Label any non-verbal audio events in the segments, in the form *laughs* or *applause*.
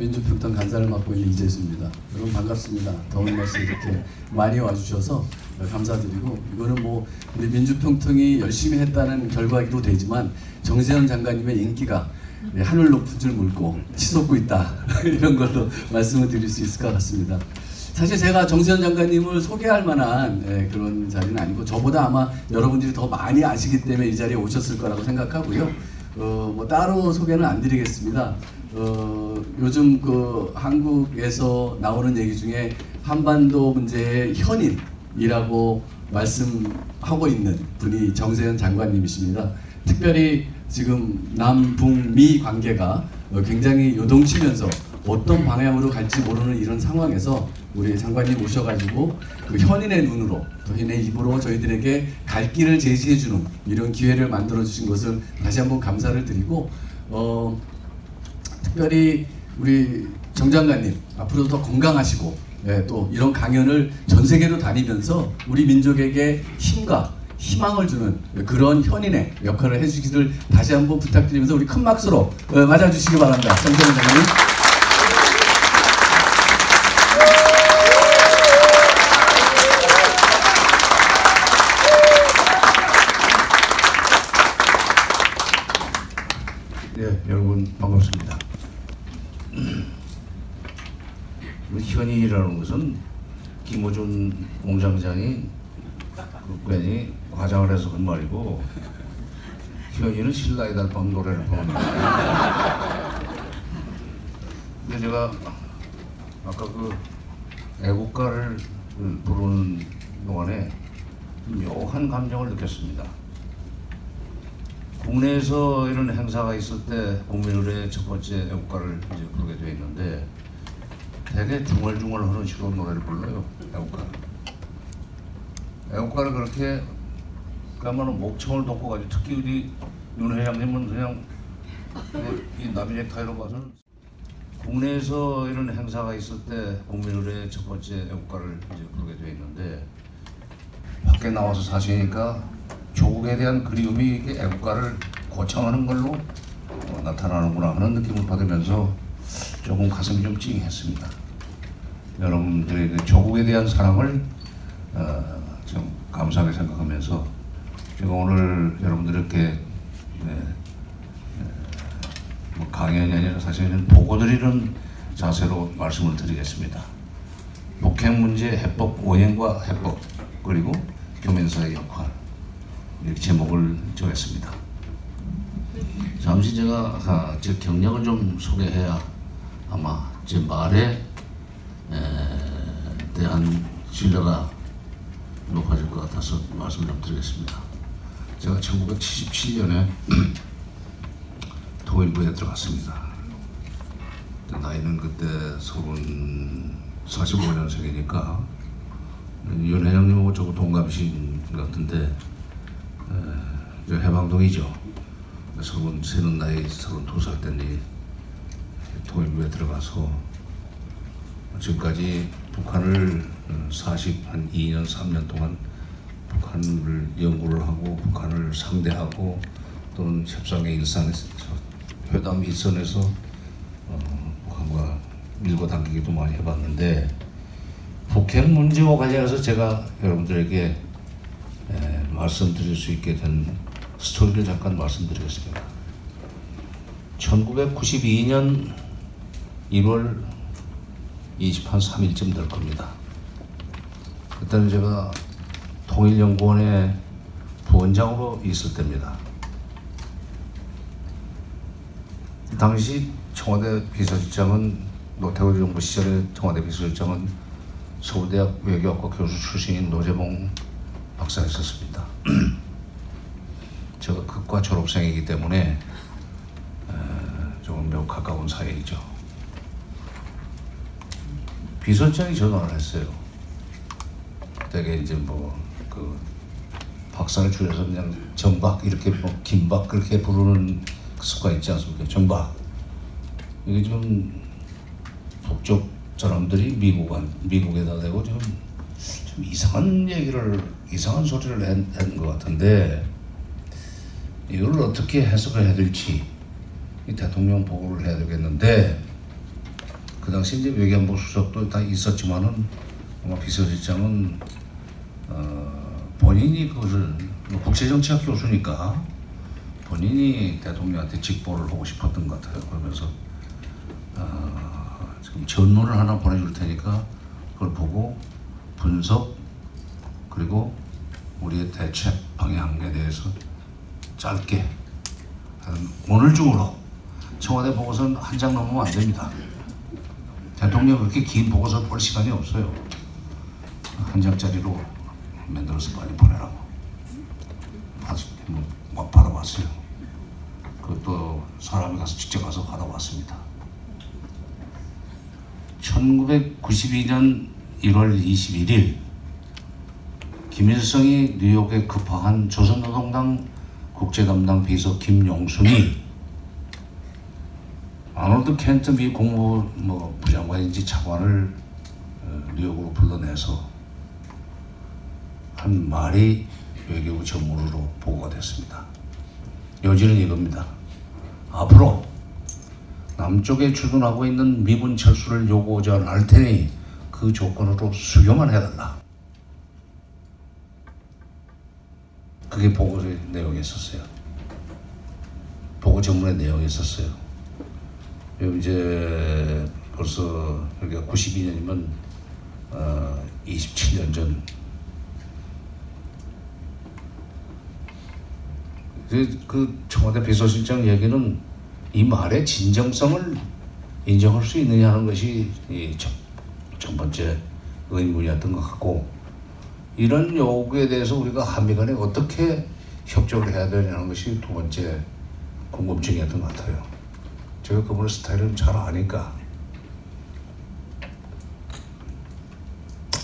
민주평통 간사를 맡고 있는 이재수입니다. 여러분 반갑습니다. 더운 날씨 이렇게 많이 와주셔서 감사드리고 이거는 뭐 우리 민주평통이 열심히 했다는 결과기도 되지만 정세현 장관님의 인기가 네, 하늘 높은 줄 물고 치솟고 있다 *laughs* 이런 걸로 말씀을 드릴 수 있을 것 같습니다. 사실 제가 정세현 장관님을 소개할 만한 예, 그런 자리는 아니고 저보다 아마 여러분들이 더 많이 아시기 때문에 이 자리에 오셨을 거라고 생각하고요. 어, 뭐 따로 소개는 안 드리겠습니다. 어, 요즘 그 한국에서 나오는 얘기 중에 한반도 문제의 현인이라고 말씀하고 있는 분이 정세현 장관님이십니다. 특별히 지금 남북미 관계가 어, 굉장히 요동치면서 어떤 방향으로 갈지 모르는 이런 상황에서 우리 장관님 오셔가지고 그 현인의 눈으로 또 현인의 입으로 저희들에게 갈 길을 제시해주는 이런 기회를 만들어 주신 것을 다시 한번 감사를 드리고 어, 특별히 우리 정 장관님 앞으로도 더 건강하시고 예, 또 이런 강연을 전 세계로 다니면서 우리 민족에게 힘과 희망을 주는 그런 현인의 역할을 해주기를 다시 한번 부탁드리면서 우리 큰 박수로 어, 맞아주시기 바랍니다. 정세현 장관님. 네, 여러분 반갑습니다. 뭐 현인이라는 것은 김호준 공장장이 그 괜히 과장을 해서 한 말이고 현인은 신라의 달밤 노래를 부르는. 근데 제가 아까 그 애국가를 부르는 동안에 묘한 감정을 느꼈습니다. 국내에서 이런 행사가 있을 때 국민의례 첫 번째 애국가를 이제 부르게 되어 있는데 되게 중얼중얼 하는 시로 노래를 불러요 애국가. 애국가를 그렇게 그러면 목청을 돋고 가지고 특히 우리 윤 회장님은 그냥 그이 남의 넥타이로 봐서는 국내에서 이런 행사가 있을 때 국민의례 첫 번째 애국가를 이제 부르게 되어 있는데 밖에 나와서 사시니까 조국에 대한 그리움이 이게 애국가를 고청하는 걸로 어, 나타나는구나 하는 느낌을 받으면서 조금 가슴이 좀 찡했습니다. 여러분들의 그 조국에 대한 사랑을 어, 좀 감사하게 생각하면서 제가 오늘 여러분들께 네, 네, 뭐 강연이 아니라 사실은 보고 드리는 자세로 말씀을 드리겠습니다. 북핵 문제 해법 원행과 해법 그리고 교민사의 역할 이렇게 제목을 정했습니다. 잠시 제가 아, 제 경력을 좀 소개해야 아마 제 말에 에, 대한 신뢰가 높아질 것 같아서 말씀 좀 드리겠습니다. 제가 1977년에 통일부에 *clears throat* 들어갔습니다. 나이는 그때 서른 45년생이니까 윤 회장님하고 저거 동갑이신 것 같은데 에, 해방동이죠. 서른 세는 나이 서른 두살 때니 통일부에 들어가서 지금까지 북한을 40 한 2년 3년 동안 북한을 연구를 하고 북한을 상대하고 또는 협상의 일선에서 회담 일선에서 어, 북한과 밀고 당기기도 많이 해봤는데 북핵 문제와 관련해서 제가 여러분들에게 에, 말씀드릴 수 있게 된 스토리를 잠깐 말씀드리겠습니다. 1992년 1월 20한 3일쯤 될 겁니다. 그때는 제가 통일연구원의 부원장으로 있을 때입니다. 당시 청와대 비서실장은 노태우 정부 시절에 청와대 비서실장은 서울대학 외교학과 교수 출신인 노재봉 박사였었습니다. *clears throat* 제가 극과 졸업생이기 때문에 조금 매우 가까운 사이이죠. 비서장이 전화를 했어요. 되게 이제 뭐그 박사를 줄여서 그냥 전박 이렇게 뭐 김박 그렇게 부르는 수가 있지 않습니까? 전박 이게 좀 북쪽 사람들이 미국한 미국에다 대고 좀, 좀 이상한 얘기를 이상한 소리를 한 것 같은데 이걸 어떻게 해석을 해야 될지 이 대통령 보고를 해야 되겠는데 그 당시 이제 외교안보 수석도 다 있었지만은 아마 비서실장은 어, 본인이 그것을 뭐 국제정치학 교수니까 본인이 대통령한테 직보를 하고 싶었던 것 같아요. 그러면서 어, 지금 전문을 하나 보내줄 테니까 그걸 보고 분석 그리고 우리의 대책 방향에 대해서 짧게 한 오늘 중으로 청와대 보고서는 한 장 넘으면 안 됩니다. 대통령 그렇게 긴 보고서 볼 시간이 없어요. 한 장짜리로 만들어서 빨리 보내라고. 막 받아봤어요. 그것도 사람이 가서 직접 가서 받아왔습니다. 1992년 1월 21일 김일성이 뉴욕에 급파한 조선노동당 국제담당 비서 김용순이 아놀드 켄트 미 국무부 뭐 부장관인지 차관을 어, 뉴욕으로 불러내서 한 말이 외교부 전문으로 보고가 됐습니다. 요지는 이겁니다. 앞으로 남쪽에 주둔하고 있는 미군 철수를 요구하지 않을 테니 그 조건으로 수교만 해달라. 그게 보고의 내용에 있었어요. 보고 전문의 내용에 있었어요. 이제 벌써 여기가 92년이면 어, 27년 전. 그, 그 청와대 비서실장 얘기는 이 말의 진정성을 인정할 수 있느냐는 것이 이 첫, 첫 번째 의문이었던 것 같고 이런 요구에 대해서 우리가 한미 간에 어떻게 협조를 해야 되냐는 것이 두 번째 궁금증이었던 것 같아요. 제가 그분의 스타일을 잘 아니까.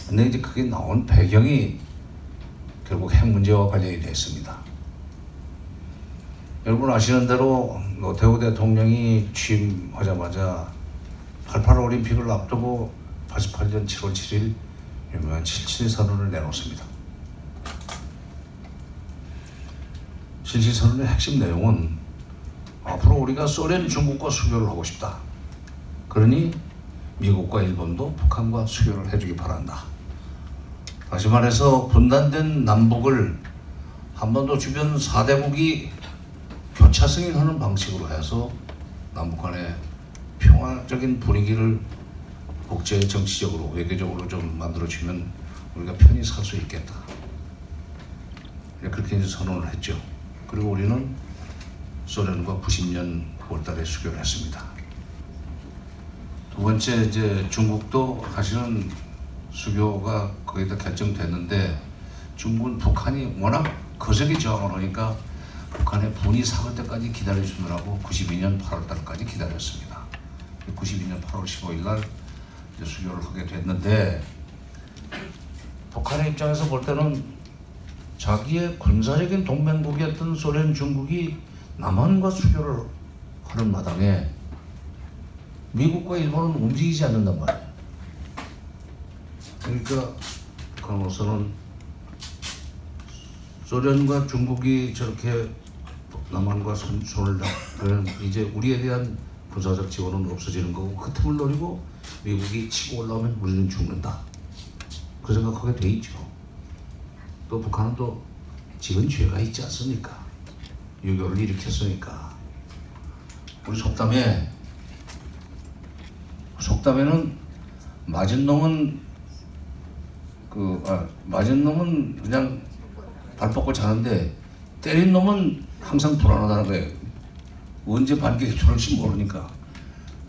근데 이제 그게 나온 배경이 결국 핵 문제와 관련이 됐습니다. 여러분 아시는 대로 노태우 대통령이 취임하자마자 88 올림픽을 앞두고 88년 7월 7일 유명한 77 선언을 내놓습니다. 77 선언의 핵심 내용은 앞으로 우리가 소련, 중국과 수교를 하고 싶다. 그러니 미국과 일본도 북한과 수교를 해주기 바란다. 다시 말해서 분단된 남북을 한반도 주변 4대국이 교차 승인하는 방식으로 해서 남북 간의 평화적인 분위기를 국제 정치적으로 외교적으로 좀 만들어주면 우리가 편히 살 수 있겠다. 그렇게 이제 선언을 했죠. 그리고 우리는 소련과 90년 5월달에 수교를 했습니다. 두 번째 이제 중국도 사실은 수교가 거의 다 결정됐는데 중국은 북한이 워낙 거세게 저항을 하니까 북한의 분이 삭을 때까지 기다려주느라고 92년 8월달까지 기다렸습니다. 92년 8월 15일 날 이제 수교를 하게 됐는데 북한의 입장에서 볼 때는 자기의 군사적인 동맹국이었던 소련 중국이 남한과 수교를 하는 마당에 미국과 일본은 움직이지 않는단 말이에요. 그러니까 그로서는 소련과 중국이 저렇게 남한과 손, 손을 잡으면 이제 우리에 대한 군사적 지원은 없어지는 거고 그 틈을 노리고 미국이 치고 올라오면 우리는 죽는다. 그 생각하게 돼 있죠. 또 북한은 또 지은 죄가 있지 않습니까? 유교를 일으켰으니까. 우리 속담에 속담에는 맞은 놈은 그 아, 맞은 놈은 그냥 발 뻗고 자는데 때린 놈은 항상 불안하다는 거예요. 언제 반격이 들어올지 모르니까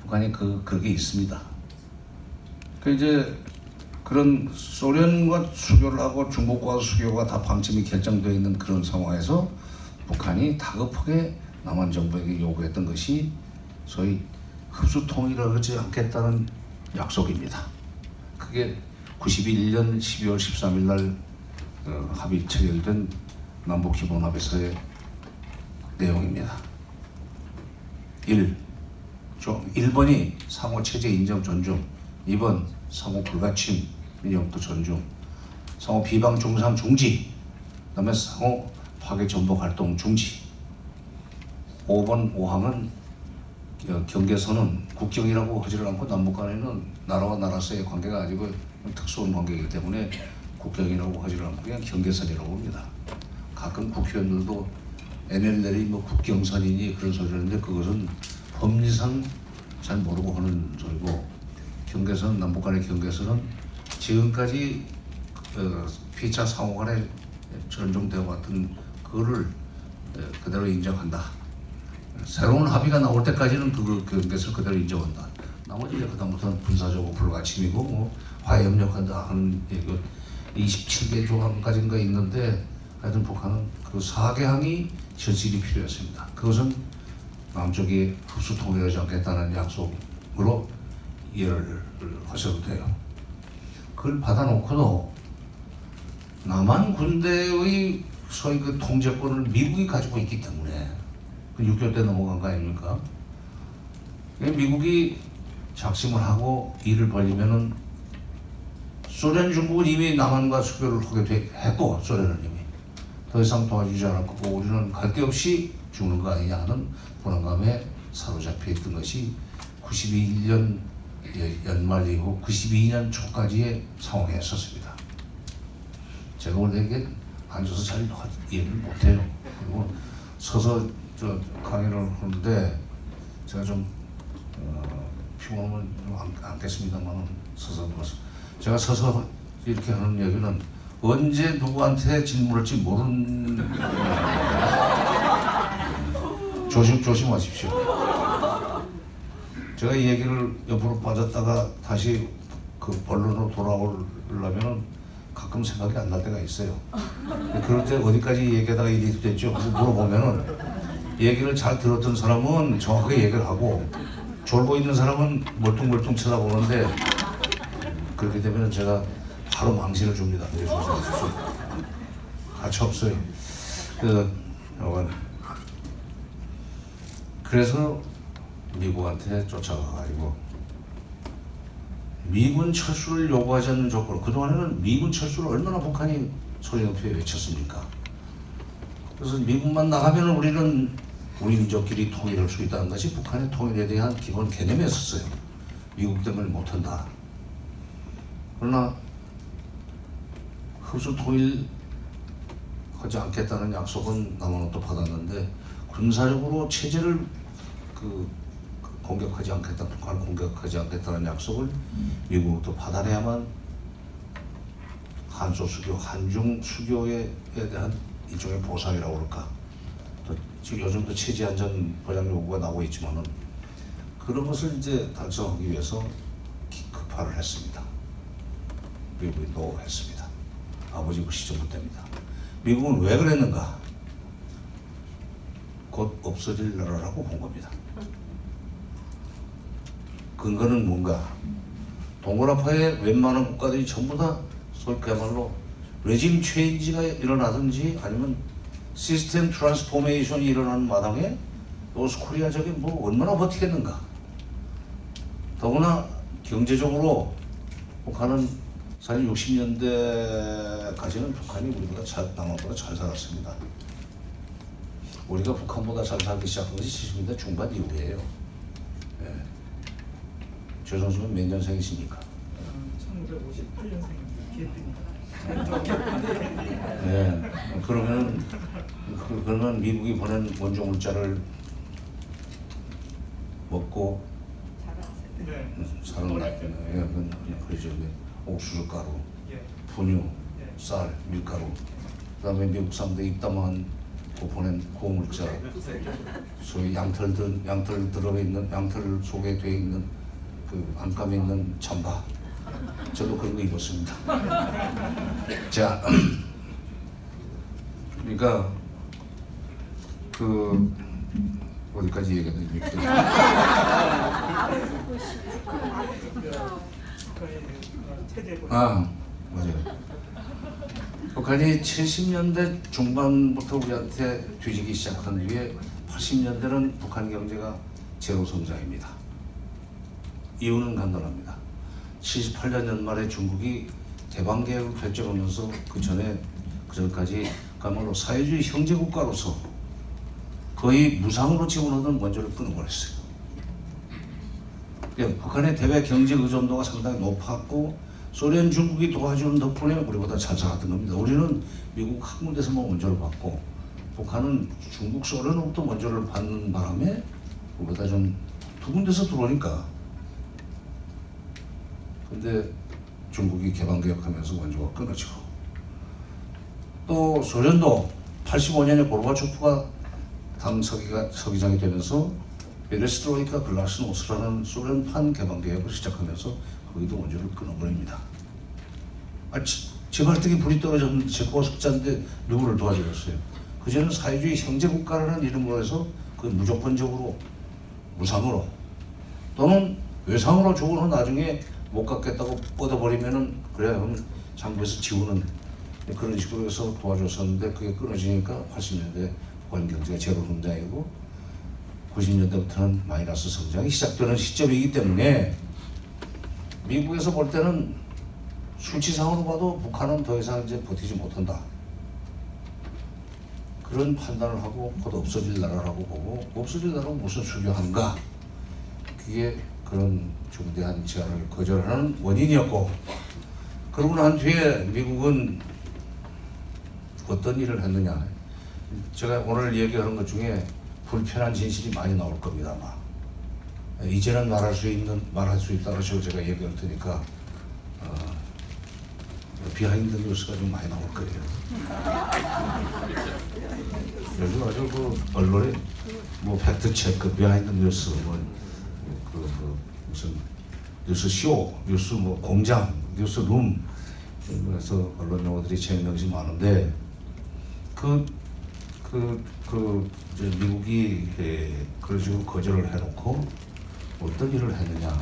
북한이 그 그게 있습니다. 그 이제 그런 소련과 수교를 하고 중국과 수교가 다 방침이 결정되어 있는 그런 상황에서 북한이 다급하게 남한 정부에게 요구했던 것이 소위 흡수 통일을 하지 않겠다는 약속입니다. 그게 91년 12월 13일 날 어, 합의 체결된 남북 기본 합의서의 내용입니다. 1. 좀 1번이 상호 체제 인정 존중 2번 상호 불가침 민영도 존중 상호 비방 중상 중지 그다음에 상호 파괴 전복 활동 중지 5번 5항은 겨- 경계선은 국경이라고 하지를 않고 남북 간에는 나라와 나라 사이의 관계가 아니고 특수한 관계이기 때문에 국경이라고 하지를 않고 그냥 경계선이라고 합니다. 가끔 국회의원들도 NLL이 뭐 국경선이니 그런 소리를 하는데 그것은 법리상 잘 모르고 하는 소리고 경계선 남북 간의 경계선은 지금까지 어, 피차 상호 간에 전종되어 왔던 그거를 어, 그대로 인정한다. 새로운 합의가 나올 때까지는 그 경계선을 그대로 인정한다. 나머지 이제 그다음부터는 군사적으로 불가침이고 뭐 화해협력한다 하는 그 27개 조항까지인가 있는데 하여튼 북한은 그 4개 항이 절실히 필요했습니다. 그것은 남쪽이 흡수 통일하지 않겠다는 약속으로 이해를 하셔도 돼요. 그걸 받아놓고도 남한 군대의 소위 그 통제권을 미국이 가지고 있기 때문에 그6.25때 넘어간 거 아닙니까? 그 미국이 작심을 하고 일을 벌리면은 소련 중국은 이미 남한과 수교를 하게 돼- 했고 소련은 이미 더 이상 도와주지 않을 거고 우리는 갈 데 없이 죽는 거 아니냐 하는 불안감에 사로잡혀 있던 것이 91년 연말 이후 92년 초까지의 상황이었었습니다. 제가 원래 이게 앉아서 잘 이해를 못해요. 그리고 서서 저 강의를 하는데 제가 좀 어, 피곤하면 좀 안- 앉겠습니다만 서서 들어서 제가 서서 이렇게 하는 얘기는 언제 누구한테 질문할지 모르는 *laughs* 조심 조심하십시오. 제가 이 얘기를 옆으로 빠졌다가 다시 그 본론으로 돌아오려면은 가끔 생각이 안 날 때가 있어요. 그럴 때 어디까지 얘기하다가 일이 됐죠? 그래서 물어보면은 얘기를 잘 들었던 사람은 정확하게 얘기를 하고 졸고 있는 사람은 멀뚱멀뚱 쳐다보는데 그렇게 되면 제가 바로 망신을 줍니다. 그래서 가치 없어요. 그 여건 그래서 미국한테 쫓아가가지고 미군 철수를 요구하지 않는 조건 그동안에는 미군 철수를 얼마나 북한이 소리 높여 외쳤습니까? 그래서 미국만 나가면 우리는 우리 민족끼리 통일할 수 있다는 것이 북한의 통일에 대한 기본 개념이었었어요. 미국 때문에 못한다. 그러나 흡수 통일하지 않겠다는 약속은 남한으로부터 받았는데 군사적으로 체제를 그, 그 공격하지 않겠다, 북한을 공격하지 않겠다는 약속을 미국으로부터 받아내야만 한소 수교, 한중 수교에 대한 일종의 보상이라고 그럴까. 또 지금 요즘도 체제 안전 보장 요구가 나오고 있지만은 그런 것을 이제 달성하기 위해서 기- 급파를 했습니다. 미국이 노했습니다. 아버지 그 시점 때입니다. 미국은 왜 그랬는가? 곧 없어질 나라라고 본 겁니다. 근거는 뭔가? 동그라파의 웬만한 국가들이 전부 다 그야말로 regime change가 일어나든지 아니면 system transformation이 일어나는 마당에 North Korea 저게 뭐 얼마나 버티겠는가? 더구나 경제적으로 북한은 사실 60년대까지는 북한이 우리보다 잘, 남한보다 잘 살았습니다. 우리가 북한보다 잘 살기 시작한 것이 70년대 중반 이후예요. 예. 조선수는 몇 년생이십니까? 1958년생 네. 그러면은 그, 그러면 미국이 보낸 원조 물자를 먹고 네. 사는 그, 그러죠. 네. 옥수수 가루, 예. 분유, 예. 쌀, 밀가루. 그다음에 미국 사람들이 입담한 그 보낸 고물자, 소위 양털 들 양털 들어 있는 양털 속에 돼 있는 그 안감에 있는 잠바. 저도 그런 거 입었습니다. *laughs* 자, *clears throat* 그러니까 그 어디까지 보장. 아 맞아요. 북한이 70년대 중반부터 우리한테 뒤지기 시작한 뒤에 80년대는 북한 경제가 제로 성장입니다. 이유는 간단합니다. 78년 연말에 중국이 대방 계획을 결정하면서 그 전에 그 전까지 그야말로 사회주의 형제 국가로서 거의 무상으로 지원하던 원조를 끊어버렸어요. 예, 북한의 대외 경제 의존도가 상당히 높았고 소련 중국이 도와주는 덕분에 우리보다 잘 살았던 겁니다. 우리는 미국 학문대에서만 원조를 받고 북한은 중국 소련으로부터 원조를 받는 바람에 우리보다 좀 두 군데서 들어오니까 근데 중국이 개방개혁하면서 원조가 끊어지고 또 소련도 85년에 고르바초프가 당 서기가 서기장이 되면서 베레스트로이카 글라스노스라는 소련판 개방개혁을 시작하면서 거기도 원조를 끊어버립니다. 아, 지- 제 발등에 불이 떨어졌는데 제 고속자인데 누구를 도와주겠어요? 그전에는 사회주의 형제국가라는 이름으로 해서 그 무조건적으로 무상으로 또는 외상으로 주고는 나중에 못 갚겠다고 뻗어버리면은 그래야 그럼 정부에서 지우는 그런 식으로 해서 도와줬었는데 그게 끊어지니까 80년대 북한 경제가 제로 성장이고 90년대부터는 마이너스 성장이 시작되는 시점이기 때문에 미국에서 볼 때는 수치상으로 봐도 북한은 더 이상 이제 버티지 못한다. 그런 판단을 하고 곧 없어질 나라라고 보고 없어질 나라는 무슨 수교한가 그게 그런 중대한 제안을 거절하는 원인이었고 그러고 난 뒤에 미국은 어떤 일을 했느냐 제가 오늘 얘기하는 것 중에 불편한 진실이 많이 나올 겁니다 아마 이제는 말할 수 있는 말할 수 있다고 제가 얘기할 테니까 어, behind 뉴스가 좀 많이 나올 거예요. 요즘 아주 그 언론에 뭐 fact check, behind 뉴스, 뭐 그, 그 무슨 뉴스 쇼, 뉴스 뭐 공장, 뉴스 룸 그래서 언론 용어들이 재미없이 많은데 그 그, 그, 이제 미국이 에, 그런 식으로 거절을 해놓고 어떤 일을 했느냐.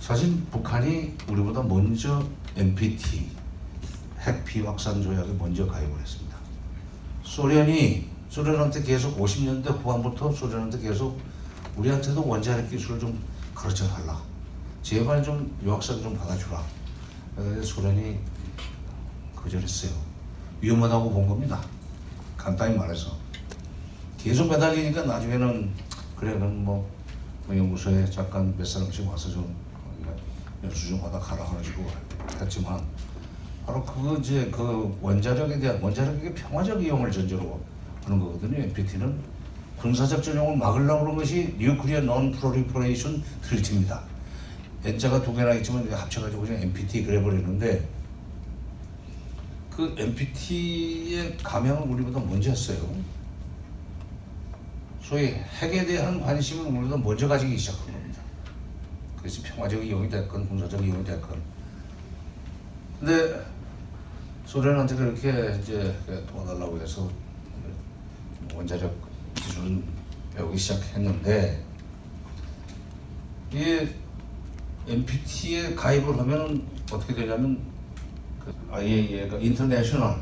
사실 북한이 우리보다 먼저 NPT, 핵 비확산 조약에 먼저 가입을 했습니다. 소련이, 소련한테 계속 50년대 후반부터 소련한테 계속 우리한테도 원자력 기술을 좀 가르쳐 달라. 제발 좀 유학생 좀 받아주라. 소련이 거절했어요. 위험하다고 본 겁니다. 간단히 말해서 계속 매달리니까 나중에는 그래 그럼 뭐, 뭐 연구소에 잠깐 몇 사람씩 와서 좀 연수 좀 하다 가라 식으로 했지만 바로 그 이제 그 원자력에 대한 원자력의 평화적 이용을 전제로 하는 거거든요. NPT는 군사적 전용을 막으려고 그런 것이 Nuclear Non-Proliferation Treaty입니다. N자가 두 개나 있지만 합쳐가지고 그냥 NPT 그래 버리는데 그 NPT의 감형을 우리보다 먼저 했어요. 소위 핵에 대한 관심을 우리보다 먼저 가지기 시작한 겁니다. 그래서 평화적 이용이 됐건 군사적 이용이 됐건. 근데 소련한테 그렇게 이제 도와달라고 해서 원자력 기술은 배우기 시작했는데 이게 NPT에 가입을 하면 어떻게 되냐면 그 IAEA가 인터내셔널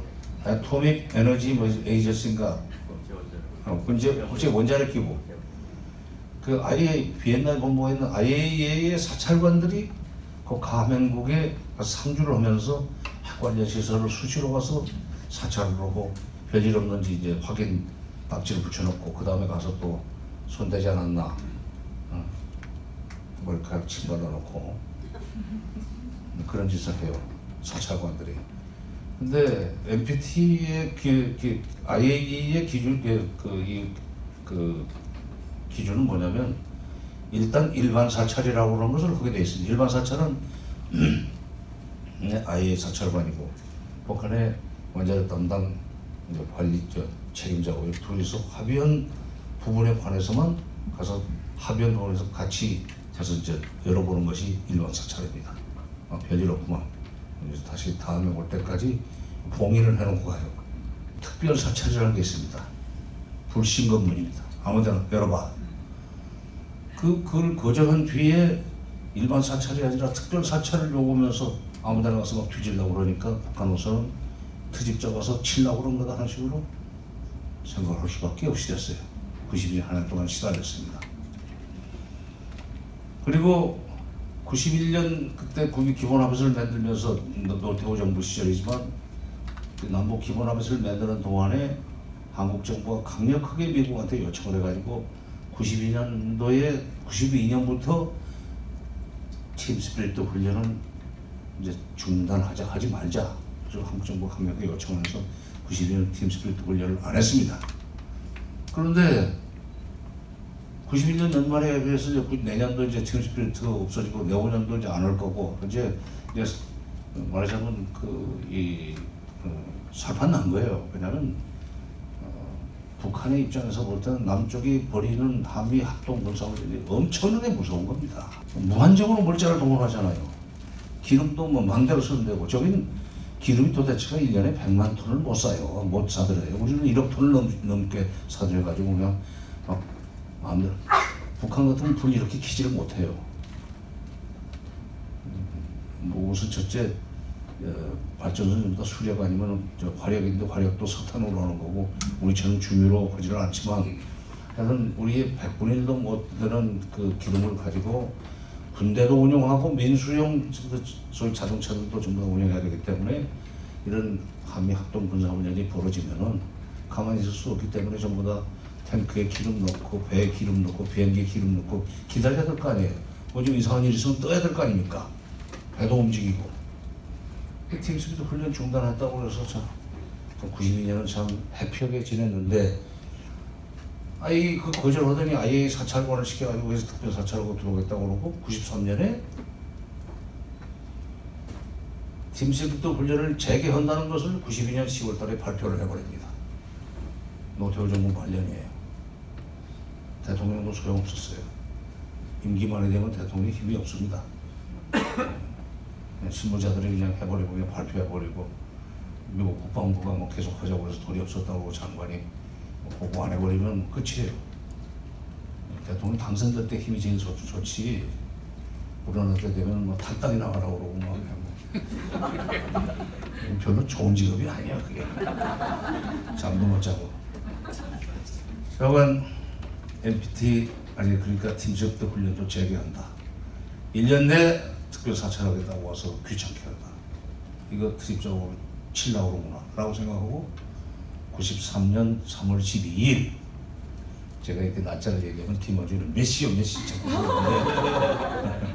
애토믹 에너지 뭐 에이전시인가? 어, 군제 국제 원자력 기구. 그 IA 비엔나 본부에 있는 IAEA의 사찰관들이 그 가맹국에 상주를 하면서 핵 관련 시설을 수시로 가서 사찰을 하고 별일 없는지 이제 확인 딱지를 붙여놓고 그 다음에 가서 또 손대지 않았나 어, 머리카락 침 발라놓고 그런 짓을 해요 사찰관들이. 근데 NPT의 그, 그 IAEA의 기준 그, 그, 이, 그 기준은 뭐냐면 일단 일반 사찰이라고 하는 것을 하게 돼 있습니다. 일반 사찰은 *clears throat* 네, IAEA 사찰관이고 북한의 원자력 담당 관리 저 책임자고 이 둘이서 합의한 부분에 관해서만 가서 합의한 부분에서 같이 해서 이제 열어보는 것이 일반 사찰입니다. 아, 별일 없구만. 다시 다음에 올 때까지 봉인을 해놓고 가요. 특별 사찰이라는 게 있습니다. 불신 검문입니다. 아무데나 열어봐. 그 그걸 거절한 뒤에 일반 사찰이 아니라 특별 사찰을 요구하면서 아무데나 가서 막 뒤질라고 그러니까 북한으로서는 트집 잡아서 치려고 그런 거다 하는 식으로 생각을 할 수밖에 없이 됐어요. 92년 한해 동안 시달렸습니다. 그리고 91년 그때 국민 기본합의서를 만들면서 노태우 정부 시절이지만 그 남북 기본합의서를 만드는 동안에 한국 정부가 강력하게 미국한테 요청을 해가지고 92년도에 92년부터 팀 스피릿 훈련은 이제 중단하자 하지 말자. 그래서 한국 정부 강력하게 요청해서 92년 팀 스피릿 훈련을 안 했습니다. 그런데 91년 연말에 비해서 이제 구- 내년도 이제 팀 스피릿가 없어지고 내후년도 이제 안할 거고 이제 이제 말하자면 그이 어, 살판 난 거예요. 왜냐하면 어, 북한의 입장에서 볼 때는 남쪽이 벌이는 한미 합동 군사훈련이 엄청나게 무서운 겁니다. 무한정으로 물자를 동원하잖아요. 기름도 뭐 망대로 쓰면 되고 저긴 기름이 도대체가 1년에 100만 톤을 못 사요. 못 사들여요. 우리는 1억 톤을 넘, 넘게 사들여가지고 그냥 막 마음대로 북한 같으면 불 이렇게 키지를 못해요. 뭐 우선 첫째 어, 발전소는 좀더 수력 아니면 저 화력인데 화력도 석탄으로 하는 거고 우리처럼 중유로 하지는 않지만 하여튼 우리의 100분의 1도 못 되는 그 기름을 가지고 군대도 운영하고 민수용 그 소위 자동차들도 전부 다 운영해야 되기 때문에 이런 한미 합동 군사 훈련이 벌어지면은 가만히 있을 수 없기 때문에 전부 다 탱크에 기름 넣고 배에 기름 넣고 비행기에 기름 넣고 기다려야 될 거 아니에요. 뭐좀 이상한 일 있으면 떠야 될 거 아닙니까? 배도 움직이고. 팀 스피드 훈련 중단했다고 그래서 참 92년은 참 해피하게 지냈는데 아이 그 거절하더니 아예 사찰관을 시켜가지고 그래서 특별 사찰하고 들어오겠다고 그러고 93년에 팀 스피드 훈련을 재개한다는 것을 92년 10월 달에 발표를 해버립니다. 노태우 정부 말년이에요. 대통령도 소용없었어요. 임기 만에 되면 대통령이 힘이 없습니다. 그냥 실무자들이 그냥 해버리고 그냥 발표해버리고 미국 국방부가 뭐 계속 하자고 해서 돈이 없었다고 장관이 뭐 보고 안 해버리면 끝이에요. 대통령 당선될 때 힘이 제일 좋, 좋지. 우려날 때 되면 뭐 탈당이 나가라고 그러고 막 뭐 별로 좋은 직업이 아니야 그게. 잠도 못 자고. 여간 MPT 아니 그러니까 팀적대 훈련도 재개한다. 1년 내 특별 사찰하겠다고 와서 귀찮게 한다. 이거 트립 적으로 칠라고 그러구나 라고 생각하고 93년 3월 12일. 제가 이렇게 날짜를 얘기하면 김어준은 몇 시요 몇 시? 자꾸 물어보는데.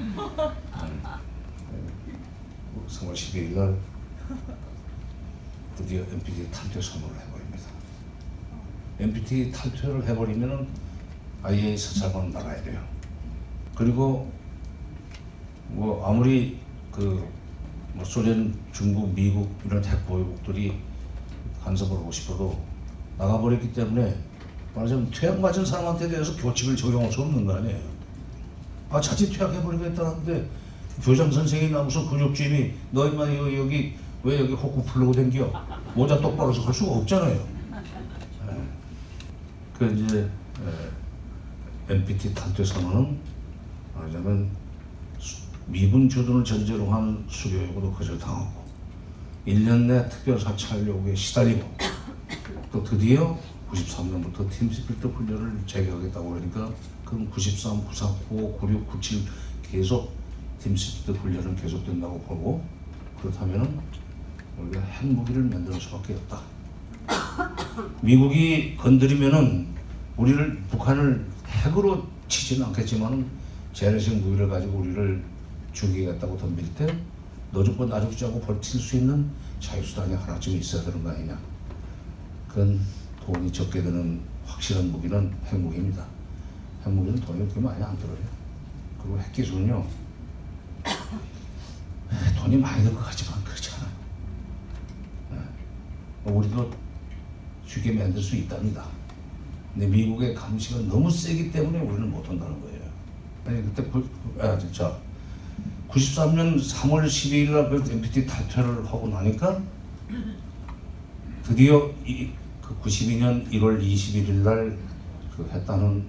3월 12일 날 드디어 MPT 탈퇴 선언을 해버립니다. MPT 탈퇴를 해버리면은 아예 사찰관 나가야 돼요. 그리고 뭐 아무리 그뭐 소련, 중국, 미국 이런 핵보유국들이 간섭을 하고 싶어도 나가버렸기 때문에 말하자면 퇴학 맞은 사람한테 대해서 교칙을 적용할 수 없는 거 아니에요. 아 자칫 퇴학해버리겠다는데 교장 선생이 나 무슨 근육주임이 너 임마 여기, 여기 왜 여기 호구 풀르고 댕겨 모자 똑바로 서할 수가 없잖아요. 예. 그 이제 에, NPT 탈퇴 선언은 말하자면 수- 미군 주둔을 전제로 한 수교 요구도 거절당하고 1년 내 특별 사찰 요구에 시달리고 또 드디어 93년부터 팀스피트 훈련을 재개하겠다고 그러니까 그럼 93, 94, 95, 96, 97 계속 팀스피트 훈련은 계속된다고 보고 그렇다면은 우리가 핵무기를 만들 수밖에 없다. 미국이 건드리면은 우리를 북한을 핵으로 치지는 않겠지만은 재래식 무기를 가지고 우리를 죽이겠다고 덤빌 때 너 죽고 나 죽지 않고 버틸 수 있는 자유수단이 하나쯤 있어야 되는 거 아니냐. 그건 돈이 적게 드는 확실한 무기는 핵무기입니다. 핵무기는 돈이 그렇게 많이 안 들어요. 그리고 핵기술은요 *coughs* 돈이 많이 들 것 같지만 그렇지 않아요. 네. 우리도 쉽게 만들 수 있답니다. 근데 미국의 감시가 너무 세기 때문에 우리는 못 한다는 거예요. 아니 그때 그, 아 진짜 93년 3월 12일 날그 NPT 탈퇴를 하고 나니까 드디어 이, 그 92년 1월 21일 날 그 했다는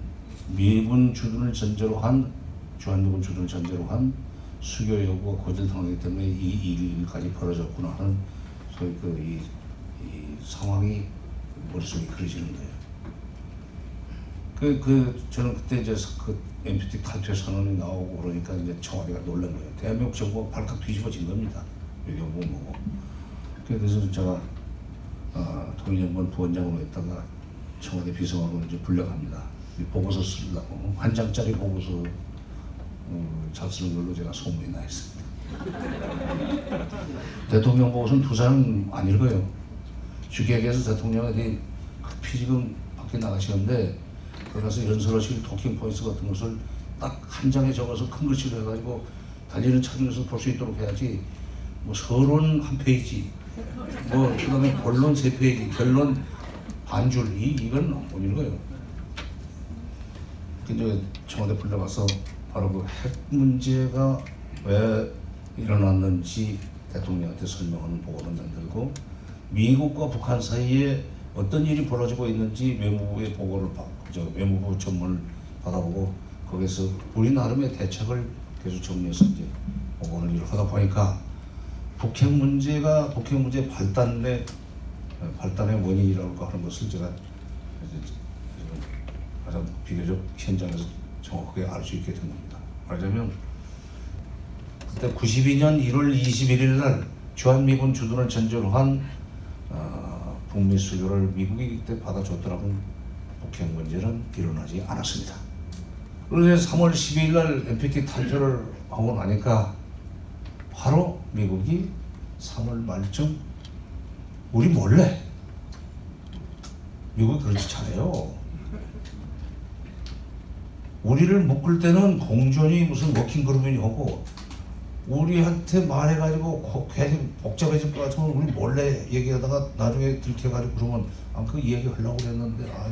미군 주둔을 전제로 한 주한미군 주둔을 전제로 한 수교 요구가 거절당하기 때문에 이 일까지 벌어졌구나 하는 소위 그이 이 상황이 머릿속에 그려지는 거예요. 그, 그, 저는 그때 이제 그 MPT 탈퇴 선언이 나오고 그러니까 이제 청와대가 놀란 거예요. 대한민국 정부가 발칵 뒤집어진 겁니다. 뭐 뭐고. 그래서 제가 어, 통일연구원 부원장으로 했다가 청와대 비서관으로 이제 불려갑니다. 이 보고서 쓰려고 한 장짜리 보고서 어, 잡수는 걸로 제가 소문이 나 있습니다. *laughs* 대통령 보고서는 두 사람 안 읽어요. 주계에서 대통령이 급히 지금 밖에 나가시는데 가서 연설하실 토킹 포인트 같은 것을 딱 한 장에 적어서 큰 글씨로 해가지고 달리는 차 중에서 볼 수 있도록 해야지 뭐 서론 한 페이지 뭐 그다음에 본론 세 페이지 결론 반줄 이 이건 못 읽어요. 근데 청와대 불러가서 바로 그 핵 문제가 왜 일어났는지 대통령한테 설명하는 보고를 만들고 미국과 북한 사이에 어떤 일이 벌어지고 있는지 외무부의 보고를 받, 저 외무부 전문을 받아보고 거기서 우리 나름의 대책을 계속 정리해서 이제 보고를 일을 하다 보니까 북핵 문제가 북핵 문제 발단의 어, 발단의 원인이라고 하는 것을 제가 가장 비교적 현장에서 정확하게 알 수 있게 된 겁니다. 말하자면 그때 92년 1월 21일 날 주한미군 주둔을 전제로 한 어, 북미 수교를 미국이 그때 받아줬더라면 북핵 문제는 일어나지 않았습니다. 그런데 3월 12일 날 NPT 탈퇴를 하고 나니까 바로 미국이 3월 말쯤 우리 몰래 미국이 그렇지 잘해요. 우리를 묶을 때는 공존이 무슨 워킹 그룹이 오고 우리한테 말해가지고 고- 괜히 복잡해질 것 같으면 우리 몰래 얘기하다가 나중에 들켜가지고 그러면 아 그 얘기 하려고 그랬는데 아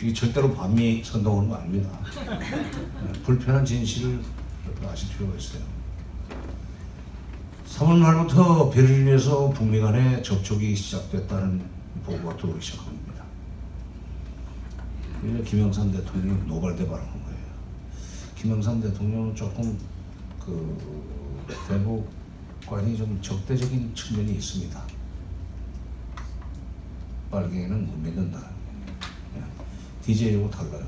이게 절대로 반미 선동하는 거 아닙니다. 네, 불편한 진실을 아실 필요가 있어요. 3월 말부터 베를린에서 북미 간의 접촉이 시작됐다는 보고가 들어오기 시작합니다. 김영삼 대통령이 노발대발한. 김영삼 대통령은 조금 그 대북관이 좀 적대적인 측면이 있습니다. 빨갱이는 못 믿는다. DJ하고 달라요.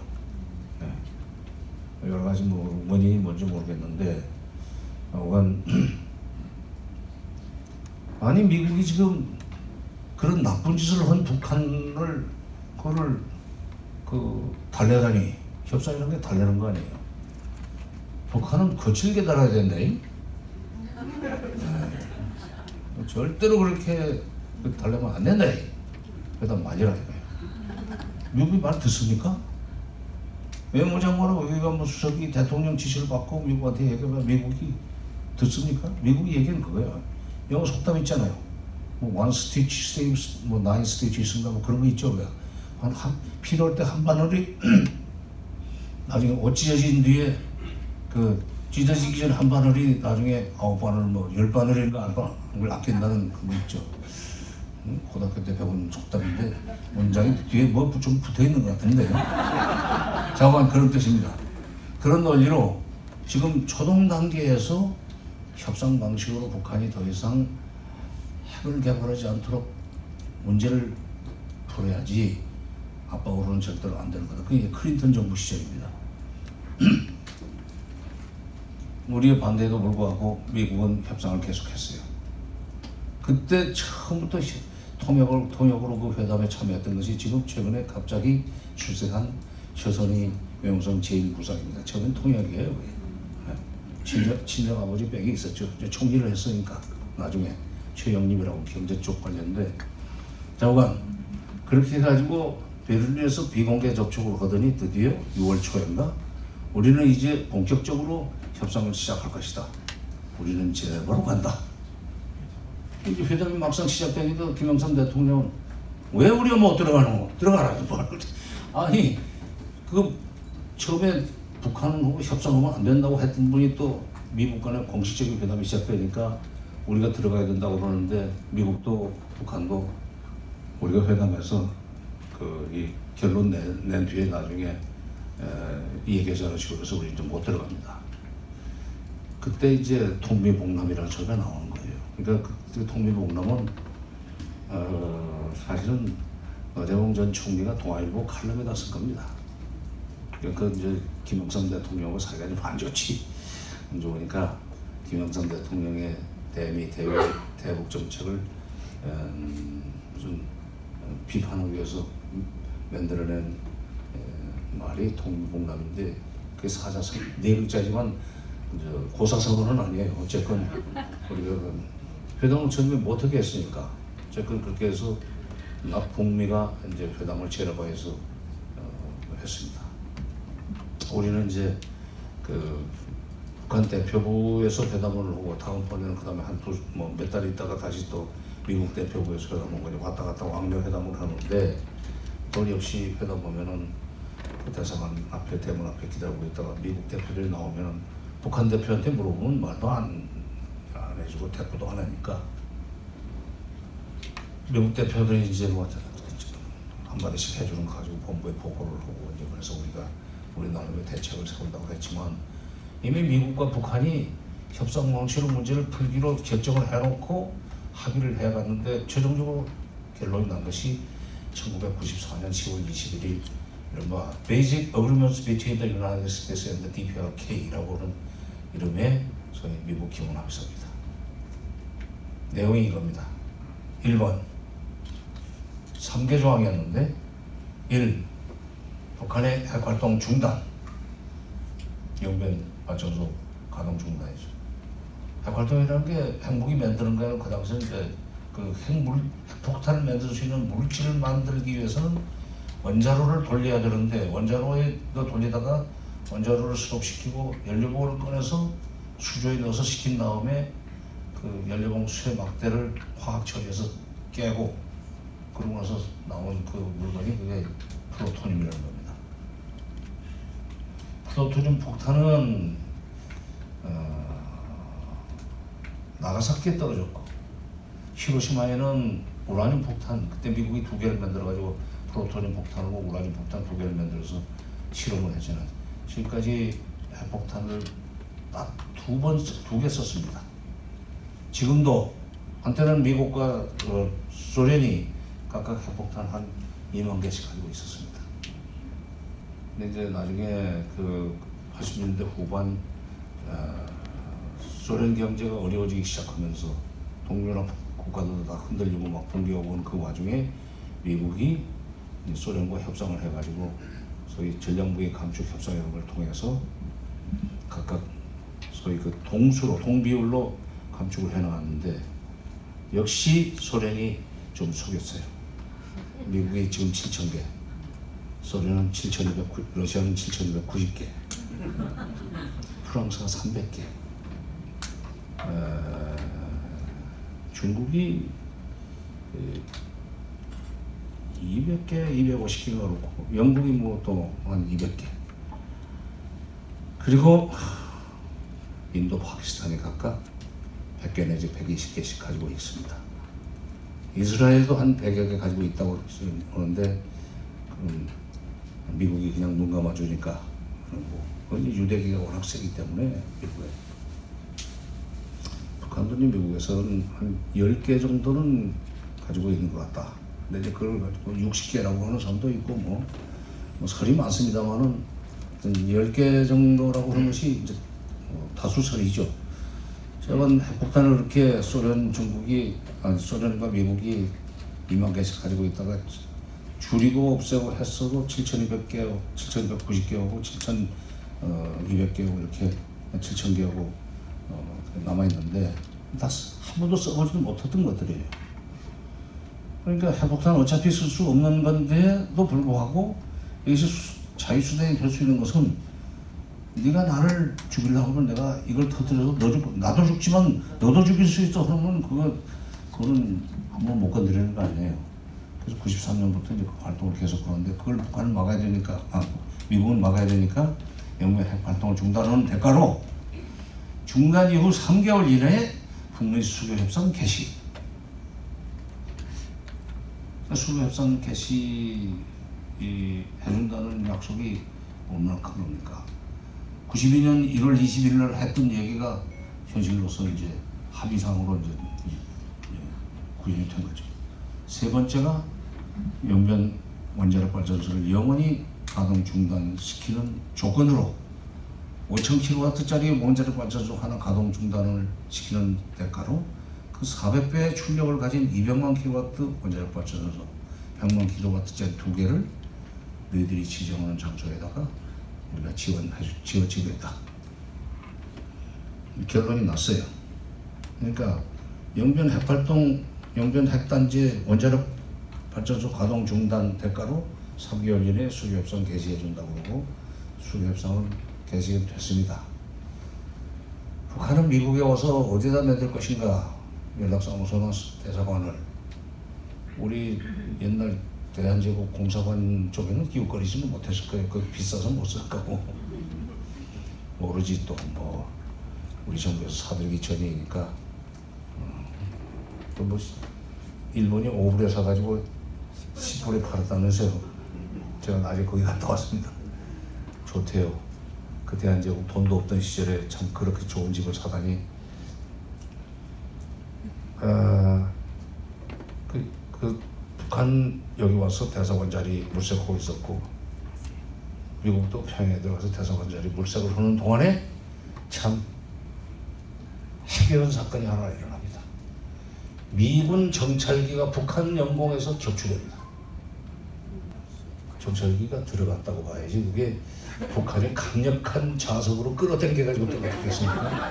예. 여러 가지 뭐 원인이 뭔지 모르겠는데 하여간 *clears throat* 아니 미국이 지금 그런 나쁜 짓을 한 북한을 그거를 그 달래다니 협상이라는 게 달래는 거 아니에요. 북한은 거칠게 달아야 된다. 이? 네. 절대로 그렇게 달래면 안 된다. 이. 그러다 말이라. 미국이 말 듣습니까? 외무장관하고 외교관부 수석이 대통령 지시를 받고 미국한테 얘기하면 미국이 듣습니까? 미국이 얘기는 그거야. 영어 속담 있잖아요. 뭐 one stitch saves 뭐 nine stitches인가 뭐 그런 거 있죠. 왜? 한, 한 필요할 때 한 바늘이 *clears throat* 나중에 옷 찢어진 뒤에 그 찢어지기 전에 한 바늘이 나중에 아홉 바늘 뭐 열 바늘인가 안 바늘 아낀다는 그거 있죠. 응? 고등학교 때 배운 속담인데 문장이 뒤에 뭐 좀 붙어 있는 것 같은데요. 자관 그런 뜻입니다. 그런 논리로 지금 초동 단계에서 협상 방식으로 북한이 더 이상 핵을 개발하지 않도록 문제를 풀어야지 압박으로는 절대로 안 되는 거다. 그게 클린턴 정부 시절입니다. *clears throat* 우리의 반대에도 불구하고 미국은 협상을 계속했어요. 그때 처음부터 시- 통역을, 통역으로 그 회담에 참여했던 것이 지금 최근에 갑자기 출세한 최선희 외무성 제1부상입니다. 처음엔 통역이에요. 네. 친정, 친정 아버지 백이 있었죠. 이제 총리를 했으니까 나중에 최영림이라고 경제 쪽 관련데 자오간 그렇게 해가지고 베를린에서 비공개 접촉을 하더니 드디어 6월 초인가 우리는 이제 본격적으로 협상을 시작할 것이다. 우리는 제네바로 간다. 이제 회담이 막상 시작되니까 김영삼 대통령은 왜 우리가 못 들어가는 거? 들어가라. 뭘. 아니 그 처음에 북한하고 협상하면 안 된다고 했던 분이 또 미국 간의 공식적인 회담이 시작되니까 우리가 들어가야 된다고 그러는데 미국도 북한도 우리가 회담해서 그 이 결론 낸, 낸 뒤에 나중에 에, 이 얘기 잘하시고 그래서 우리 이제 못 들어갑니다. 그때 이제 통미봉남이라는 소리가 나오는 거예요. 그러니까 그때 통미봉남은 어, 사실은 어대봉 전 총리가 동아일보 칼럼에다 쓴 겁니다. 그러니까 이제 김영삼 대통령하고 사이가 좀 안 좋지. 안 좋으니까 김영삼 대통령의 대미 대외 대북 정책을 음, 무슨 비판하기 위해서 만들어낸 에, 말이 동북남인데 그게 사자성 네 글자지만 고사성어는 아니에요. 어쨌건 우리가 그 회담을 처음에 못하게 했으니까 어쨌건 그렇게 해서 남북미가 이제 회담을 제너바에서 어, 했습니다. 우리는 이제 그 북한 대표부에서 회담을 하고 다음번에는 그다음에 한두뭐몇 달 있다가 다시 또 미국 대표부에서 회담을 하고 왔다 갔다 왕래 회담을 하는데 또 역시 회담 보면은 그 대사관 앞에 대문 앞에 기다리고 있다가 미국 대표들이 나오면은 북한 대표한테 물어보면 말도 안, 안 해주고 대꾸도 안 하니까 미국 대표들이 이제 뭐 한마디씩 해주는 거 가지고 본부에 보고를 하고 이제 그래서 우리가 우리 나름의 대책을 세운다고 했지만 이미 미국과 북한이 협상 방식으로 문제를 풀기로 결정을 해놓고 합의를 해갔는데 최종적으로 결론이 난 것이 1994년 10월 21일 이른바 Basic Agreements Between the United States and the DPRK라고 하는 이름의 소위 미국 기본 합의서입니다. 내용이 이겁니다. 1번 3개 조항이었는데 1. 북한의 핵활동 중단 영변 발전소 가동 중단이죠. 핵활동이라는 게 핵무기 만드는 거는 그 당시에 이제 그 핵물 핵폭탄을 만들 수 있는 물질을 만들기 위해서는 원자로를 돌려야 되는데 원자로에 너 돌리다가 원자로를 스톱시키고 연료봉을 꺼내서 수조에 넣어서 식힌 다음에 그 연료봉 수의 막대를 화학 처리해서 깨고 그러고 나서 나온 그 물건이 그게 플루토늄이라는 겁니다. 플루토늄 폭탄은 어, 나가사키에 떨어졌고 히로시마에는 우라늄 폭탄 그때 미국이 두 개를 만들어 가지고 플루토늄 폭탄하고 우라늄 폭탄 두 개를 만들어서 실험을 했잖아요. 지금까지 핵폭탄을 딱 두 번 두 개 썼습니다. 지금도 한때는 미국과 어, 소련이 각각 핵폭탄 한 2만 개씩 가지고 있었습니다. 근데 이제 나중에 그 80년대 후반 어, 소련 경제가 어려워지기 시작하면서 동유럽 국가들도 다 흔들리고 막 붕괴하고 오는 그 와중에 미국이 소련과 협상을 해가지고 소위 전략무기 감축 협상 이런 걸 통해서 각각 소위 그 동수로 동비율로 감축을 해나갔는데 역시 소련이 좀 속였어요. 미국이 지금 7천 개, 소련은 7,200, 러시아는 7,290개, 프랑스가 300개, 어, 중국이 그 200개, 250개가 그렇고 영국이 뭐 또 한 200개. 그리고 인도, 파키스탄이 각각 100개 내지 120개씩 가지고 있습니다. 이스라엘도 한 100여 개 가지고 있다고 그러는데 음, 미국이 그냥 눈 감아주니까 뭐 그건 유대기가 워낙 세기 때문에 미국에 북한도 미국에서는 한 10개 정도는 가지고 있는 것 같다. 근데 이제 그걸 가지고 60개라고 하는 사람도 있고 뭐, 뭐 설이 많습니다만은 10개 정도라고 하는 것이 이제 뭐 다수설이죠. 최근 핵폭탄을 그렇게 소련, 중국이, 아니 소련과 미국이 2만 개씩 가지고 있다가 줄이고 없애고 했어도 7,200개, 7,290개하고 7,200개하고 이렇게 7,000개하고 어, 남아있는데 다 한 번도 써보지도 못했던 것들이에요. 그러니까 핵폭탄은 어차피 쓸 수 없는 건데도 불구하고 여기서 수- 자유수단이 될 수 있는 것은 네가 나를 죽이려고 하면 내가 이걸 터뜨려서 너 죽, 나도 죽지만 너도 죽일 수 있어 그러면 그거 그거는 한번 못 건드리는 거 아니에요. 그래서 93년부터 이제 그 활동을 계속 하는데 그걸 북한을 막아야 되니까 아 미국은 막아야 되니까 영국의 핵 활동을 중단하는 대가로 중단 이후 3개월 이내에 북미 수교 협상 개시. 수교 협상 개시 이 해준다는 약속이 얼마나 큰 겁니까? 92년 1월 21일 날 했던 얘기가 현실로서 이제 합의상으로 이제 구현이 된 거죠. 세 번째가 영변 원자력 발전소를 영원히 가동 중단시키는 조건으로 5,000kW짜리 원자력 발전소 하나 가동 중단을 시키는 대가로 그 400배의 출력을 가진 200만 kW 원자력 발전소 100만 kW짜리 두 개를 너희들이 지정하는 장소에다가 우리가 지원해 지어지겠다. 결론이 났어요. 그러니까 영변 핵발동 영변 핵단지 원자력 발전소 가동 중단 대가로 3개월 이내에 수교협상 개시해 준다고 그러고 수교협상은 개시됐습니다. 북한은 미국에 와서 어디다 내둘 것인가 연락사무소나 대사관을 우리 옛날 대한제국 공사관 쪽에는 기웃거리지는 못했을 거예요. 그 비싸서 못쓸 거고 *laughs* 모르지 또 뭐 우리 정부에서 사들기 전이니까 어, 또뭐 일본이 5불에 사가지고 10불에 팔았다면서요. 제가 나중에 거기 갔다 왔습니다. 좋대요. 그 대한제국 돈도 없던 시절에 참 그렇게 좋은 집을 사다니 아, 그, 그 북한 여기 와서 대사관 자리 물색하고 있었고 미국도 평양에 들어가서 대사관 자리 물색을 하는 동안에 참 해결한 사건이 하나 일어납니다. 미군 정찰기가 북한 영공에서 격추됩니다. 정찰기가 들어갔다고 봐야지 그게 북한의 강력한 자석으로 끌어당겨가지고 들어갔겠습니까?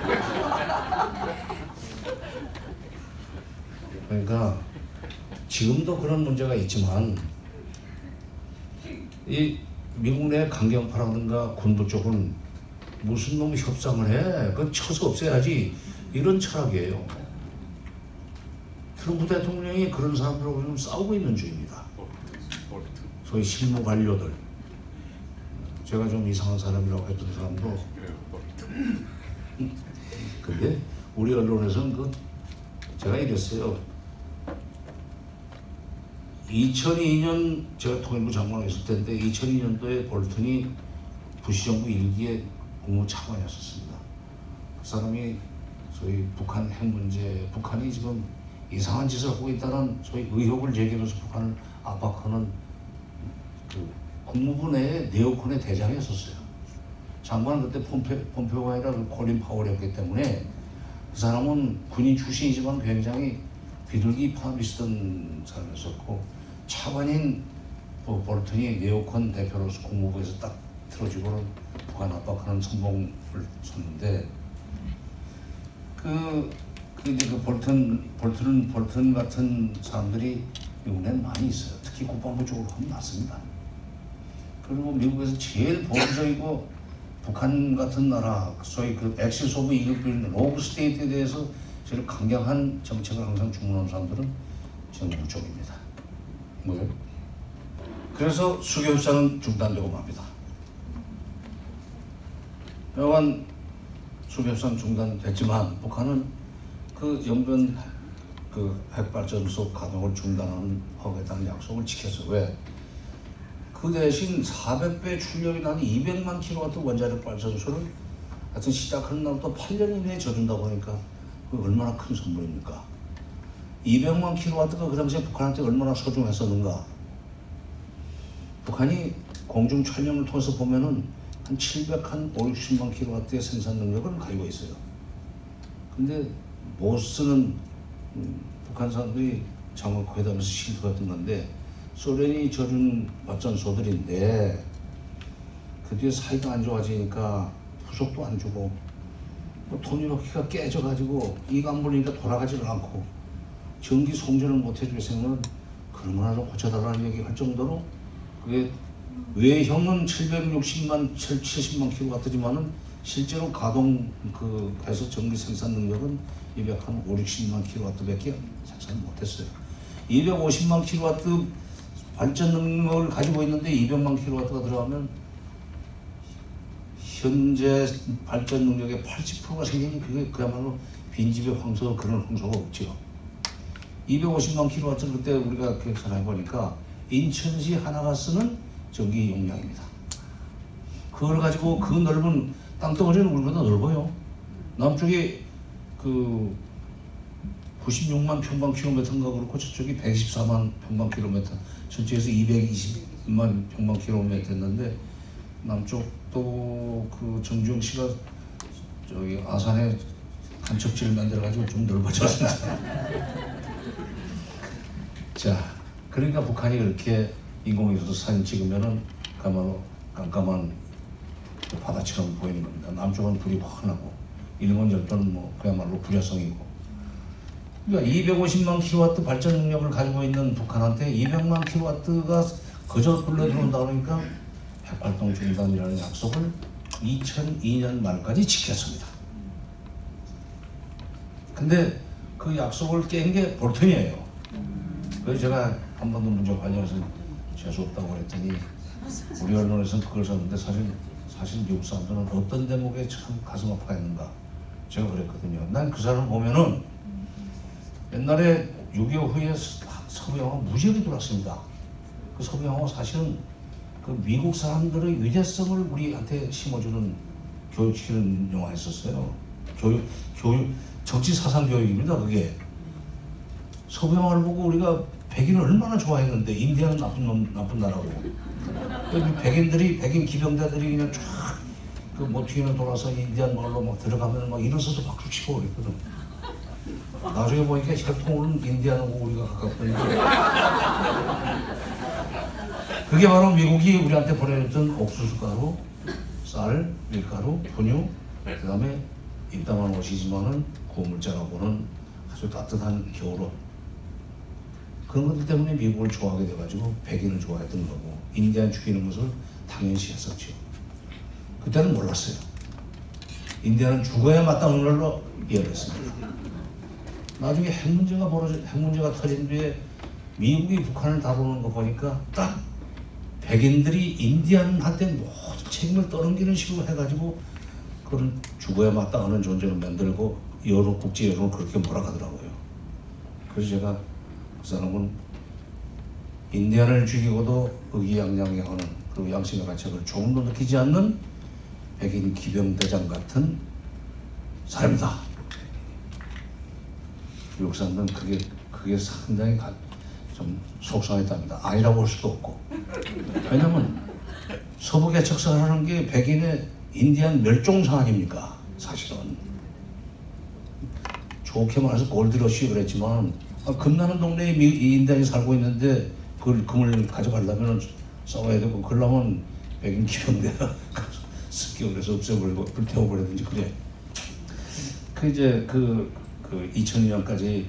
*laughs* 그러니까 지금도 그런 문제가 있지만 이 미국 내 강경파라든가 군부 쪽은 무슨 놈이 협상을 해? 그건 쳐서 없애야지 이런 철학이에요. 트럼프 대통령이 그런 사람들하고 지금 싸우고 있는 중입니다. 소위 실무 관료들. 제가 좀 이상한 사람이라고 했던 사람도 근데 우리 언론에서는 그 제가 이랬어요. 2002년 제가 통일부 장관을 했을 때인데 2002년도에 볼튼이 부시 정부 일기에 국무 차관이었습니다. 그 사람이 소위 북한 핵 문제, 북한이 지금 이상한 짓을 하고 있다는 소위 의혹을 제기하면서 북한을 압박하는 그 국무부 내에 네오콘의 대장이었었어요. 장관은 그때 폼페, 폼페오가 아니라 그 콜린 파월이었기 때문에 그 사람은 군인 출신이지만 굉장히 비둘기 파비스던 사람이었었고 차관인 뭐 볼튼이 네오콘 대표로서 국무부에서 딱 틀어주고는 북한 압박하는 선봉을 섰는데 그, 그 이제 그 볼튼 볼튼 볼튼 같은 사람들이 미국에는 많이 있어요. 특히 국방부 쪽으로 하면 많습니다. 그리고 미국에서 제일 보수적이고 북한 같은 나라 소위 그 axis of evil rogue state에 대해서 제일 강경한 정책을 항상 주문하는 사람들은 정부 쪽입니다. 뭐요? 그래서 수교 협상은 중단되고 맙니다. 여간 수교 협상 중단됐지만 북한은 그 영변 그 핵발전소 가동을 중단하겠다는 약속을 지켰어요. 왜? 그 대신 400배 출력이 나는 200만 킬로와트 원자력 발전소를 하여튼 시작하는 날부터 8년 이내에 져준다고 하니까 그 얼마나 큰 선물입니까? 200만 킬로와트가 그 당시에 북한한테 얼마나 소중했었는가? 북한이 공중 촬영을 통해서 보면은 한 700, 한 5, 60만 킬로와트의 생산 능력을 가지고 있어요. 근데 못 쓰는 음, 북한 사람들이 장관회담에서 실수했던 건데 소련이 져준 발전소들인데 그 뒤에 사이가 안 좋아지니까 후속도 안 주고 뭐 토니로키가 깨져가지고 이가 안 물리니까 돌아가지를 않고 전기 송전을 못 해주겠으면 그러나 좀 고쳐달라는 얘기 할 정도로 그게 외형은 760만 70만 킬로와트지만은 실제로 가동 그 해서 전기 생산 능력은 200한 5, 60만 킬로와트밖에 생산 못했어요. 250만 킬로와트 발전 능력을 가지고 있는데 200만 킬로와트가 들어가면 현재 발전 능력의 80%가 생기니 그게 그야말로 빈집의 황소 그런 황소가 없죠. 250만 킬로와트 그때 우리가 계산해 보니까 인천시 하나가 쓰는 전기 용량입니다. 그걸 가지고 그 넓은 땅덩어리는 우리보다 넓어요. 남쪽에 그 96만 평방 킬로미터인가 그렇고 저쪽이 114만 평방 킬로미터 전체에서 220만 평방 킬로미터 했는데 남쪽도 그 정주영 씨가 저기 아산에 간척지를 만들어 가지고 좀 넓어졌습니다. *laughs* 자, 그러니까 북한이 그렇게 인공위성에서 사진 찍으면은 그야말로 깜깜한 그 바다처럼 보이는 겁니다. 남쪽은 불이 환하고 일본 열도는 뭐 그야말로 불야성이고 그러니까 250만 킬로와트 발전 능력을 가지고 있는 북한한테 200만 킬로와트가 그저 불러 들어온다 그러니까 핵활동 중단이라는 약속을 2002년 말까지 지켰습니다. 근데 그 약속을 깬 게 볼턴이에요. 그래서 제가 한 번도 문제 관련해서 재수 없다고 그랬더니 우리 언론에서는 그걸 썼는데 사실 사실 미국 사람들은 어떤 대목에 참 가슴 아파했는가 제가 그랬거든요. 난 그 사람 보면은 옛날에 6.25 후에 서- 서부 영화 무지하게 들어왔습니다. 그 서부 영화 사실은 그 미국 사람들의 위대성을 우리한테 심어주는 교육시키는 영화였었어요. 교육, 교육, 정치 사상 교육입니다. 그게 서부 영화를 보고 우리가 백인을 얼마나 좋아했는데 인디아는 나쁜 놈, 나쁜 나라고. 그 백인들이 백인 기병대들이 그냥 쫙그 모퉁이를 돌아서 인디안 마을로 막 들어가면 막 일어서서 박수 치고 그랬거든. 나중에 보니까 혈통은 인디안하고 우리가 가깝다니까. 그게 바로 미국이 우리한테 보내줬던 옥수수 가루, 쌀, 밀가루, 분유, 그 다음에 입담한 옷이지만은 고물자라고는 아주 따뜻한 겨울옷. 그런 것들 때문에 미국을 좋아하게 돼가지고 백인을 좋아했던 거고 인디안 죽이는 것을 당연시 했었죠. 그때는 몰랐어요. 인디안은 죽어야 마땅한 걸로 이해했습니다. 나중에 핵 문제가 벌어져 핵 문제가 터진 뒤에 미국이 북한을 다루는 거 보니까 딱 백인들이 인디안한테 모든 책임을 떠넘기는 식으로 해가지고 그런 죽어야 마땅하는 존재를 만들고 여론 국제 여론을 그렇게 몰아가더라고요. 그래서 제가 그 사람은 인디안을 죽이고도 의기양양하는 그리고 양심의 가책을 조금도 느끼지 않는 백인 기병대장 같은 사람이다. 미국 사람들은 그게 그게 상당히 가, 좀 속상했답니다. 아니라고 할 수도 없고. 왜냐면 서부 개척선하는 게 백인의 인디안 멸종상 아닙니까? 사실은. 좋게 말해서 골드러시 그랬지만 아, 금나는 동네에 미, 이 인디안이 살고 있는데 그걸 금을 가져가려면 싸워야 되고 그러려면 백인 기병대가 *laughs* 습격을 해서 없애버리고 불태워버리든지 그래. 그 이제 그, 그 2002년까지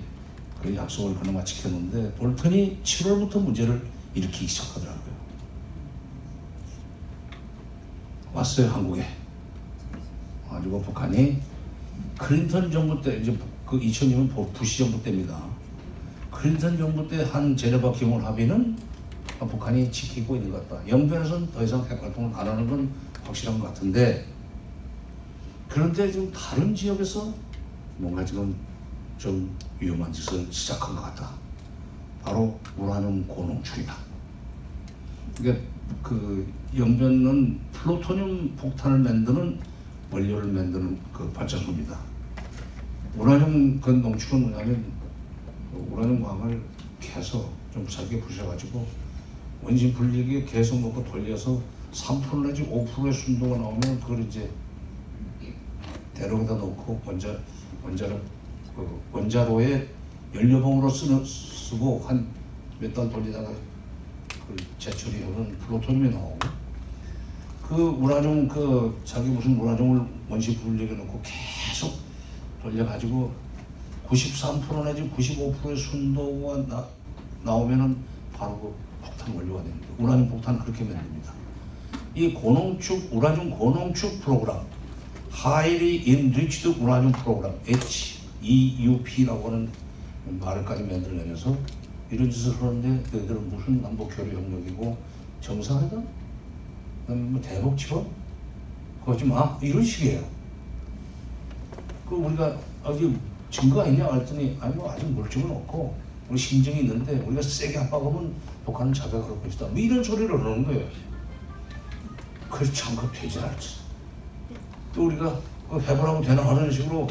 그 약속을 그나마 지켰는데 볼턴이 7월부터 문제를 일으키기 시작하더라고요. 왔어요 한국에. 가지고 북한이 클린턴 정부 때 이제 그 2002년 부시 정부 때입니다. 클린턴 정부 때 한 제네바 기물 합의는 북한이 지키고 있는 것 같다. 영변에서는 더 이상 핵 활동을 안 하는 건 확실한 것 같은데 그런데 지금 다른 지역에서 뭔가 지금 좀 위험한 짓을 시작한 것 같다. 바로 우라늄 고농출이다. 그러니까 그 영변은 플루토늄 폭탄을 만드는 원료를 만드는 그 발전소입니다. 우라늄 그 농축은 뭐냐면 그 우라늄 광을 캐서 좀 잘게 부셔가지고 원심 분리기에 계속 넣고 돌려서 3% 내지 5%의 순도가 나오면 그걸 이제 대롱에다 넣고 원자 원자로 그 원자로에 연료봉으로 쓰는 쓰고 한 몇 달 돌리다가 그 제철이 하면 플루토늄이 나오고 그 우라늄 그 자기 무슨 우라늄을 원시 분리해 놓고 계속 돌려가지고 93% 내지 95%의 순도가 나, 나오면은 바로 그 폭탄 원료가 됩니다. 우라늄 폭탄은 그렇게 만듭니다. 이 고농축 우라늄 고농축 프로그램 Highly Enriched Uranium Program HEUP라고 하는 말을까지 만들어내면서 이런 짓을 하는데 너희들은 무슨 남북 교류 협력이고 정상회담? 뭐 대북 지원? 그러지 마 이런 식이에요. 그 우리가 아직 증거가 있냐 했더니 아니 뭐 아직 물증은 없고 우리 심증이 있는데 우리가 세게 압박하면 북한은 자백할 것이다. 뭐 이런 소리를 하는 거예요. 그래서 참그 되지 않지. 또 우리가 그 해보라고 되나 하는 식으로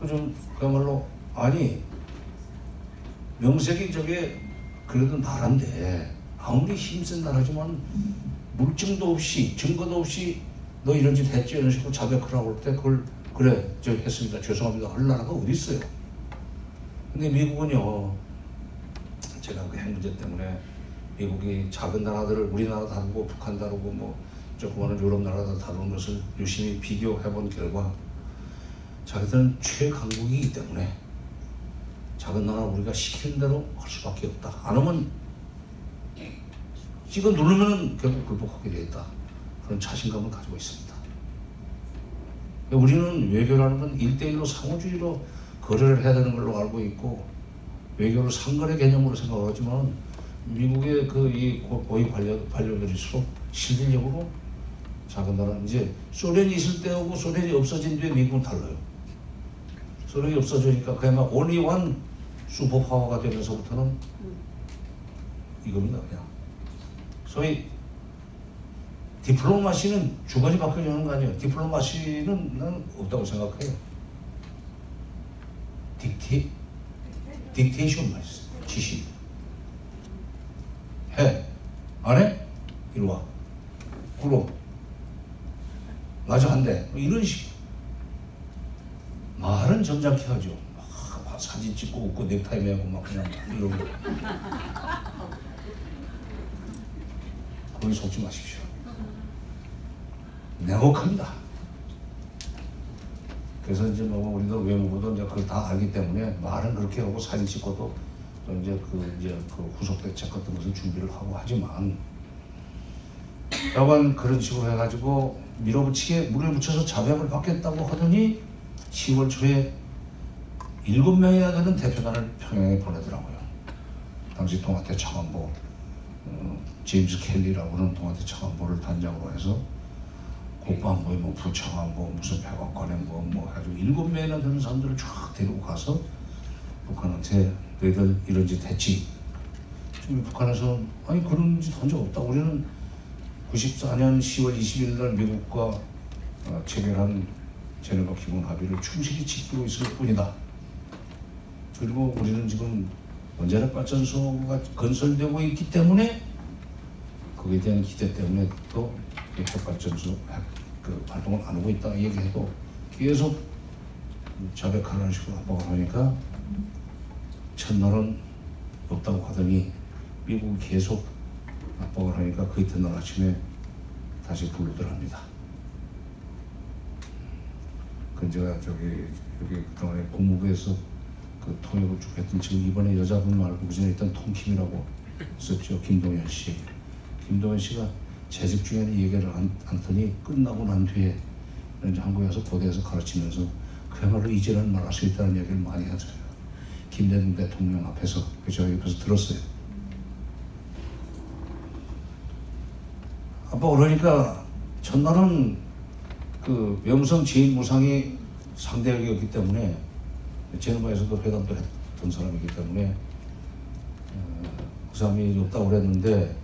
그좀 그야말로 아니 명색이 저게 그래도 나라인데 아무리 힘센 나라지만 물증도 없이 증거도 없이 너 이런 짓 했지 이런 식으로 자백하라고 할 때 그걸 그래 저 했습니다 죄송합니다 할 나라가 어디 있어요 근데 미국은요 제가 그 핵 문제 때문에 미국이 작은 나라들을 우리나라 다루고 북한 다루고 뭐 조그마한 유럽 나라들 다루는 것을 유심히 비교해 본 결과 자기들은 최강국이기 때문에 작은 나라 우리가 시키는 대로 할 수밖에 없다. 안 하면 찍어 누르면 결국 굴복하게 되어 있다. 그런 자신감을 가지고 있습니다. 우리는 외교라는 건 1대1로 상호주의로 거래를 해야 되는 걸로 알고 있고 외교를 상거래 개념으로 생각하지만 미국의 그이 고위 관료, 관료들일수록 실질적으로 작은 나라 이제 소련이 있을 때하고 소련이 없어진 뒤에 미국은 달라요. 소련이 없어지니까 그야말로 온리원 슈퍼파워가 되면서부터는 이겁니다 그냥. 소위 디플로마시는 주거지 바뀌려는 거 아니에요. 디플로마시는 없다고 생각해요. 딕테 딕테이션만 있어. 지시. 해. 안 해? 이리 와. 굴어. 맞아 한대. 뭐 이런 식. 말은 점잖게 하죠. 막 사진 찍고 웃고 넥타이 매고 막 그냥 이러고. 거기 속지 마십시오. 냉혹합니다. 그래서 이제 뭐 우리도 외무부도 이제 그걸 다 알기 때문에 말은 그렇게 하고 사진 찍고도 또 이제 그 이제 그 후속 대책 같은 것을 준비를 하고 하지만 여간 그런 식으로 해가지고 밀어붙이게 물에 묻혀서 자백을 받겠다고 하더니 10월 초에 일곱 명이나 되는 대표단을 평양에 보내더라고요. 당시 동아태 차관보 어, 제임스 켈리라고는 동아태 차관보를 단장으로 해서 국방부에 뭐 부차관보 무슨 백악관에 뭐뭐 해가지고 일곱 명이나 되는 사람들을 쫙 데리고 가서 북한한테 너희들 이런 짓 했지. 지금 북한에서 아니 그런 짓 한 적 없다. 우리는 94년 10월 20일 날 미국과 어, 체결한 제네바 기본 합의를 충실히 지키고 있을 뿐이다. 그리고 우리는 지금 원자력 발전소가 건설되고 있기 때문에 거기에 대한 기대 때문에 또 핵발전소 핵, 그 활동을 안 하고 있다 얘기해도 계속 자백하는 식으로 압박을 하니까 첫날은 없다고 하더니 미국이 계속 압박을 하니까 그 이튿날 아침에 다시 불르더랍니다. 그 제가 저기 여기 그동안에 국무부에서 그 통역을 쭉 했던 지금 이번에 여자분 말고 그전에 있던 통킴이라고 있었죠 김동현 씨. 김동현 씨가 재직 중에는 얘기를 안, 않더니 끝나고 난 뒤에 이제 한국에 와서 고대에서 가르치면서 그야말로 이제는 말할 수 있다는 얘기를 많이 하잖아요. 김대중 대통령 앞에서 그 제가 옆에서 들었어요. 아빠 그러니까 첫날은 그 염성 제일 무상이 상대역이었기 때문에 제노바에서도 회담도 했던 사람이기 때문에 어, 그 사람이 없다고 그랬는데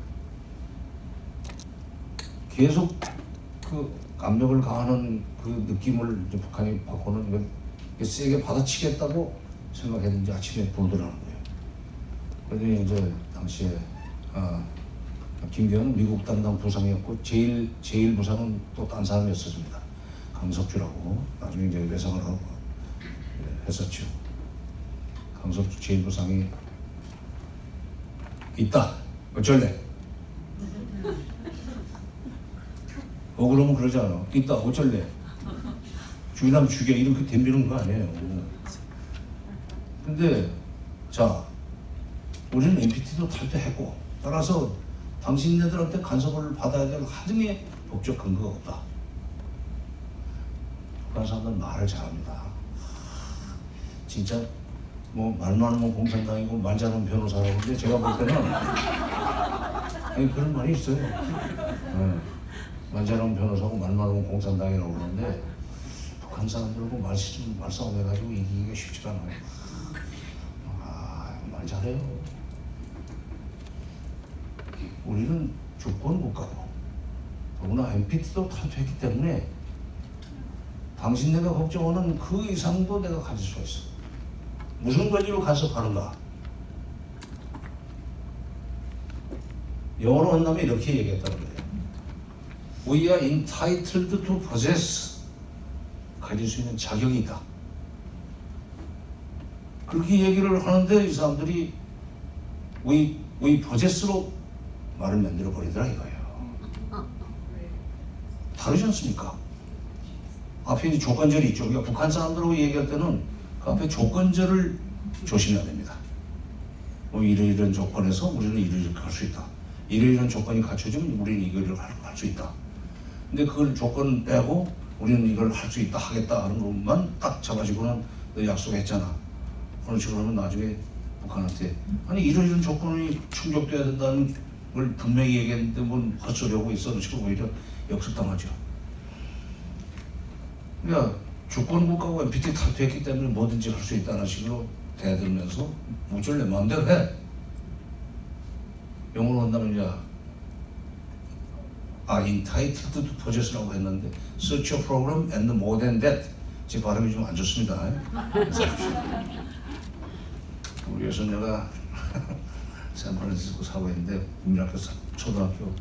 계속 그 압력을 가하는 그 느낌을 이제 북한이 받고는 이걸 세게 받아치겠다고 생각했는지 아침에 보더라는 거예요. 그러더니 이제 당시에 아, 김경은 미국 담당 부상이었고 제일 제일 부상은 또 딴 사람이었습니다. 강석주라고 나중에 이제 외상을 하고 예, 했었죠. 강석주 제일 부상이 있다. 어쩔래? *laughs* 어 그러면 그러지 않아. 있다. 어쩔래? 주인하면 죽여 이렇게 덤비는 거 아니에요. 근데 자 우리는 NPT도 탈퇴했고 따라서 당신네들한테 간섭을 받아야 될 하등의 법적 근거가 없다. 북한 사람들 말을 잘합니다. 진짜 뭐 말만 하면 공산당이고 말 잘하면 변호사라고 하는데 제가 볼 때는 *laughs* 아니 그런 말이 있어요. 네. 말 잘하면 변호사고 말만 하면 공산당이라고 그러는데 북한 사람들하고 말싸움 해가지고 이기기가 쉽지가 않아요. 아, 말 잘해요. 우리는 주권 국가고 더구나 NPT도 탈퇴했기 때문에 당신네가 걱정하는 그 이상도 내가 가질 수가 있어. 무슨 권리로 간섭하는가? 영어로 한다면 이렇게 얘기했다고 그래요. We are entitled to possess. 가질 수 있는 자격이 있다. 그렇게 얘기를 하는데 이 사람들이 we, we possess로 말을 만들어 버리더라 이거예요. 다르지 않습니까? 앞에 조건절이 있죠. 그러니까 북한 사람들하고 얘기할 때는 그 앞에 조건절을 조심해야 됩니다. 뭐 이러이런 조건에서 우리는 이러이렇게 할 수 있다. 이러이런 조건이 갖춰지면 우리는 이걸 할수 있다. 근데 그걸 조건 빼고 우리는 이걸 할 수 있다 하겠다 하는 것만 딱 잡아주고는 너 약속했잖아. 그런 식으로 하면 나중에 북한한테 아니 이런 이런 조건이 충족돼야 된다는 걸 분명히 얘기했는데 뭔 헛소리하고 있어 그런 식으로 오히려 역습당하죠. 그러니까 주권 국가가 MBT 탈퇴했기 때문에 뭐든지 할 수 있다는 식으로 대들면서 무절 내 마음대로 해. 영어로 한다면 이 제 아, entitled to possess라고 했는데 such a program and more than that. 제 발음이 좀 안 좋습니다. *laughs* 우리 여선녀가 *laughs* 샌프란시스코 사고 있는데 국민학교 사- 초등학교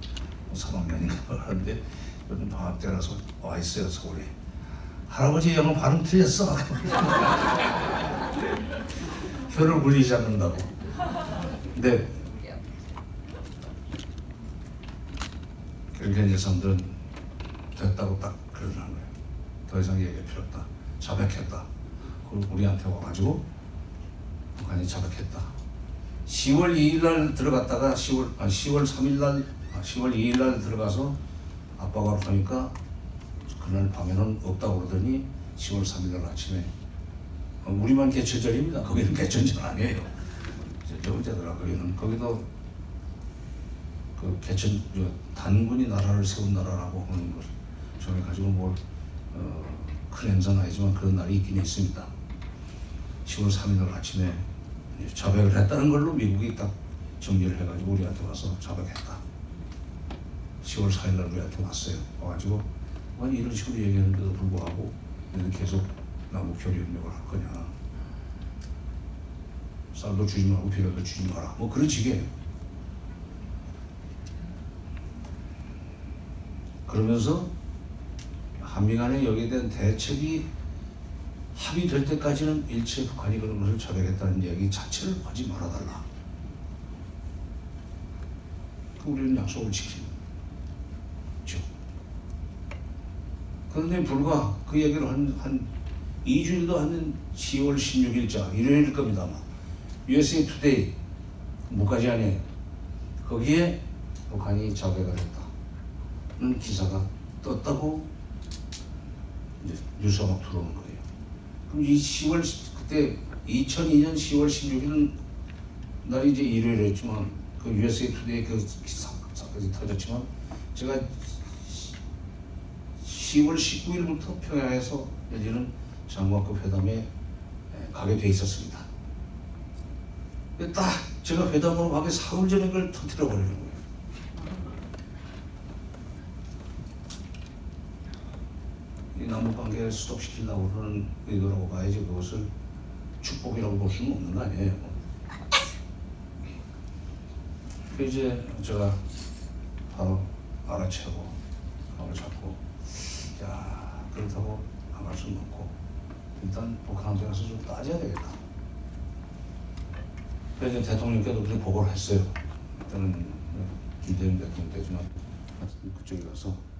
3학년인가 하는데 요즘 방학 때라서 와 있어요 서울에. 할아버지 영어 발음 틀렸어. *laughs* 혀를 굴리지 않는다고. 근데 이제 사람들은 됐다고 딱 그러는 거예요. 더 이상 얘기할 필요 없다. 자백했다. 그리고 우리한테 와가지고 북한이 자백했다. 10월 2일 날 들어갔다가 10월 아 10월 3일 날 아, 10월 2일 날 들어가서 아빠가 보니까 그날 밤에는 없다고 그러더니 10월 3일 날 아침에 어, 우리만 개천절입니다. 거기는 개천절 아니에요. 이제 언제더라 거기는. 거기도 그 개천 저 단군이 나라를 세운 나라라고 하는 걸 정해 가지고 뭘큰 어, 행사는 아니지만 그런 날이 있긴 있습니다. 10월 3일 날 아침에 자백을 했다는 걸로 미국이 딱 정리를 해가지고 우리한테 와서 자백했다. 10월 4일 날 우리한테 왔어요. 와가지고 아니 이런 식으로 얘기했는데도 불구하고 계속 남북 교류 협력을 할 거냐. 쌀도 주지 말고 비료도 주지 마라. 뭐 그런 식이에요. 그러면서 한미 간에 여기에 대한 대책이 합의될 때까지는 일체 북한이 그런 것을 자백했다는 얘기 자체를 하지 말아달라. 그 우리는 약속을 지키죠. 그런데 불과 그 얘기를 한, 한 2주일도 안 10월 16일자 일요일일 겁니다 아마 USA Today 뭐까지 아니에요 거기에 북한이 자백을 했다는 기사가 떴다고 이제 뉴스가 막 들어오는 거예요 그럼 이 10월 그때 2002년 10월 16일 날이 이제 일요일이었지만 그 USA Today 그 기사, 사건이 터졌지만 제가 10월 19일부터 평양에서 열리는 장관급 회담에 에, 가게 돼 있었습니다. 딱 제가 회담으로 가기 사흘 전에 그걸 터뜨려 버리는 거예요. 이 남북 관계를 스톱시키려고 하는 의도라고 봐야지 그것을 축복이라고 볼 수는 없는 거 아니에요. 그 이제 제가 바로 알아채고 감을 잡고 야 그렇다고 안갈 수는 없고 일단 북한한테 가서 좀 따져야 되겠다. 그래서 대통령께도 그렇게 보고를 했어요. 일단은 김대중 대통령 때지만 그쪽에 가서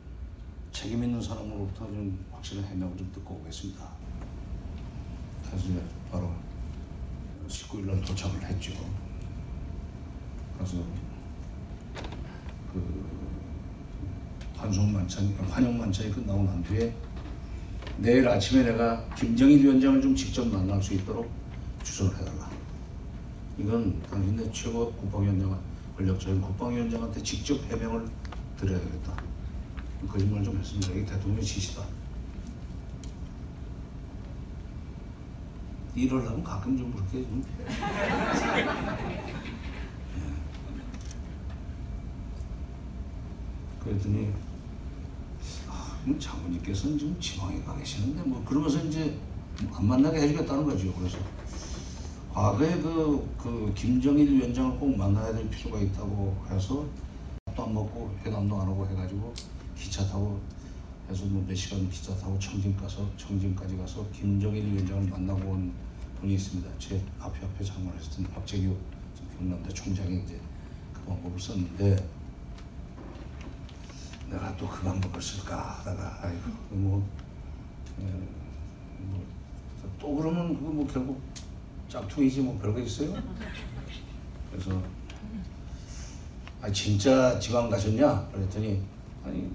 책임 있는 사람으로부터 좀 확실한 해명을 좀 듣고 오겠습니다. 그래서 바로 19일 날 도착을 했죠. 그래서 그 환송 만찬, 환영 만찬이 끝나고 난 뒤에 내일 아침에 내가 김정일 위원장을 좀 직접 만날 수 있도록 주선을 해달라. 이건 당신네 최고 국방위원장, 권력적인 국방위원장한테 직접 해명을 드려야 되겠다. 거짓말 좀 했습니다. 이게 대통령의 지시다. 일을 하면 가끔 좀 그렇게 좀 *laughs* 그랬더니 아, 이 장모님께서는 지금 지방에 가 계시는데 뭐 그러면서 이제 안 만나게 해주겠다는 거죠. 그래서 과거에 그, 그 김정일 위원장을 꼭 만나야 될 필요가 있다고 해서 밥도 안 먹고 회담도 안 하고 해가지고 기차 타고 해서 뭐몇 시간 기차 타고 청진 가서 청진까지 가서 김정일 위원장을 만나고 온 분이 있습니다. 제 앞에 앞에 장관을 했던 박재규 경남대 총장이 이제 그 방법을 썼는데 내가 또 그 방법을 쓸까 하다가 아이고 뭐, 예, 뭐, 또 그러면 그거 뭐 결국 짝퉁이지 뭐 별거 있어요? 그래서 아 진짜 지방 가셨냐? 그랬더니 아니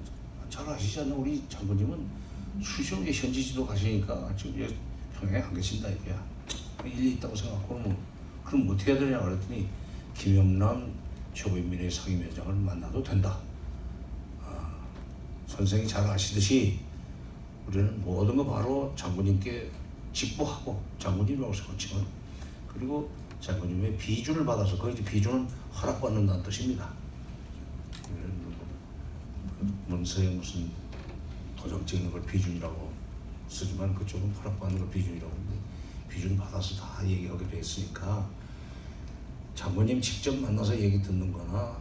잘 않나? 우리 장군님은 수시에 현지지도 가시니까 지금 평양에 안 계신다 이거야 일리 있다고 생각하고 뭐 그럼 뭐 어떻게 해야 되냐 그랬더니 김영남 최고인민회 상임위원장을 만나도 된다. 아, 선생이 잘 아시듯이 우리는 모든 거 바로 장군님께 직보하고 장군님이라고 생각지만 그리고 장군님의 비준을 받아서 그 비준은 허락받는다는 뜻입니다. 문서에 무슨 도장 찍는 걸 비준이라고 쓰지만 그쪽은 허락받는 걸 비준이라고 하는데 비준 받아서 다 얘기하게 돼 있으니까 장군님 직접 만나서 얘기 듣는 거나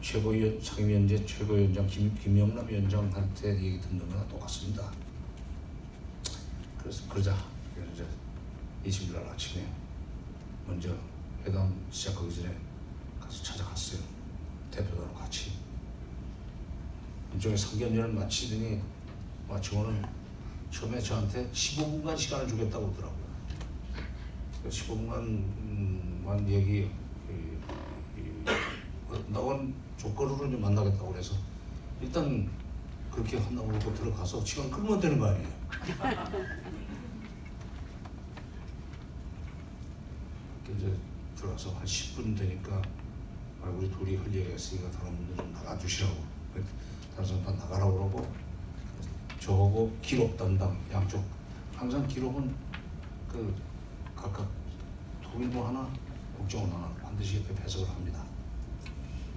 최고위원 상임위원장 최고위원장 김, 김영남 위원장한테 얘기 듣는 거나 똑같습니다. 그래서 그러자 이제 20일 날 아침에 먼저 회담 시작하기 전에 가서 찾아갔어요. 대표단하고 같이. 일종의 상견례를 마치더니 마치고는 처음에 저한테 15분간 시간을 주겠다고 하더라고요. 15분간만 얘기 이, 이, 나온 조건으로 이제 만나겠다고 그래서 일단 그렇게 한다고 그러고 들어가서 시간 끌면 되는 거 아니에요. *laughs* 이제 들어가서 한 10분 되니까 아, 우리 둘이 할 얘기가 있으니까 다른 분들 좀 나가주시라고 사람 다 나가라고 그러고 저하고 기록 담당 양쪽 항상 기록은 그 각각 통일부 하나 국정원 하나 반드시 옆에 배석을 합니다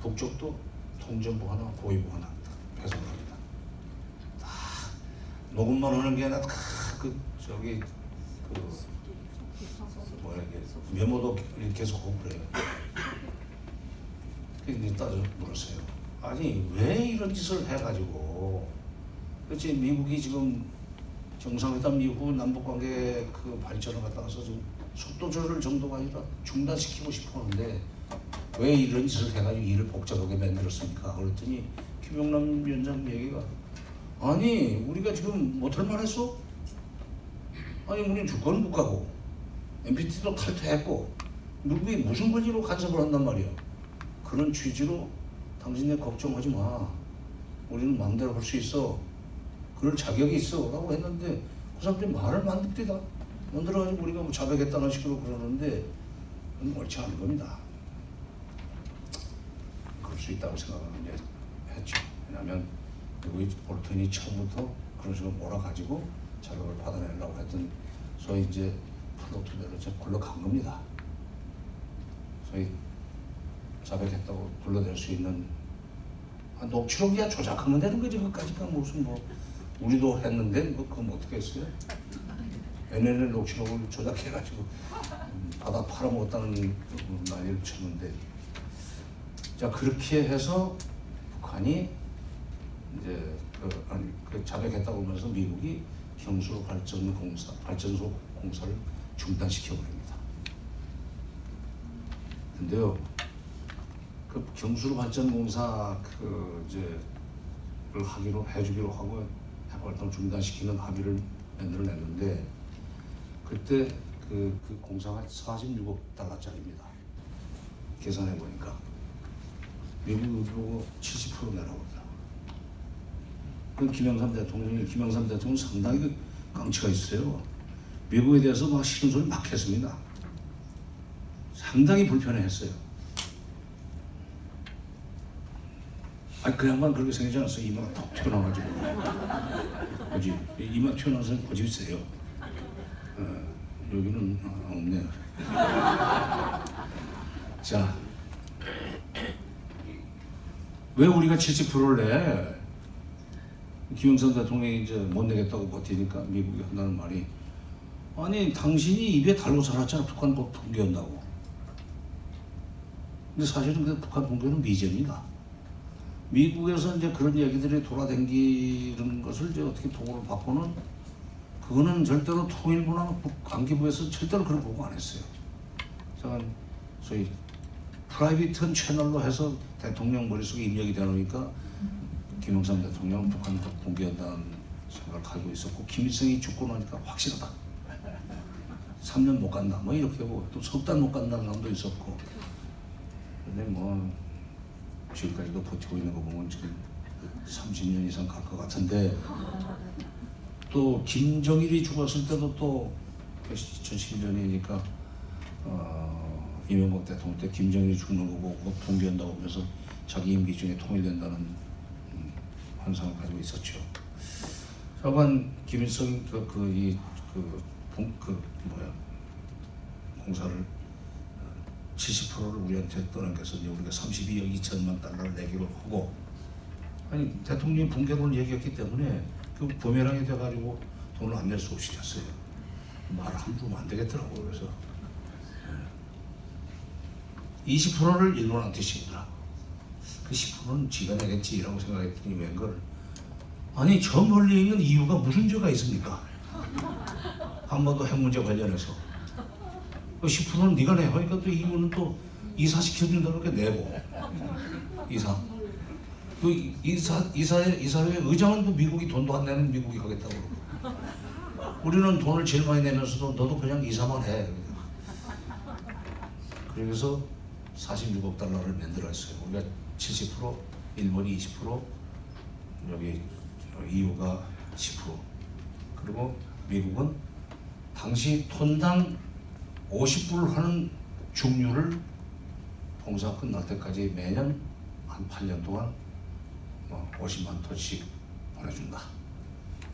북쪽도 통전부 하나 고위부 하나 배석을 합니다 다 녹음만 하는 게 아니라 다그 저기 그 뭐야 이게 메모도 계속 그래요. 그래서 따져 물었어요. 아니 왜 이런 짓을 해가지고 그렇지 미국이 지금 정상회담 이후 남북 관계 그 발전을 갖다가서 좀 속도 조절 정도가 아니라 중단시키고 싶어하는데 왜 이런 짓을 해가지고 일을 복잡하게 만들었습니까? 그랬더니 김용남 위원장 얘기가 아니 우리가 지금 못할 만했어? 아니 우리는 주권 국가고 NPT도 탈퇴했고 미국이 무슨 권리로 간섭을 한단 말이야. 그런 취지로 당신네 걱정하지 마. 우리는 마음대로 할 수 있어. 그럴 자격이 있어. 라고 했는데 그 사람들이 말을 만듭디다. 만들어가지고 우리가 뭐 자백했다는 식으로 그러는데 옳지 않은 겁니다. 그럴 수 있다고 생각하는 게 했죠. 왜냐하면 미국이 볼턴이 처음부터 그런 식으로 몰아가지고 자격을 받아내려고 했던 소위 이제 플로트대로 이제 굴러간 겁니다. 소위 자백했다고 불러낼 수 있는 아, 녹취록이야 조작하면 되는 거지 그까지가 무슨 뭐 우리도 했는데 뭐 그건 어떻게 했어요? NLL 녹취록을 조작해가지고 음, 바다 팔아먹었다는 그 난리를 쳤는데 자 그렇게 해서 북한이 이제 그 아니 그 자백했다고 하면서 미국이 경수 발전 공사 발전소 공사를 중단시켜 버립니다. 근데요 그 경수 발전 공사 그 이제 를 하기로 해주기로 하고 활동 중단시키는 합의를 만들어냈는데 그때 그, 그 공사가 46억 달러짜리입니다. 계산해 보니까 보고 70% 내라고 하더라고요. 그 김영삼 대통령이 김영삼 대통령 상당히 그 강치가 있어요. 미국에 대해서 막 싫은 소리 막 했습니다. 상당히 불편해했어요. 아니 그 양반 그렇게 생기지 않았어요. 이마가 턱 튀어나와가지고. 그지? 이마 튀어나와서 고집 세요. 어, 여기는 아, 없네요. 자, 왜 우리가 70%를 내? 김영삼 대통령이 이제 못 내겠다고 버티니까 미국이 한다는 말이 아니 당신이 입에 달고 살았잖아 북한 곧 붕괴한다고 근데 사실은 그 북한 붕괴는 미제입니다 미국에서 이제 그런 얘기들이 돌아다니는 것을 이제 어떻게 보고를 받고는 그거는 절대로 통일부나 안기부에서 절대로 그런 보고 안 했어요 제가 소위 프라이빗한 채널로 해서 대통령 머릿속에 입력이 되놓으니까 김영삼 대통령 북한 꼭 붕괴한다는 생각을 가지고 있었고 김일성이 죽고 나니까 확실하다. 3년 못 간다. 뭐 이렇게 하고 또석달못 간다는 사람도 있었고. 근데 뭐 지금까지도 버티고 있는 거 보면 지금 30년 이상 갈 것 같은데 또 김정일이 죽었을 때도 또 2011년이니까 어, 이명박 대통령 때 김정일이 죽는 거 보고 붕괴한다고 하면서 자기 임기 중에 통일된다는 음, 환상을 가지고 있었죠. 저번 김일성 그그이그 그 뭐야 공사를 70%를 우리한테 떠넘겨서 이제 우리가 32억 2천만 달러를 내기로 하고 아니 대통령이 붕괴론을 얘기했기 때문에 그 부메랑이 돼가지고 돈을 안 낼 수 없이 시켰어요. 말 함부로 안 되겠더라고 그래서 20%를 일본한테 시키더라. 그 10%는 지가 내겠지라고 생각했더니 웬걸 아니 저 멀리 있는 이유가 무슨 죄가 있습니까? 한반도 핵 문제 관련해서 그 10%는 네가 내. 하니까 또 이유는 또 이사시켜준다고 이렇게 내고. 이사. 그 이사 이사회 이사회 의장은 또 미국이 돈도 안 내는 미국이 하겠다고. 그러고 우리는 돈을 제일 많이 내면서도 너도 그냥 이사만 해. 그래서 46억 달러를 만들었어요. 우리가 70% 일본이 20% 여기 EU가 10% 그리고 미국은 당시 톤당 50불 하는 중류를 공사 끝날 때까지 매년 한 8년 동안 뭐 50만 톤씩 보내준다.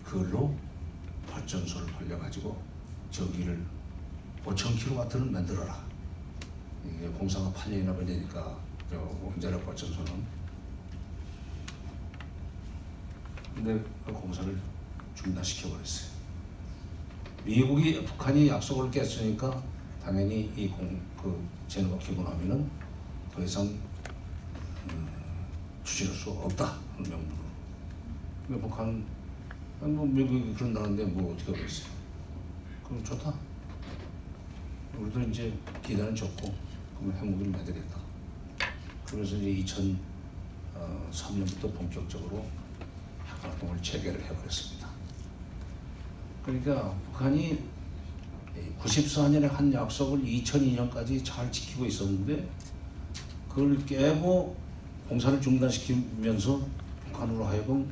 그걸로 발전소를 돌려가지고 전기를 5천 킬로와트는 만들어라. 이게 공사가 8년이나 걸리니까 저 원자력 발전소는 근데 그 공사를 중단시켜 버렸어요. 미국이 북한이 약속을 깼으니까 당연히 이 공 그 제노바 기본하면은 더 이상 음, 추진할 수 없다 하는 명분으로. 근데 북한 아니, 뭐 미국이 그런다는데 뭐 어떻게 하겠어요? 그럼 좋다. 우리도 이제 기대는 좋고 그러면 핵무기를 매들겠다. 그래서 이제 2003년부터 본격적으로 핵활동을 재개를 해버렸습니다. 그러니까 북한이 94년에 한 약속을 2002년까지 잘 지키고 있었는데 그걸 깨고 공사를 중단시키면서 북한으로 하여금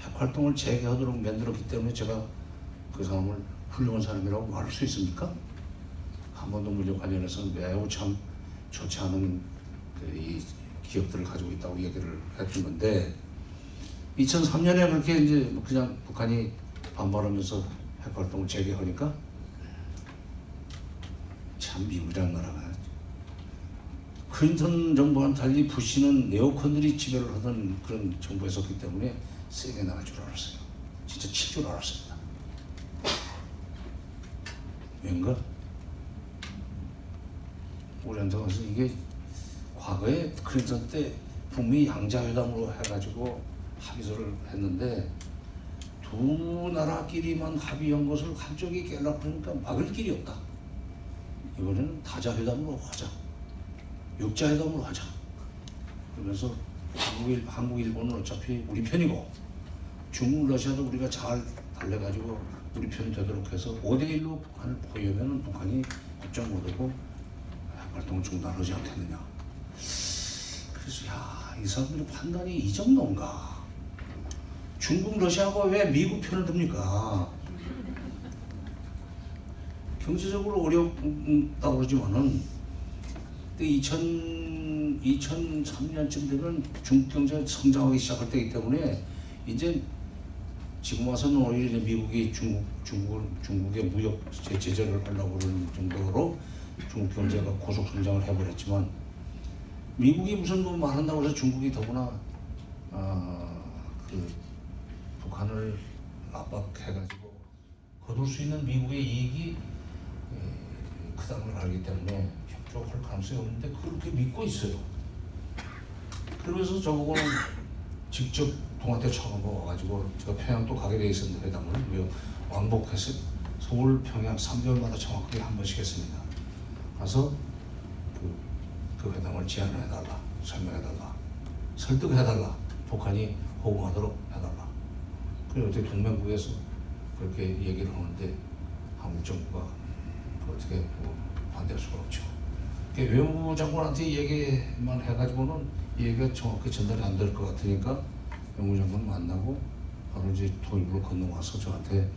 핵활동을 재개하도록 만들었기 때문에 제가 그 사람을 훌륭한 사람이라고 말할 수 있습니까? 한반도 문제 관련해서 매우 참 좋지 않은 그이 기억들을 가지고 있다고 얘기를 했던 건데 2003년에 그렇게 이제 그냥 북한이 반발하면서 핵활동을 재개하니까 참 미국이라는 나라가 클린턴 정부와는 달리 부시는 네오컨들이 지배를 하던 그런 정부였었기 때문에 세게 나갈 줄 알았어요. 진짜 칠 줄 알았습니다. 왠가? 우리한테 와서 이게 과거에 클린턴 때 북미 양자회담으로 해가지고 합의서를 했는데 두 나라끼리만 합의한 것을 한쪽이 깨려고 하니까 막을 길이 없다. 이번에는 다자회담으로 하자. 육자회담으로 하자. 그러면서 한국, 일, 한국 일본은 어차피 우리 편이고 중국, 러시아도 우리가 잘 달래가지고 우리 편 되도록 해서 5대1로 북한을 포위하면 북한이 걱정 못하고 활동을 중단하지 않겠느냐. 그래서 야, 이 사람들의 판단이 이 정도인가. 중국, 러시아가 왜 미국 편을 듭니까? 경제적으로 어렵다고 그러지만은 2000, 2003년쯤 되면 중국 경제가 성장하기 시작할 때이기 때문에 이제 지금 와서는 오히려 미국이 중국, 중국을, 중국의 무역 제- 제재를 하려고 그러는 정도로 중국 경제가 고속 성장을 해버렸지만 미국이 무슨 뭐 말한다고 해서 중국이 더구나 아, 그 북한을 압박해가지고 거둘 수 있는 미국의 이익이 에, 크다는 걸 알기 때문에 협조할 가능성이 없는데 그렇게 믿고 있어요. 그러면서 저보고는 직접 동아태 차관보 와가지고 제가 평양 또 가게 돼 있었는데 회담을 왜 왕복해서 서울 평양 3개월마다 정확하게 한 번씩 했습니다. 가서 그, 그 회담을 제안을 해달라 설명해달라 설득해달라 북한이 보고하도록 해달라. 그리고 어떻게 동맹국에서 그렇게 얘기를 하는데 한국 정부가 어떻게 뭐 반대할 수가 없죠. 외무부 장관한테 얘기만 해가지고는 이 얘기가 정확히 전달이 안 될 것 같으니까 외무부 장관 만나고 바로 이제 토입으로 건너와서 저한테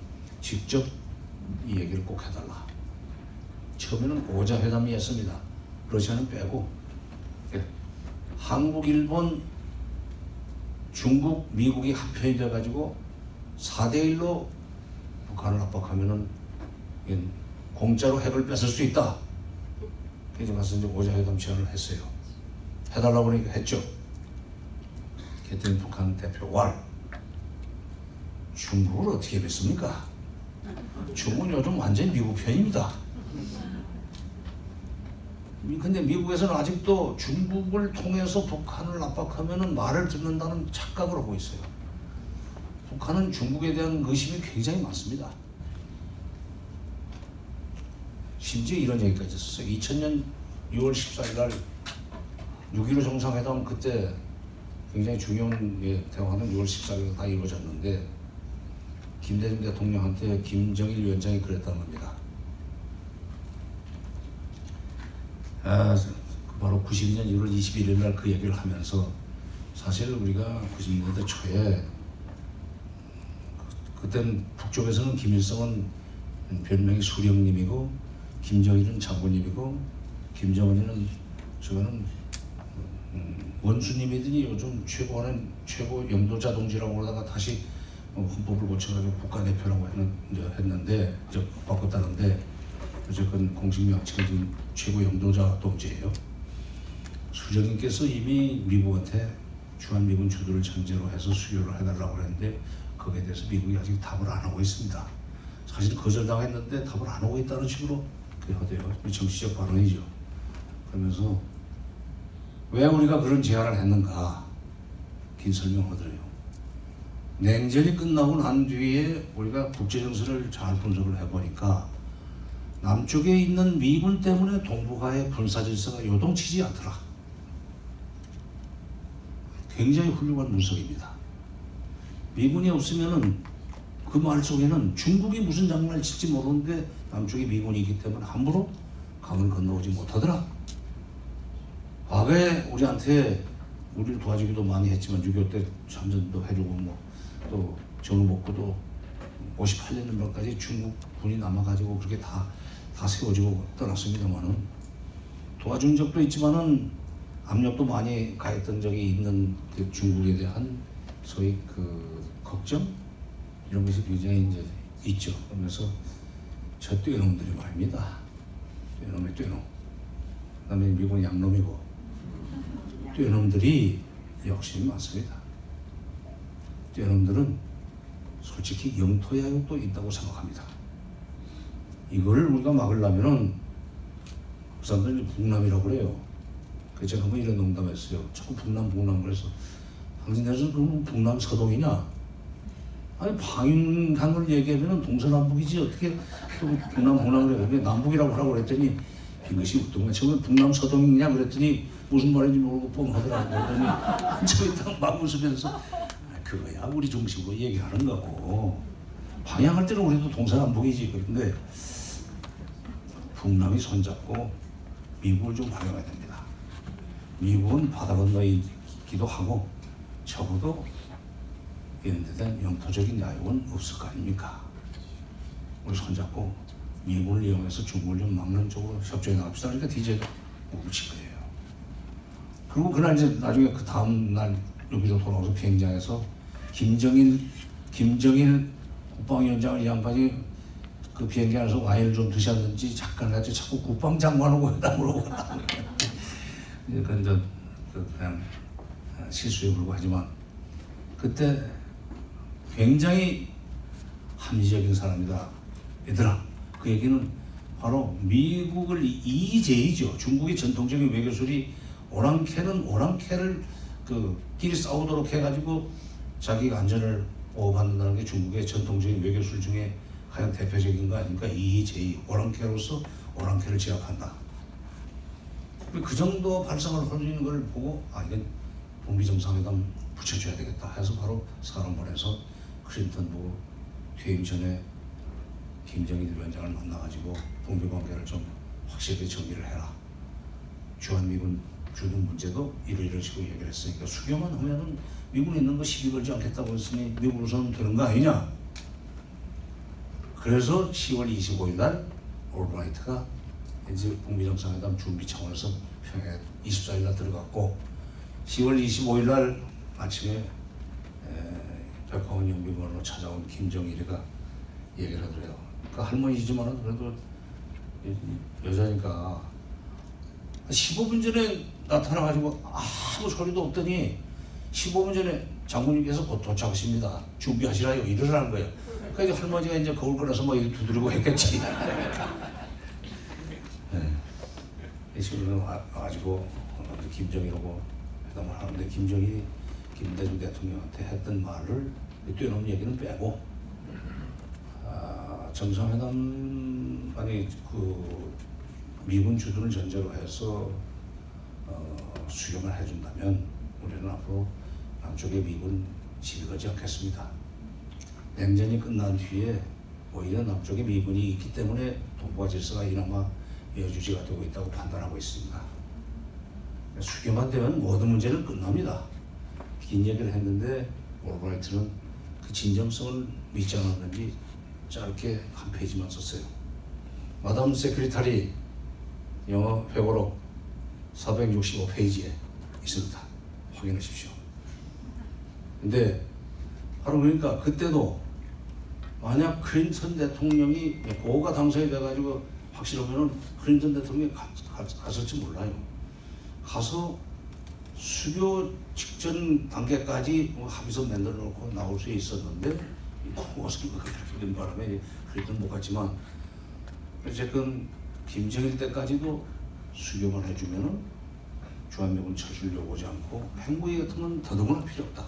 직접 이 얘기를 꼭 해달라. 처음에는 오자 회담이었습니다. 러시아는 빼고 예. 한국, 일본, 중국, 미국이 한편이 돼가지고 4대 1로 북한을 압박하면은 공짜로 핵을 뺏을 수 있다. 그래서 가서 이제 오자회담 제안을 했어요. 해달라고 그러니까 했죠. 그랬더니 북한 대표 왈 중국을 어떻게 뵙습니까? 중국은 요즘 완전히 미국 편입니다. 미- 근데 미국에서는 아직도 중국을 통해서 북한을 압박하면은 말을 듣는다는 착각을 하고 있어요. 북한은 중국에 대한 의심이 굉장히 많습니다. 심지어 이런 얘기까지 있었어요. 2000년 6월 14일 날 6.15 정상회담 그때 굉장히 중요한 예, 대화는 6월 14일 다 이루어졌는데 김대중 대통령한테 김정일 위원장이 그랬다는 겁니다. 아, 그 바로 92년 1월 21일 날 그 얘기를 하면서 사실 우리가 90년대 초에 그- 그때는 북쪽에서는 김일성은 별명이 수령님이고 김정일은 장군님이고 김정은이는 저거는 음, 원수님이더니 요즘 최고하는 최고 영도자 동지라고 그러다가 다시 어, 헌법을 고쳐가지고 국가대표라고 했는데 이제 바꿨다는데 어쨌건 공식 명칭은 지금 최고 영도자 동지예요. 수령님께서 이미 미국한테 주한미군 주도를 전제로 해서 수교를 해달라고 했는데 거기에 대해서 미국이 아직 답을 안 하고 있습니다. 사실 거절당했는데 답을 안 하고 있다는 식으로 그 하대요. 정치적 발언이죠. 그러면서 왜 우리가 그런 제안을 했는가 긴 설명하더래요. 냉전이 끝나고 난 뒤에 우리가 국제 정세를 잘 분석을 해보니까 남쪽에 있는 미군 때문에 동북아의 군사 질서가 요동치지 않더라. 굉장히 훌륭한 분석입니다. 미군이 없으면은 그 말 속에는 중국이 무슨 장난을 칠지 모르는데 남쪽에 미군이 있기 때문에 함부로 강을 건너오지 못하더라. 과거에 우리한테 우리를 도와주기도 많이 했지만 6.25 때 참전도 해주고 뭐또 정부복구도 58년까지 중국 군이 남아가지고 그렇게 다, 다 세워지고 떠났습니다만은 도와준 적도 있지만은 압력도 많이 가했던 적이 있는 그 중국에 대한 소위 그 걱정 이런 것이 굉장히 이제 있죠. 그러면서 저 떼놈들이 말입니다. 떼놈의 떼놈. 그 다음에 미국은 양놈이고 떼놈들이 욕심이 많습니다. 떼놈들은 솔직히 영토 야욕도 있다고 생각합니다. 이걸 우리가 막으려면은 그 사람들이 북남이라고 그래요. 그래서 제가 한번 이런 농담했어요. 자꾸 북남 북남 그래서 당신네는 그럼 북남 서동이냐? 아니 방윤강을 얘기하면 동서남북이지 어떻게 또 북남 북남 그래? 왜 남북이라고 하라고 그랬더니 이것이 웃동안 처음에 북남 서동이냐 그랬더니 무슨 말인지 모르고 뻥하더라고 그러더니 한참 있다가 막 웃으면서 아, 그거야 우리 중심으로 얘기하는 거고 방향할 때는 우리도 동서남북이지 그런데 북남이 손잡고 미국을 좀 활용해야 됩니다. 미국은 바다 건너이기도 하고 적어도 이런 데 대한 영토적인 야욕은 없을 거 아닙니까? 우리 손잡고 미국을 이용해서 중국을 좀 막는 쪽으로 협조해 나갑시다. 그러니까 DJ 뭉친 거예요. 그리고 그날 이제 나중에 그 다음 날 여기로 돌아와서 비행장에서 김정일 김정일 국방위원장을 이 양반이 그 비행기 안에서 와인을 좀 드셨는지 잠깐 가지고 자꾸 국방장관하고 하고 갔다. 이제 그 이제 그 그냥 실수에 불과하지만 그때 굉장히 합리적인 사람이다. 얘들아, 그 얘기는 바로 미국을 이재이죠. 중국의 전통적인 외교술이 오랑캐는 오랑캐를 그 끼리 싸우도록 해가지고 자기가 안전을 보호받는다는 게 중국의 전통적인 외교술 중에 가장 대표적인 거 아닙니까? 이재이 오랑캐로서 오랑캐를 제압한다. 그 정도 발상을 있는 걸 보고 아 이건 북미 정상회담 붙여줘야 되겠다 해서 바로 사람 보내서 클린턴 보고 퇴임 전에 김정일 위원장을 만나가지고 북미 관계를 좀 확실하게 정리를 해라. 주한미군 주둔 문제도 이러이러 식으로 얘기를 했으니까 수교만 하면은 미군에 있는 거 시비 걸지 않겠다고 했으니 미국으로서는 되는 거 아니냐? 그래서 10월 25일 날 올브라이트가 이제 북미 정상회담 준비 차원에서 평양에 24일 날 들어갔고 10월 25일 날 아침에 에, 백화원 영비관으로 찾아온 김정일이가 얘기를 하더래요. 그 할머니지만 그래도 여- 여자니까 15분 전에 나타나가지고 아무 소리도 없더니 15분 전에 장군님께서 곧 도착하십니다. 준비하시라요. 이러라는 거예요. 그러니까 할머니가 이제 거울 꺼내서 뭐 이렇게 두드리고 했겠지. *laughs* 네. 지금 와가지고 어, 김정일하고 회담을 하는데 김정일이 김대중 대통령한테 했던 말을 뛰어넘은 얘기는 빼고 아, 정상회담 아니 그 미군 주둔을 전제로 해서 어, 수용을 해준다면 우리는 앞으로 남쪽의 미군 시비 걸지 않겠습니다. 냉전이 끝난 뒤에 오히려 남쪽에 미군이 있기 때문에 동북아 질서가 이나마 여주지가 되고 있다고 판단하고 있습니다. 수교만 되면 모든 문제는 끝납니다. 긴 얘기를 했는데 올브라이트는 그 진정성을 믿지 않았는지 짧게 한 페이지만 썼어요. 마담 세크리타리 영어 회고록 465페이지에 있습니다. 확인하십시오. 근데 바로 그러니까 그때도 만약 클린턴 대통령이 고어가 당선이 돼가지고 확실하면은 클린턴 대통령이 가, 가, 갔을지 몰라요. 가서 수교 직전 단계까지 뭐 합의서 만들어 놓고 나올 수 있었는데 무엇인가 그 된 바람에 클린턴 못 갔지만 어쨌든 김정일 때까지도 수교만 해주면은 주한미군 철수를 요구하지 않고 행보위 같은 건 더더구나 필요 없다.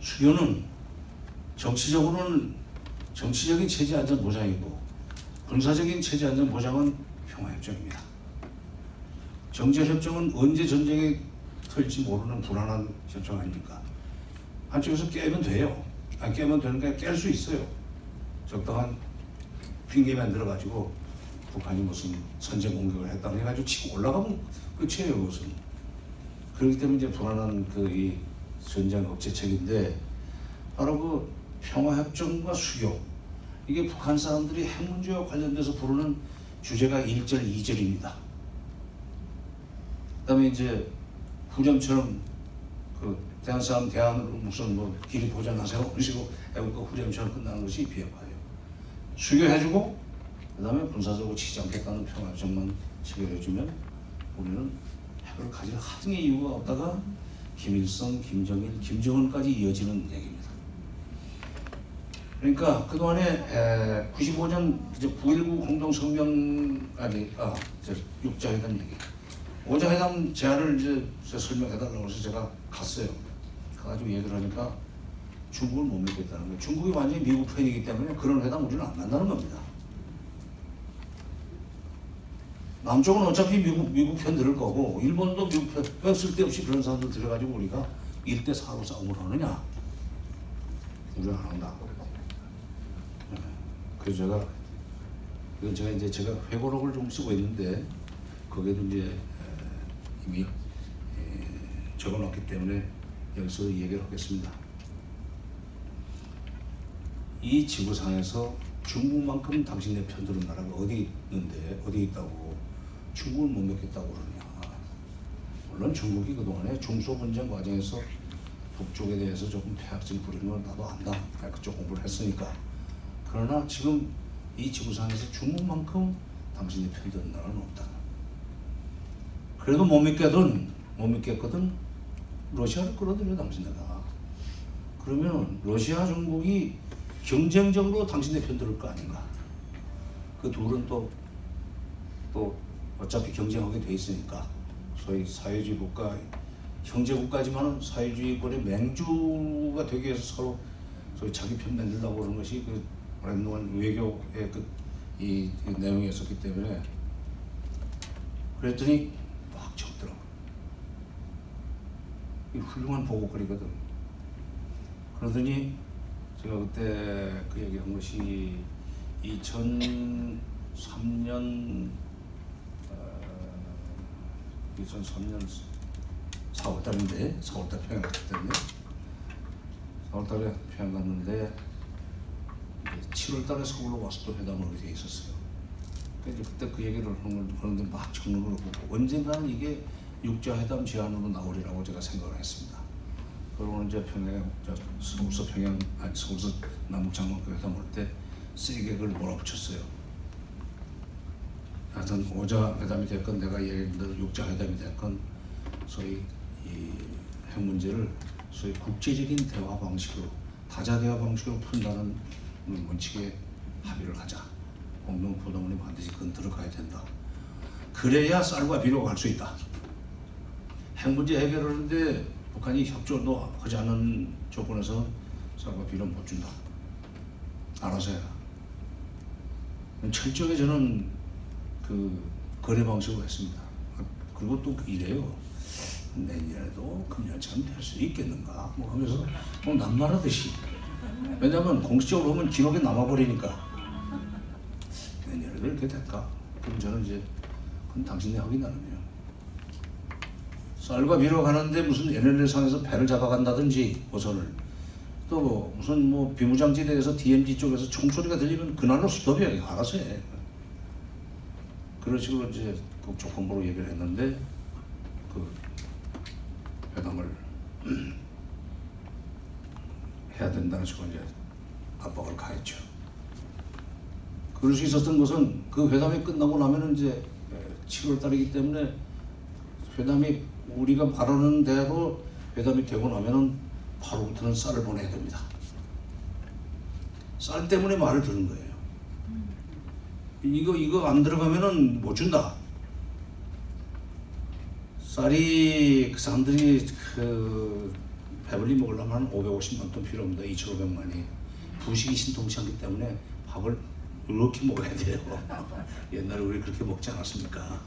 수교는 정치적으로는 정치적인 체제 안전 보장이고 군사적인 체제 안전 보장은 평화협정입니다. 정전협정은 언제 전쟁이 털지 모르는 불안한 협정 아닙니까? 한쪽에서 깨면 돼요. 안 깨면 되는 게 깰 수 있어요. 적당한 핑계 만들어가지고 북한이 무슨 선제 공격을 했다고 해가지고 치고 올라가면 끝이에요, 그것은. 그렇기 때문에 이제 불안한 그 이 전쟁 억제책인데 바로 그 평화협정과 수교 이게 북한 사람들이 핵 문제와 관련돼서 부르는 주제가 1절, 2절입니다. 그 다음에 이제 후렴처럼 그 대한 사람 대안으로 무슨 뭐 길이 보장하세요 그런 식으로 애국가 후렴처럼 끝나는 것이 비핵화예요. 수교해주고 그 다음에 군사적으로 치지 않겠다는 평화협정만 체결해주면 우리는 핵을 가질 하등의 이유가 없다가 김일성, 김정일, 김정은까지 이어지는 얘기입니다. 그러니까 그동안에 95년 이제 9.19 공동성명 아니 아, 저 육자회담 얘기. 오자회담 제안을 이제 설명해달라고 해서 제가 갔어요. 가가지고 얘기를 하니까 중국을 못 믿겠다는 거예요. 중국이 완전히 미국 편이기 때문에 그런 회담 우리는 안 만나는 겁니다. 남쪽은 어차피 미국, 미국 편 들을 거고 일본도 미국 편, 왜 쓸데없이 그런 사람들 들어가지고 우리가 1대 4로 싸움을 하느냐? 우리는 안 한다. 네. 그래서 제가 이건 제가 이제 제가 회고록을 좀 쓰고 있는데 거기에도 이제 에, 이미 에, 적어놨기 때문에 여기서 얘기를 하겠습니다. 이 지구상에서 중국만큼 당신네 편드는 나라가 어디 있는데 어디 있다고 중국을 못 믿겠다고 그러냐. 물론 중국이 그동안에 중소 분쟁 과정에서 북쪽에 대해서 조금 폐악질 부리는 건 나도 안다. 그쪽 공부를 했으니까. 그러나 지금 이 지구상에서 중국만큼 당신이 편드는 나라는 없다. 그래도 못 믿겠든 못 믿겠거든 러시아를 끌어들여 당신네가. 그러면 러시아 중국이 경쟁적으로 당신네 편들을 거 아닌가? 그 둘은 또 또 어차피 경쟁하게 돼 있으니까 소위 사회주의 국가 형제 국가지만은 사회주의권의 맹주가 되기 위해서 서로 소위 자기 편 만들려고 하는 것이 그 오랜 동안 외교의 그 이 이 내용이었었기 때문에 그랬더니 막 적더라고. 이 훌륭한 보고거리거든. 그러더니 제가 그때 그 얘기한 것이 2003년 어, 2003년 4월달인데 4월달 평양 갔거든요. 4월달에 평양 갔는데 7월달에 서울로 와서 또 회담을 하게 돼 있었어요. 그러니까 이제 그때 그 얘기를 하는 걸 그런데 막걸 보고 언젠가는 이게 육자회담 제안으로 나오리라고 제가 생각을 했습니다. 그러고 이제 평양 저 서울서 평양 아니 서울서 남북장관급 회담 할때 세게 그걸 몰아붙였어요. 하여튼 오자 회담이 됐건 내가 얘기한 대로 육자 회담이 됐건 소위 이핵 문제를 소위 국제적인 대화 방식으로 다자 대화 방식으로 푼다는 원칙에 합의를 하자. 공동 부동원이 반드시 그건 들어가야 된다. 그래야 쌀과 비료가 갈 수 있다. 핵 문제 해결하는데 북한이 협조도 하지 않는 조건에서 비료는 못 준다. 알아서 해라. 철저하게 저는 그 거래 방식으로 했습니다. 그리고 또 이래요. 내년에도 금년처럼 될수 있겠는가? 뭐 하면서 뭐 남말하듯이. 왜냐면 공식적으로 보면 기록에 남아버리니까. 내년에도 이렇게 될까? 그럼 저는 이제 그건 당신네 확인 나는요. 쌀과 비료 가는데 무슨 NLL상에서 배를 잡아간다든지 고선을. 또 무슨 뭐 비무장지대에서 DMZ 쪽에서 총소리가 들리면 그날로 스톱이야 알아서 해 그런 식으로 이제 그 조건부로 얘기를 했는데 그 회담을 *clears throat* 해야 된다는 식으로 이제 압박을 가했죠. 그럴 수 있었던 것은 그 회담이 끝나고 나면은 이제 7월 달이기 때문에 회담이 우리가 바라는 대로 회담이 되고 나면은 바로부터는 쌀을 보내야 됩니다. 쌀 때문에 말을 듣는 거예요. 이거 이거 안 들어가면은 못 준다. 쌀이 그 사람들이 그 배불리 먹으려면 한 550만 톤 필요합니다. 2,500만이 부식이 신통치 않기 때문에 밥을 이렇게 먹어야 돼요. *laughs* 옛날에 우리 그렇게 먹지 않았습니까?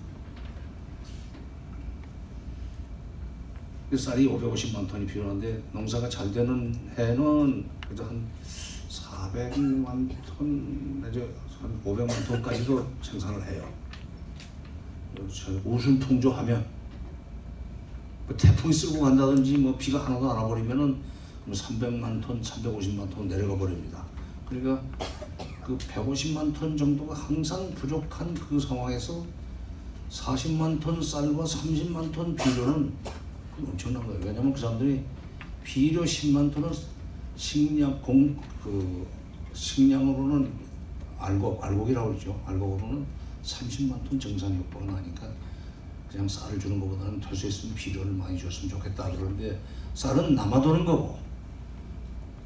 쌀이 550만 톤이 필요한데 농사가 잘 되는 해는 그래도 한 400만 톤 내지 한 500만 톤까지도 생산을 해요. 저 우순 통조하면 뭐 태풍이 쓸고 간다든지 뭐 비가 하나도 안 와버리면은 뭐 300만 톤, 350만 톤 내려가 버립니다. 그러니까 그 150만 톤 정도가 항상 부족한 그 상황에서 40만 톤 쌀과 30만 톤 비료는 엄청난 거예요. 왜냐면 그 사람들이 비료 10만 톤은 식량 공 그 식량으로는 알곡 알곡이라고 그러죠. 알곡으로는 30만 톤 정상 효과가 나니까 그냥 쌀을 주는 것보다는 될 수 있으면 비료를 많이 줬으면 좋겠다 그러는데 쌀은 남아도는 거고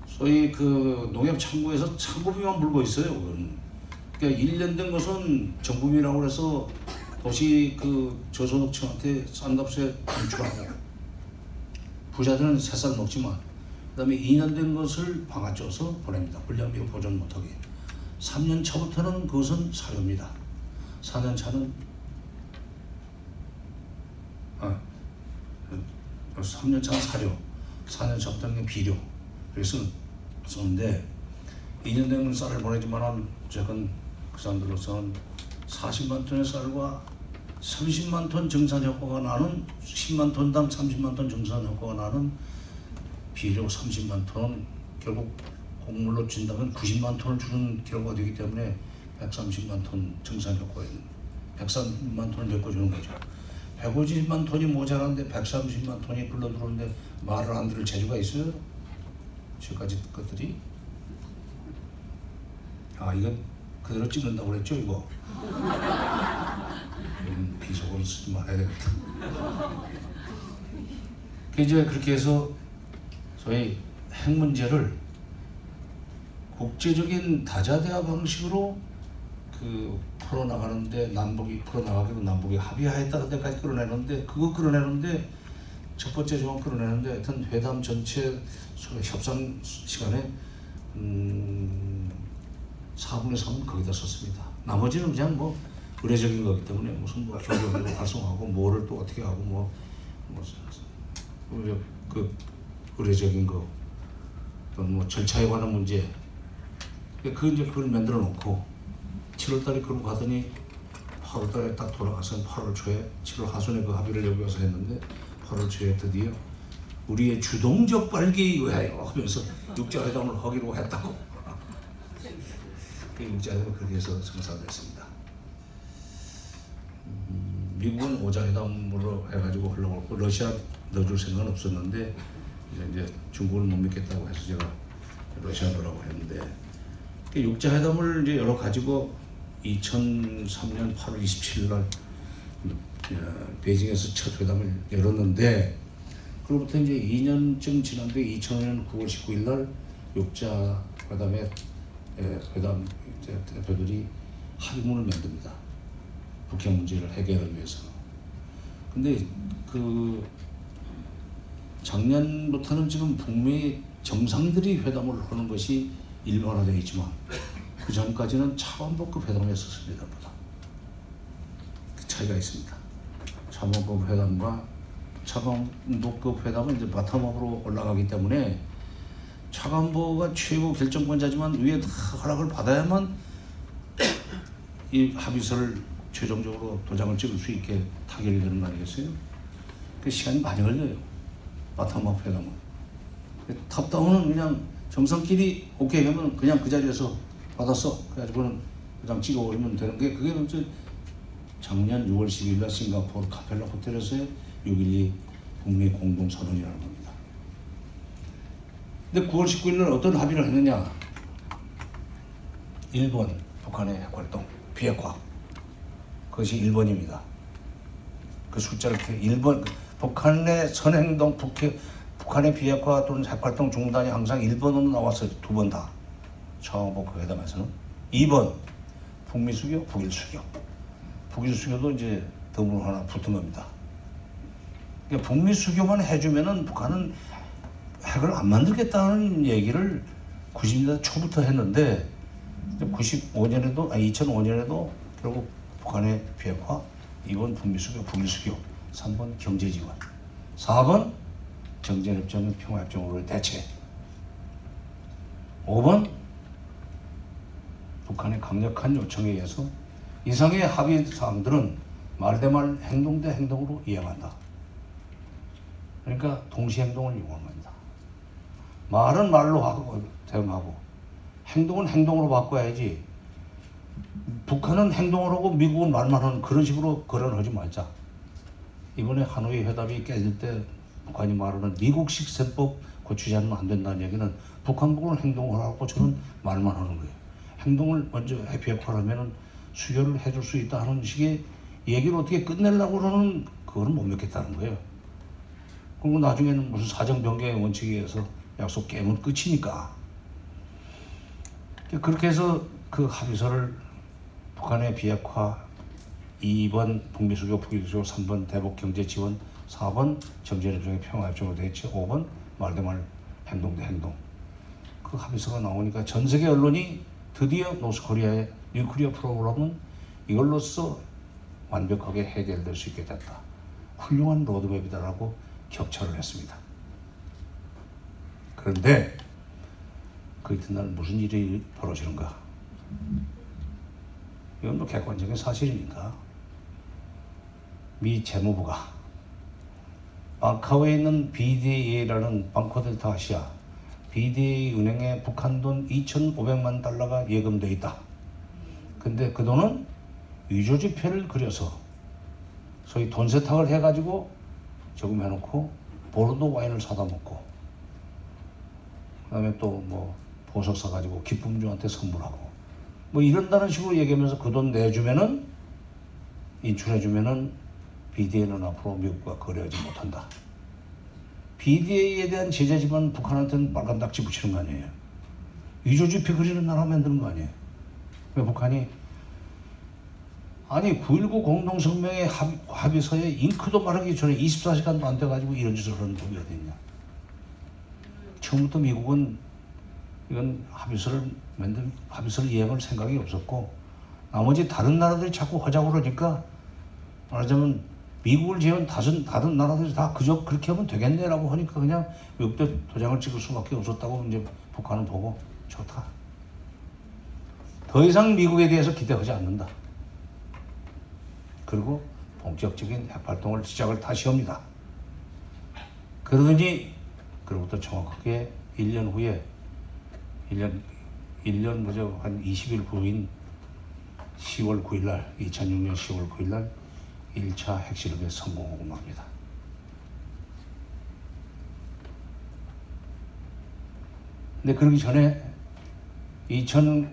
소위 그 농협 창구에서 창고비만 물고 있어요. 그러니까 1년 된 것은 정부비라고 해서 도시 그 저소득층한테 싼 값에 공출하고 부자들은 새쌀 먹지만 그 다음에 2년 된 것을 방아 쪄서 보냅니다. 불량비 보존 못하게. 3년 차부터는 그것은 사료입니다. 4년 차는 아, 3년 차는 사료, 4년 차부터는 비료. 그래서 썼는데 2년 된 쌀을 보내지만은 어쨌든 그 사람들로서는 40만 톤의 쌀과 30만 톤 정산 효과가 나는 10만 톤당 30만 톤 정산 효과가 나는 비료 30만 톤은 결국 곡물로 준다면 90만 톤을 주는 결과가 되기 때문에 130만 ton 정산 효과에는 130만 톤을 메꿔주는 거죠. 150만 톤이 모자란데 130만 톤이 불러 들어오는데 말을 안 들을 재주가 있어요? 지금까지 것들이 아 이건 그대로 찍는다고 그랬죠 이거 이건 비속어를 쓰지 말아야 되겠다 그 이제 그렇게 해서 소위 핵 문제를 국제적인 다자대화 방식으로 그 풀어나가는데 남북이 풀어나가기로 남북이 합의하였다는 데까지 끌어내는데 그거 끌어내는데 첫 번째 조항 끌어내는데 하여튼 회담 전체 소- 협상 시간에 음, 4분의 3은 거기다 썼습니다. 나머지는 그냥 뭐 의례적인 거기 때문에 무슨 뭐 교류를 활성화하고 뭐를 또 어떻게 하고 뭐, 뭐 그 의례적인 거 또는 뭐 절차에 관한 문제 그 이제 그걸 만들어 놓고 7월달에 그러고 가더니 8월달에 딱 돌아가서 8월 초에 7월 하순에 그 합의를 여기 와서 했는데 8월 초에 드디어 우리의 주동적 발기에 의하여 하면서 육자회담을 하기로 했다고 *laughs* 그 육자회담을 그렇게 해서 성사됐습니다. 음, 미국은 오자회담으로 해가지고 흘러갔고 러시아 넣어줄 생각은 없었는데 이제, 이제 중국을 못 믿겠다고 해서 제가 러시아 넣으라고 했는데 그 육자회담을 이제 열어 가지고 2003년 8월 27일 날 어, 베이징에서 첫 회담을 열었는데 그로부터 이제 2년쯤 지난 뒤에 2005년 9월 19일 날 육자 회담에 에, 회담 대표들이 합의문을 만듭니다. 북핵 문제를 해결하기 위해서. 근데 그 작년부터는 지금 북미 정상들이 회담을 하는 것이 일반화되어 있지만 그 전까지는 차관복급 회담을 했었습니다. 보다. 그 차이가 있습니다. 차관보급 회담과 차관보급 회담은 이제 bottom-up으로 올라가기 때문에 차관보가 최고 결정권자지만 위에 다 허락을 받아야만 이 합의서를 최종적으로 도장을 찍을 수 있게 타결이 되는 거 아니겠어요? 그 시간이 많이 걸려요. bottom-up 회담은. top-down은 그냥 정상끼리 오케이 하면 그냥 그 자리에서 받았어. 그래가지고는 그냥 찍어버리면 되는 게 그게 이제 작년 6월 10일 날 싱가포르 카펠라 호텔에서의 6.12 북미 공동선언이라는 겁니다. 근데 9월 19일 날 어떤 합의를 했느냐? 일본 북한의 핵활동 비핵화 그것이 1번입니다. 그 숫자를 1번 북한의 선행동 북핵 북한의 비핵화 또는 핵활동 중단이 항상 1번으로 나왔어요. 두 번 다. 청와복 그 회담에서는 2번 북미 수교, 북일 수교. 북일 수교도 이제 더불어 하나 붙은 겁니다. 그러니까 북미 수교만 해주면은 북한은 핵을 안 만들겠다는 얘기를 90년대 초부터 했는데 95년에도 아니 2005년에도 결국 북한의 비핵화, 2번 북미 수교, 북일 수교, 3번 경제 지원, 4번 정전협정, 평화협정으로의 대체, 5번 북한의 강력한 요청에 의해서 이상의 합의 사항들은 말대말 행동 대 행동으로 이행한다. 그러니까 동시 행동을 요구한 겁니다. 말은 말로 하고 대응하고 행동은 행동으로 바꿔야지. 북한은 행동을 하고 미국은 말만 하는 그런 식으로 거래를 하지 말자. 이번에 하노이 회담이 깨질 때 북한이 말하는 미국식 셈법 고치지 않으면 안 된다는 얘기는 북한 부분은 행동을 하고 저는 말만 하는 거예요. 행동을 먼저 비핵화하면은 수교를 해줄 수 있다 하는 식의 얘기를 어떻게 끝내려고 그러는 그거는 못 믿겠다는 거예요. 그리고 나중에는 무슨 사정 변경의 원칙에 의해서 약속 깨면 끝이니까. 그렇게 해서 그 합의서를 북한의 비핵화 2번 북미 수교 북일 수교 3번 대북 경제 지원 4번 정전협정의 평화협정으로 대치 5번 말 대 말 행동 대 행동 그 합의서가 나오니까 전 세계 언론이 드디어 North Korea의 nuclear program은 이걸로써 완벽하게 해결될 수 있게 됐다. 훌륭한 로드맵이다라고 극찬을 했습니다. 그런데 그 이튿날 무슨 일이 벌어지는가? 이건 뭐 객관적인 사실이니까. 미 재무부가 마카오에 있는 BDA라는 방코델타 아시아 BDA 은행에 북한 돈 2,500만 달러가 예금돼 있다. 근데 그 돈은 위조 지폐를 그려서 소위 돈 세탁을 해가지고 저금해놓고 보르도 와인을 사다 먹고 그다음에 또 뭐 보석 사가지고 기쁨주한테 선물하고 뭐 이런다는 식으로 얘기하면서 그 돈 내주면은 인출해주면은 BDA는 앞으로 미국과 거래하지 못한다. BDA에 대한 제재지만 북한한테는 빨간 딱지 붙이는 거 아니에요. 위조지표 그리는 나라 만드는 거 아니에요. 왜 북한이 아니 9.19 공동성명의 합, 합의서에 잉크도 마르기 전에 24시간도 안 돼가지고 이런 짓을 하는 법이 어디 있냐. 처음부터 미국은 이건 합의서를 만든 합의서를 이행할 생각이 없었고 나머지 다른 나라들이 자꾸 하자고 그러니까 말하자면 미국을 제외한 다른, 다른 나라들이 다 그저 그렇게 하면 되겠네라고 하니까 그냥 역대 도장을 찍을 수밖에 없었다고 이제 북한은 보고 좋다. 더 이상 미국에 대해서 기대하지 않는다. 그리고 본격적인 핵활동을 시작을 다시 합니다. 그러더니 그로부터 정확하게 1년 후에 1년 1년 무려 한 20일 후인 10월 9일 날 2006년 10월 9일 날 1차 핵실험에 성공하고 맙니다. 근데 그러기 전에 2006년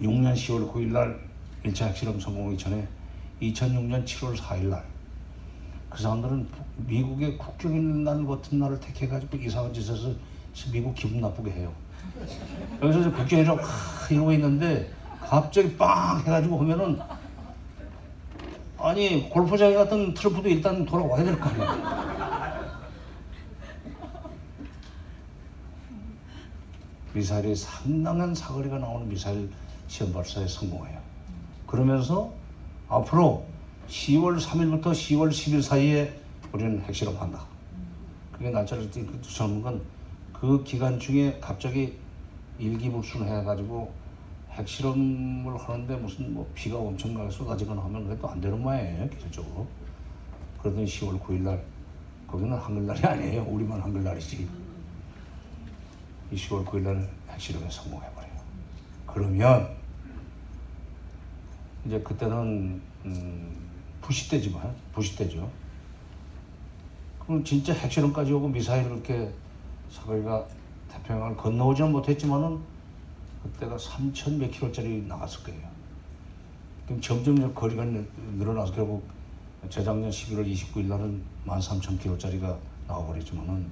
10월 9일 날 1차 핵실험 성공하기 전에 2006년 7월 4일 날 그 사람들은 미국의 국경일 날 같은 날을 택해가지고 이상한 짓에서 미국 기분 나쁘게 해요. 여기서 이제 하 이러고 있는데 갑자기 빵 해가지고 보면은 아니 골프장에 갔던 트럼프도 일단 돌아와야 될 거 아니야. 미사일이 상당한 사거리가 나오는 미사일 시험 발사에 성공해요. 그러면서 앞으로 10월 3일부터 10월 10일 사이에 우리는 핵실험 한다. 그게 날짜를 정한 건 그 기간 중에 갑자기 일기불순 해가지고 핵실험을 하는데 무슨 뭐 비가 엄청나게 쏟아지거나 하면 또안 되는 모양이에요 기술적으로. 그러더니 10월 9일 날 거기는 한글날이 아니에요. 우리만 한글날이지. 이 10월 9일 날 핵실험에 성공해버려요. 그러면 이제 그때는 음, 부시 때지만 부시 때죠. 그럼 진짜 핵실험까지 오고 미사일을 이렇게 사거리가 태평양을 건너오지는 못했지만은 그때가 3천 몇 킬로짜리 나갔을 거예요. 그럼 점점 거리가 늘- 늘어나서 결국 재작년 11월 29일 날은 13,000 킬로짜리가 나와버렸지만은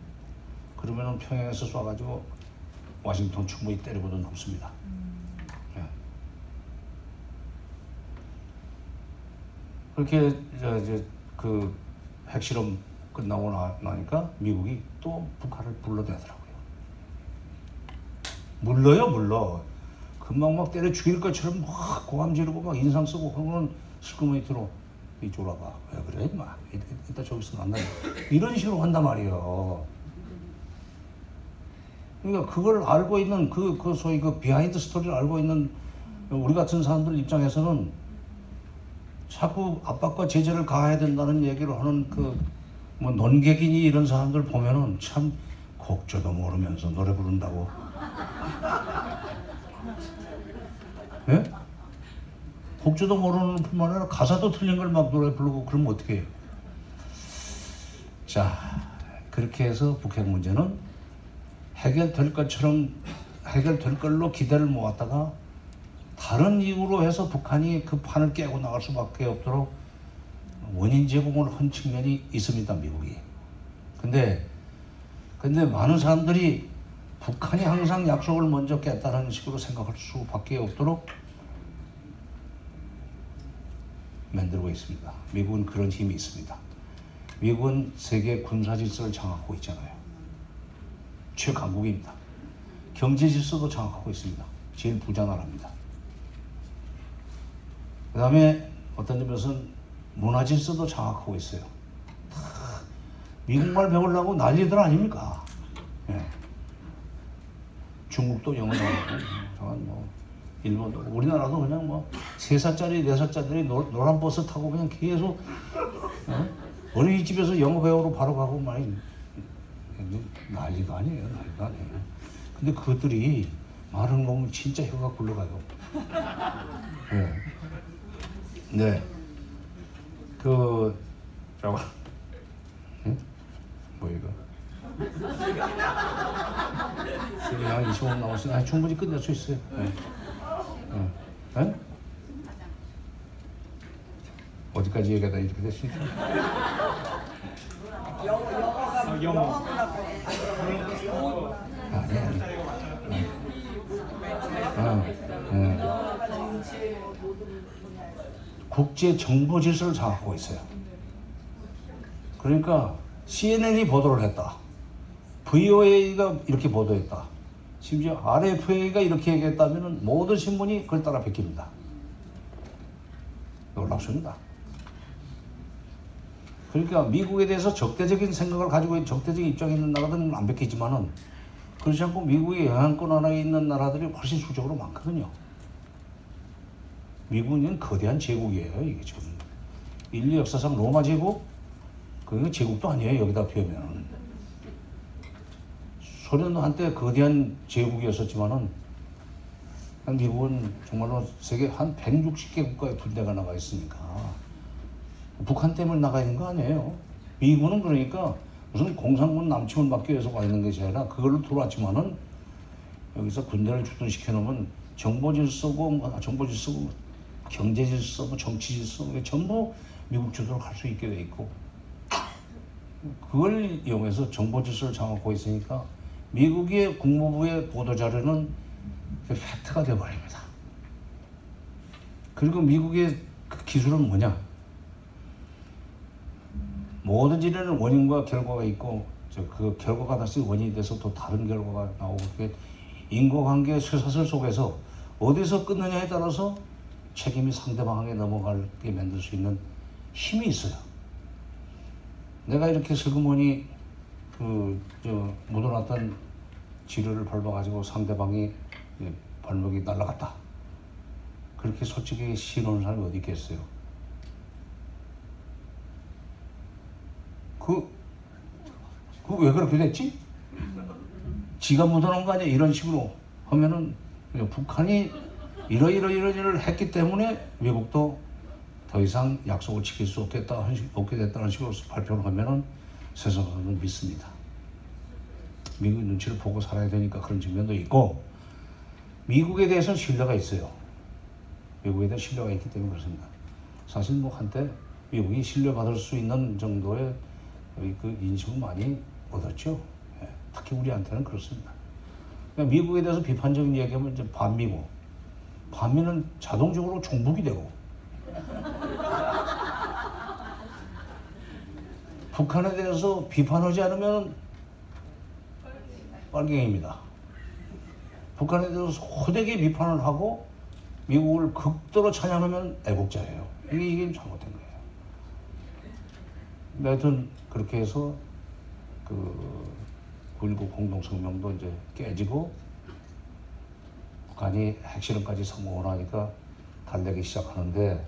그러면은 평양에서 쏴가지고 와싱턴 충분히 때려보도 넘습니다. 예. 그렇게 이제 그 핵실험 끝나고 나, 나니까 미국이 또 북한을 불러대더라고요. 물러요, 물러. 금방 막 때려 죽일 것처럼 막 고함 지르고 막 인상 쓰고 그러면 슬그머니 들어 이쪽으로 와봐. 왜 그래, 임마. 이따 저기서 만나. 이런 식으로 한단 말이에요. 그러니까 그걸 알고 있는 그, 그 소위 그 behind story를 알고 있는 우리 같은 사람들 입장에서는 자꾸 압박과 제재를 가해야 된다는 얘기를 하는 그 뭐 논객이니 이런 사람들 보면은 참 곡조도 모르면서 노래 부른다고. *laughs* 예? 곡조도 모르는 뿐만 아니라 가사도 틀린 걸 막 노래 부르고 그러면 어떻게 해요? 자, 그렇게 해서 북핵 문제는 해결될 것처럼 해결될 걸로 기대를 모았다가 다른 이유로 해서 북한이 그 판을 깨고 나갈 수밖에 없도록 원인 제공을 한 측면이 있습니다, 미국이. 근데 근데 많은 사람들이 북한이 항상 약속을 먼저 깼다는 식으로 생각할 수밖에 없도록 만들고 있습니다. 미국은 그런 힘이 있습니다. 미국은 세계 군사 질서를 장악하고 있잖아요. 최강국입니다. 경제 질서도 장악하고 있습니다. 제일 부자 나라입니다. 그 다음에 어떤 점에서는 문화 질서도 장악하고 있어요. 다 미국말 배우려고 난리들 아닙니까? 예. 중국도 영어 나오고, 뭐, 일본도, 우리나라도 그냥 뭐, 세 살짜리, 네 노란 버스 타고 그냥 계속, 어? 어린이집에서 영어 배우러 바로 가고 많이 난리가 아니에요, 난리가 아니에요. 근데 그들이 말하는 거 보면 진짜 혀가 굴러가요. 네. 네. 그, 저거, *laughs* 응? 뭐 이거? 지금 한 25분 남았으니 아, 충분히 끝낼 수 있어요. 네. 어. 네? 어디까지 얘기하다 이렇게 됐습니까? 아니, 아니. 어, 어. 국제 정보 질서를 장악하고 있어요. 그러니까 CNN이 보도를 했다. VOA가 이렇게 보도했다. 심지어 RFA가 이렇게 얘기했다면 모든 신문이 그걸 따라 베낍니다. 놀랍습니다. 그러니까 미국에 대해서 적대적인 생각을 가지고 적대적인 입장에 있는 나라들은 안 베끼지만은 그렇지 않고 미국의 영향권 하나에 있는 나라들이 훨씬 수적으로 많거든요. 미국은 거대한 제국이에요. 이게 지금 인류 역사상 로마 제국 그 제국도 아니에요. 여기다 비하면 소련도 한때 거대한 제국이었었지만은 미국은 정말로 세계 한 160개 국가에 군대가 나가 있으니까 북한 때문에 나가 있는 거 아니에요. 미국은 그러니까 무슨 공산군 남침을 막기 위해서 가 있는 것이 아니라 그걸로 들어왔지만은 여기서 군대를 주둔시켜 놓으면 정보 질서고 뭐 정보 질서고 경제 질서 뭐 정치 질서 이게 전부 미국 주도로 갈 수 있게 돼 있고 그걸 이용해서 정보 질서를 장악하고 있으니까 미국의 국무부의 보도 자료는 팩트가 돼버립니다. 그리고 미국의 그 기술은 뭐냐? 모든 일에는 원인과 결과가 있고 저그 결과가 다시 원인이 돼서 또 다른 결과가 나오고 인과관계 쇠사슬 속에서 어디서 끊느냐에 따라서 책임이 상대방에게 넘어가게 만들 수 있는 힘이 있어요. 내가 이렇게 슬그머니 그 저 묻어놨던 지뢰를 밟아가지고 상대방이 예, 발목이 날라갔다. 그렇게 솔직히 신호는 사람이 어디 있겠어요? 그, 그 왜 그렇게 됐지? 지가 묻어놓은 거 아니야? 이런 식으로 하면은 북한이 이러이러이러이를 했기 때문에 외국도 더 이상 약속을 지킬 수 없겠다, 없게 됐다는 식으로 발표를 하면은 세상은 믿습니다. 미국 눈치를 보고 살아야 되니까 그런 측면도 있고 미국에 대해서는 신뢰가 있어요. 미국에 대한 신뢰가 있기 때문에 그렇습니다. 사실 뭐 한때 미국이 신뢰받을 수 있는 정도의 그 인식을 많이 얻었죠. 예, 특히 우리한테는 그렇습니다. 미국에 대해서 비판적인 얘기하면 이제 반미고 반미는 자동적으로 종북이 되고 북한에 대해서 비판하지 않으면 빨갱이입니다. 북한에 대해서 호되게 비판을 하고 미국을 극도로 찬양하면 애국자예요. 이게, 이게 잘못된 거예요. 하여튼 그렇게 해서 그 9.19 공동성명도 이제 깨지고 북한이 핵실험까지 성공을 하니까 달래기 시작하는데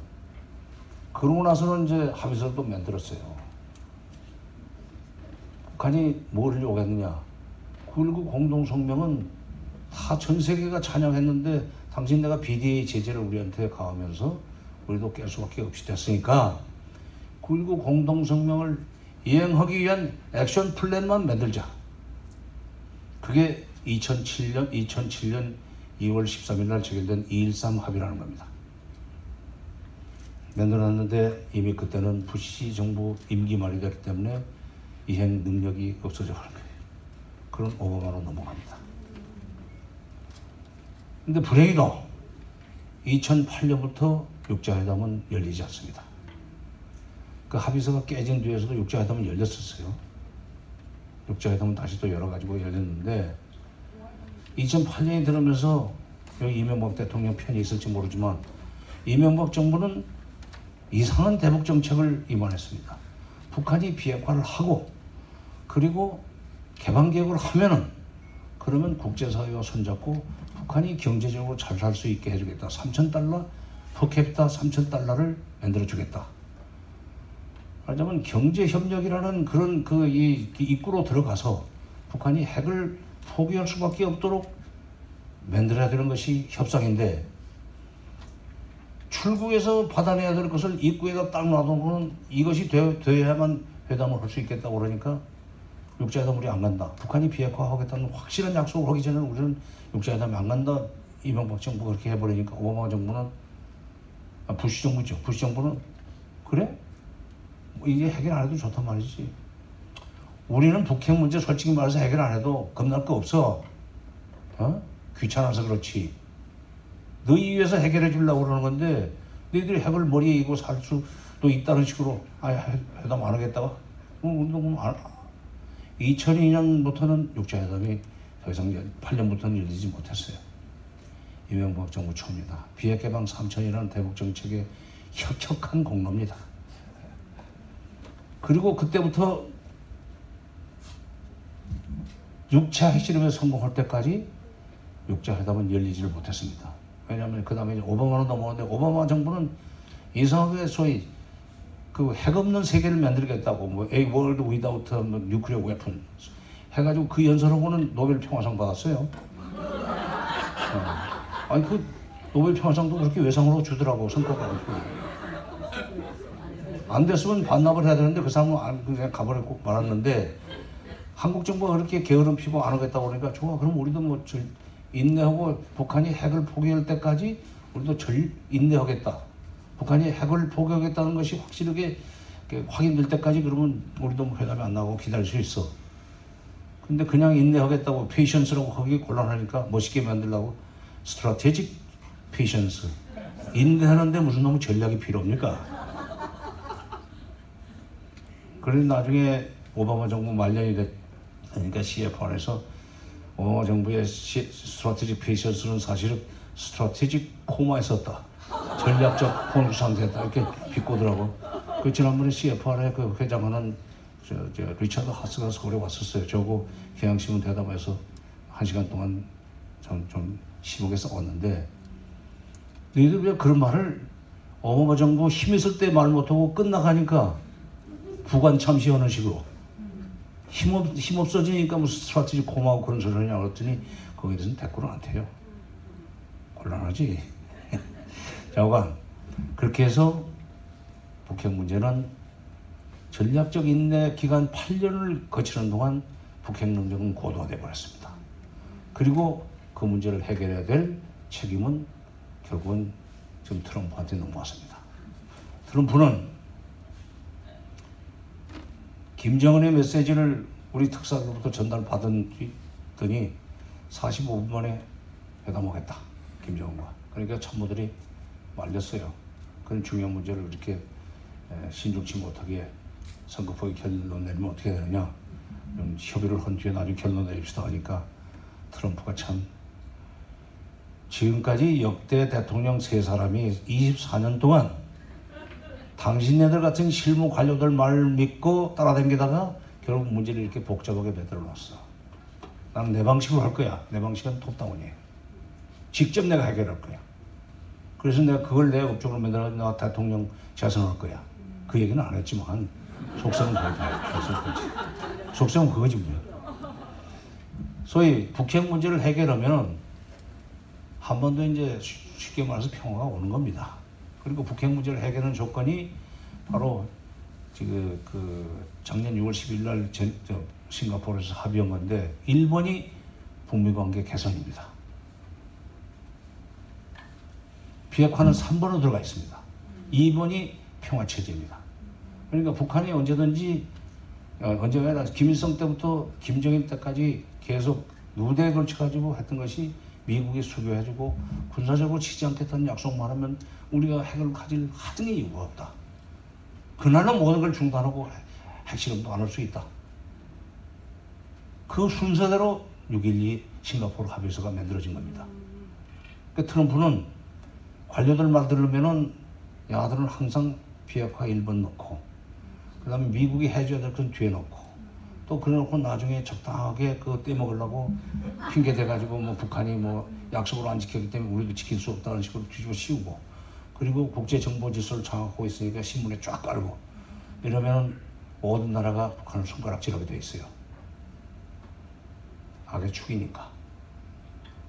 그러고 나서는 이제 합의서를 또 만들었어요. 북한이 뭘 요구했느냐? 9.19 공동성명은 다 전 세계가 찬양했는데 당신 내가 BDA 제재를 우리한테 가하면서 우리도 깰 수밖에 없이 됐으니까 9.19 공동성명을 이행하기 위한 액션 플랜만 만들자. 그게 2007년 2007년 2월 13일 날 체결된 213 합의라는 겁니다. 만들어놨는데 이미 그때는 부시 정부 임기 말이 됐기 때문에 이행 능력이 없어져 버린 거예요. 그런 오바마로 넘어갑니다. 근데 불행히도 2008년부터 육자회담은 열리지 않습니다. 그 합의서가 깨진 뒤에서도 육자회담은 열렸었어요. 육자회담은 다시 또 열어가지고 열렸는데 2008년이 들으면서 여기 이명박 대통령 편이 있을지 모르지만 이명박 정부는 이상한 대북 정책을 임원했습니다. 북한이 비핵화를 하고 그리고 개방 계획을 하면은 그러면 국제사회와 손잡고 북한이 경제적으로 잘 살 수 있게 해주겠다. 3천 달러 퍼캡ita 3천 달러를 만들어 주겠다. 말하자면 경제 협력이라는 그런 그 이 입구로 들어가서 북한이 핵을 포기할 수밖에 없도록 만들어야 되는 것이 협상인데 출구에서 받아내야 될 것을 입구에다 딱 놔두고는 이것이 되, 되어야만 회담을 할 수 있겠다고 그러니까 육자회담 우리 안 간다. 북한이 비핵화하겠다는 확실한 약속을 하기 전에는 우리는 육자회담 안 간다. 이명박 정부가 그렇게 해버리니까 오바마 정부는 아, 부시 정부죠. 부시 정부는 그래? 뭐 이게 해결 안 해도 좋단 말이지. 우리는 북핵 문제 솔직히 말해서 해결 안 해도 겁날 거 없어. 어? 귀찮아서 그렇지. 너희 위해서 해결해 주려고 그러는 건데 너희들이 핵을 머리에 이고 살 수도 있다는 식으로 아 해- 회담 안 하겠다고? 뭐, 뭐, 안, 2002년부터는 육자회담이 더 이상 8년부터는 열리지 못했어요. 이명박 정부 초입니다. 비핵 개방 3천이라는 대북 정책의 혁혁한 공로입니다. 그리고 그때부터 6차 핵실험에 성공할 때까지 6차 회담은 열리지를 못했습니다. 왜냐하면 그 다음에 오바마로 넘어왔는데 오바마 정부는 이상하게 소위 그 핵 없는 세계를 만들겠다고 뭐 A World Without 뭐 Nuclear Weapon 해가지고 그 연설하고는 노벨 평화상 받았어요. 어. 아니 그 노벨 평화상도 그렇게 외상으로 주더라고 성과가 안 됐으면 반납을 해야 되는데 그 사람은 안 그냥 가버렸고 말았는데 한국 정부가 그렇게 게으름 피고 안 하겠다고 그러니까 좋아 그럼 우리도 뭐 절, 인내하고 북한이 핵을 포기할 때까지 우리도 절 인내하겠다. 북한이 핵을 포기하겠다는 것이 확실하게 확인될 때까지 그러면 우리도 뭐 회담이 안 나고 기다릴 수 있어. 근데 그냥 인내하겠다고 patience라고 하기 곤란하니까 멋있게 만들려고 strategic patience 인내하는데 무슨 놈의 전략이 필요합니까? 그래서 나중에 오바마 정부 말년이 되니까 CFR에서 오바마 정부의 strategic patience는 사실은 strategic coma였다. 전략적 혼수 상태다. 이렇게 비꼬더라고. 그 지난번에 CFR의 그 회장하는 저, 저 리차드 하스가 서울에 왔었어요. 저거 경향신문 대담해서 한 시간 동안 좀, 좀 심하게 싸웠는데 너희들 왜 그런 말을 오바마 정부 힘 있을 때 말 못하고 끝나가니까 구관 참시하는 식으로 힘없, 힘 없어지니까 무슨 스트라테지 고마워 그런 소리 하냐 그랬더니 거기에 대해서는 댓글을 안 태요. 곤란하지. *laughs* 자오관 그렇게 해서 북핵 문제는 전략적 인내 기간 8년을 거치는 동안 북핵 능력은 고도화돼 버렸습니다. 그리고 그 문제를 해결해야 될 책임은 결국은 지금 트럼프한테 넘어왔습니다. 트럼프는 김정은의 메시지를 우리 특사로부터 전달받았더니 45분 만에 회담하겠다. 김정은과. 그러니까 참모들이 말렸어요. 그런 중요한 문제를 이렇게 에, 신중치 못하게 성급하게 결론 내리면 어떻게 되느냐. 좀 협의를 한 뒤에 나중에 결론 내립시다 하니까 트럼프가 참 지금까지 역대 대통령 세 사람이 24년 동안 당신네들 같은 실무 관료들 말 믿고 따라다니다가 결국 문제를 이렇게 복잡하게 만들어 놨어. 나는 내 방식으로 할 거야. 내 방식은 톱다운이에요. 직접 내가 해결할 거야. 그래서 내가 그걸 내 업적으로 만들어 내가 대통령 재선할 거야. 그 얘기는 안 했지만 속성은 그거지. 속성은 그거지 뭐. 소위 북핵 문제를 해결하면은 한번 더 이제 쉽게 말해서 평화가 오는 겁니다. 그리고 북핵 문제를 해결하는 조건이 바로 지금 그 작년 6월 10일 날 싱가포르에서 합의한 건데 일본이 북미 관계 개선입니다. 비핵화는 3번으로 들어가 있습니다. 2번이 평화 체제입니다. 그러니까 북한이 언제든지 어, 언제나 김일성 때부터 김정일 때까지 계속 누대에 걸쳐 가지고 했던 것이 미국이 수교해주고 군사적으로 치지 않겠다는 약속만 하면 우리가 핵을 가질 하등의 이유가 없다. 그날은 모든 걸 중단하고 핵실험도 안 할 수 있다. 그 순서대로 6.12 싱가포르 합의서가 만들어진 겁니다. 그 트럼프는 관료들 말 들으면은 야들은 항상 비핵화 1번 넣고 그 다음에 미국이 해줘야 될 건 뒤에 넣고 또 그래놓고 나중에 적당하게 그거 떼먹으려고 핑계 대가지고 뭐 북한이 뭐 약속을 안 지켰기 때문에 우리도 지킬 수 없다는 식으로 뒤집어 씌우고 그리고 국제 정보 질서를 장악하고 있으니까 신문에 쫙 깔고 이러면 모든 나라가 북한을 손가락질하게 돼 있어요. 악의 축이니까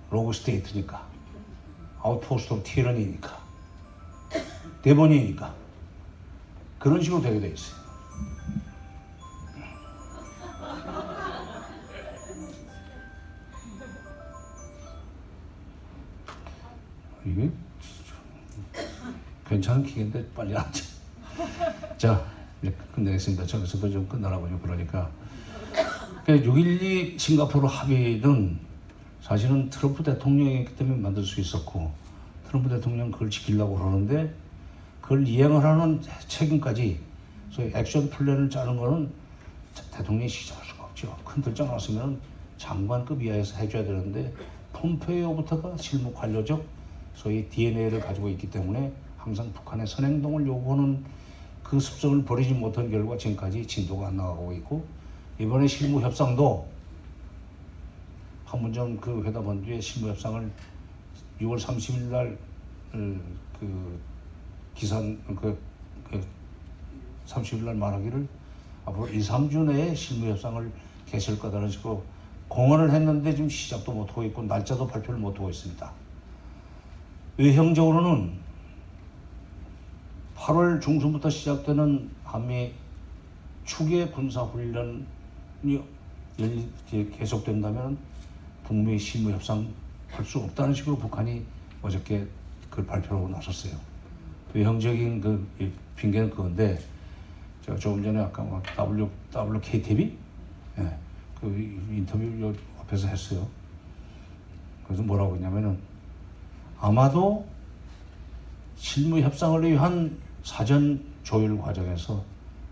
rogue state니까 outpost of tyranny니까 demon이니까 그런 식으로 되게 돼 있어요. 이게 괜찮은 기계인데 빨리 앉아. 자, 이제 끝내겠습니다. 저기서도 좀 끝나라고 요 그러니까. 6.12 싱가포르 합의는 사실은 트럼프 대통령이기 때문에 만들 수 있었고 트럼프 대통령 그걸 지키려고 그러는데 그걸 이행을 하는 책임까지 소위 액션 플랜을 짜는 거는 대통령이 시작할 수가 없죠. 큰 결정 나왔으면 장관급 이하에서 해줘야 되는데 폼페이오부터가 실무 관료적 소위 DNA를 가지고 있기 때문에 항상 북한의 선행동을 요구하는 그 습성을 버리지 못한 결과 지금까지 진도가 안 나가고 있고 이번에 실무 협상도 판문점 그 회담한 뒤에 실무 협상을 6월 30일 날그 기산 그, 그 30일 날 말하기를 앞으로 2, 3주 내에 실무 협상을 개시할 거다라는 식으로 공언을 했는데 지금 시작도 못하고 있고 날짜도 발표를 못하고 있습니다. 외형적으로는 8월 중순부터 시작되는 한미 추계 군사 훈련이 열- 계속된다면 북미 실무 협상 할 수 없다는 식으로 북한이 어저께 그걸 발표하고 나섰어요. 외형적인 그이 핑계는 그건데 제가 조금 전에 아까 뭐 W WKTV 예, 그 이- 인터뷰 요 앞에서 했어요. 그래서 뭐라고 했냐면은 아마도 실무 협상을 위한 사전 조율 과정에서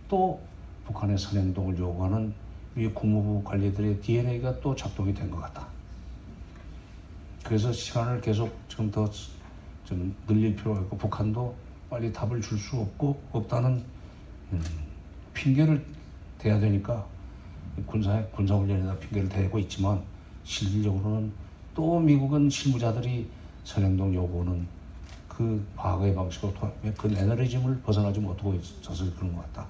또 북한의 선행동을 요구하는 미 국무부 관리들의 DNA가 또 작동이 된 것 같다. 그래서 시간을 계속 지금 더 좀 늘릴 필요가 있고 북한도 빨리 답을 줄 수 없고 없다는 음, 핑계를 대야 되니까 군사 군사훈련에다 핑계를 대고 있지만 실질적으로는 또 미국은 실무자들이 선행동 요구는 그 과거의 방식으로 그 매너리즘을 벗어나지 못하고 있어서 그런 것 같다.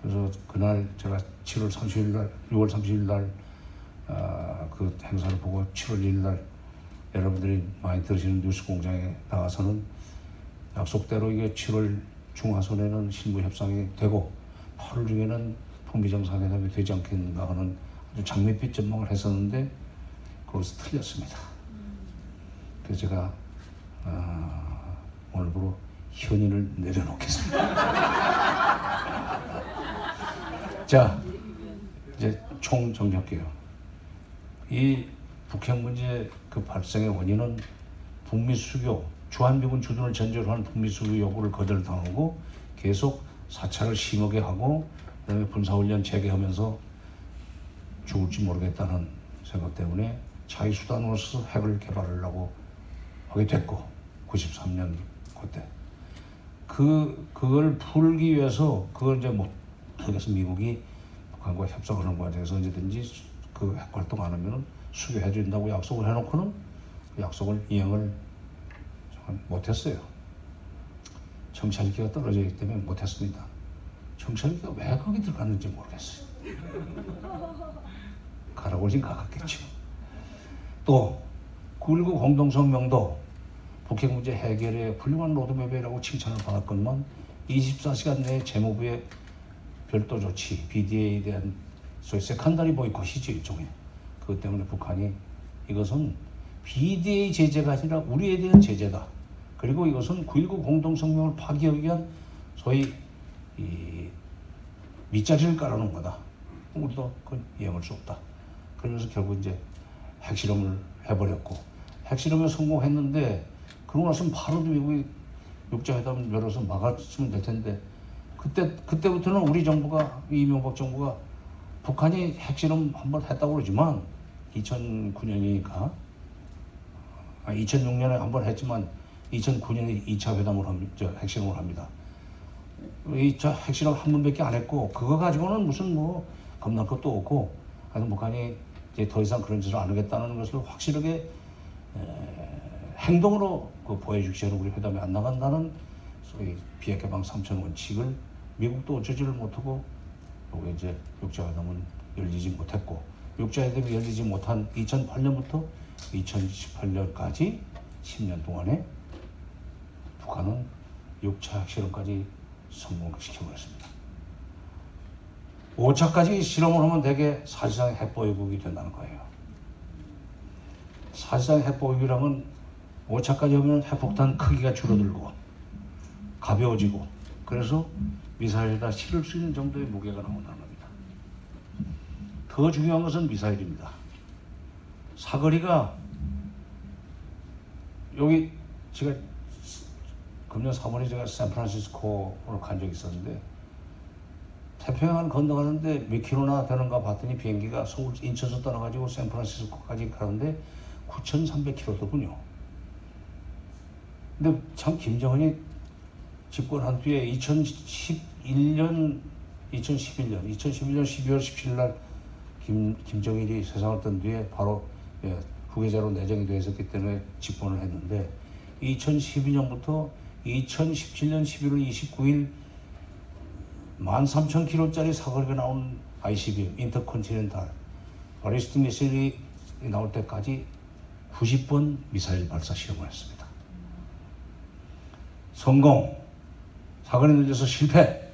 그래서 그날 제가 7월 30일 날, 6월 30일 날, 아, 그 행사를 보고 7월 1일 날 여러분들이 많이 들으시는 뉴스 공장에 나가서는 약속대로 이게 7월 중하순에는 실무 협상이 되고 8월 중에는 북미 정상회담이 되지 않겠는가 하는 아주 장밋빛 전망을 했었는데 그것은 틀렸습니다. 그래서 제가 아, 오늘부로 현인을 내려놓겠습니다. *laughs* 자, 이제 총 정리할게요. 이 북핵 문제 그 발생의 원인은 북미 수교, 주한미군 주둔을 전제로 한 북미 수교 요구를 거절당하고 계속 사찰을 심하게 하고 그다음에 군사훈련 재개하면서 죽을지 모르겠다는 생각 때문에 자기 수단으로서 핵을 개발하려고 하게 됐고 93년 그때 그 그걸 풀기 위해서 그걸 이제 못 그래서 미국이 북한과 협상하는 과정에서 언제든지 그핵 활동 안 하면은 수교해 준다고 약속을 해놓고는 그 약속을 이행을 못했어요. 정찰기가 떨어져 있기 때문에 못했습니다. 정찰기가 왜 거기 들어갔는지 모르겠어요. 가라고 생각했겠죠. 또 9.19 공동성명도 북핵 문제 해결에 훌륭한 로드맵이라고 칭찬을 받았건만 24시간 내에 재무부의 별도 조치, BDA에 대한 소위 세컨다리 보이콧이죠 일종의. 그것 때문에 북한이 이것은 BDA 제재가 아니라 우리에 대한 제재다. 그리고 이것은 9.19 공동성명을 파기하기 위한 소위 이 밑자리를 깔아놓은 거다. 우리도 그건 이해할 수 없다. 그러면서 결국 이제 핵실험을 해버렸고 핵실험에 성공했는데 그러고 나서 바로 미국이 육자회담을 열어서 막았으면 될 텐데 그때 그때부터는 우리 정부가 이명박 정부가 북한이 핵실험 한번 했다고 그러지만 2009년이니까 아, 2006년에 한번 했지만 2009년에 2차 회담을 합니다. 저 핵실험을 합니다. 2차 핵실험 한 번밖에 안 했고 그거 가지고는 무슨 뭐 겁날 것도 없고 하여튼 북한이 이제 더 이상 그런 짓을 안 하겠다는 것을 확실하게 에, 행동으로 그 보여주시는 우리 회담에 안 나간다는 소위 비핵 개방 3천 원칙을 미국도 어쩌지를 못하고 요게 이제 육자회담은 열리지 못했고 육자회담이 열리지 못한 2008년부터 2018년까지 10년 동안에 북한은 6차 핵실험까지 성공시켜버렸습니다. 5차까지 실험을 하면 되게 사실상 핵보유국이 된다는 거예요. 사실상 핵보유국이라면 5차까지 하면 핵폭탄 크기가 줄어들고 가벼워지고 그래서 미사일에다 실을 수 있는 정도의 무게가 나온다는 겁니다. 더 중요한 것은 미사일입니다. 사거리가 여기 제가 금년 3월에 제가 샌프란시스코로 간 적이 있었는데 태평양을 건너가는데 몇 킬로나 되는가 봤더니 비행기가 서울 인천에서 떠나가지고 샌프란시스코까지 가는데 9,300킬로더군요. 근데 참 김정은이 집권한 뒤에 2011년, 2011년, 2011년 12월 17일 날 김, 김정일이 세상을 떤 뒤에 바로 예, 후계자로 내정이 되어 있었기 때문에 집권을 했는데 2012년부터 2017년 11월 29일 13,000km짜리 사거리가 나온 ICBM 인터컨티넨탈 바리스틱 미사일이 나올 때까지 90번 미사일 발사 시험을 했습니다. 성공, 사거리 늘려서 실패,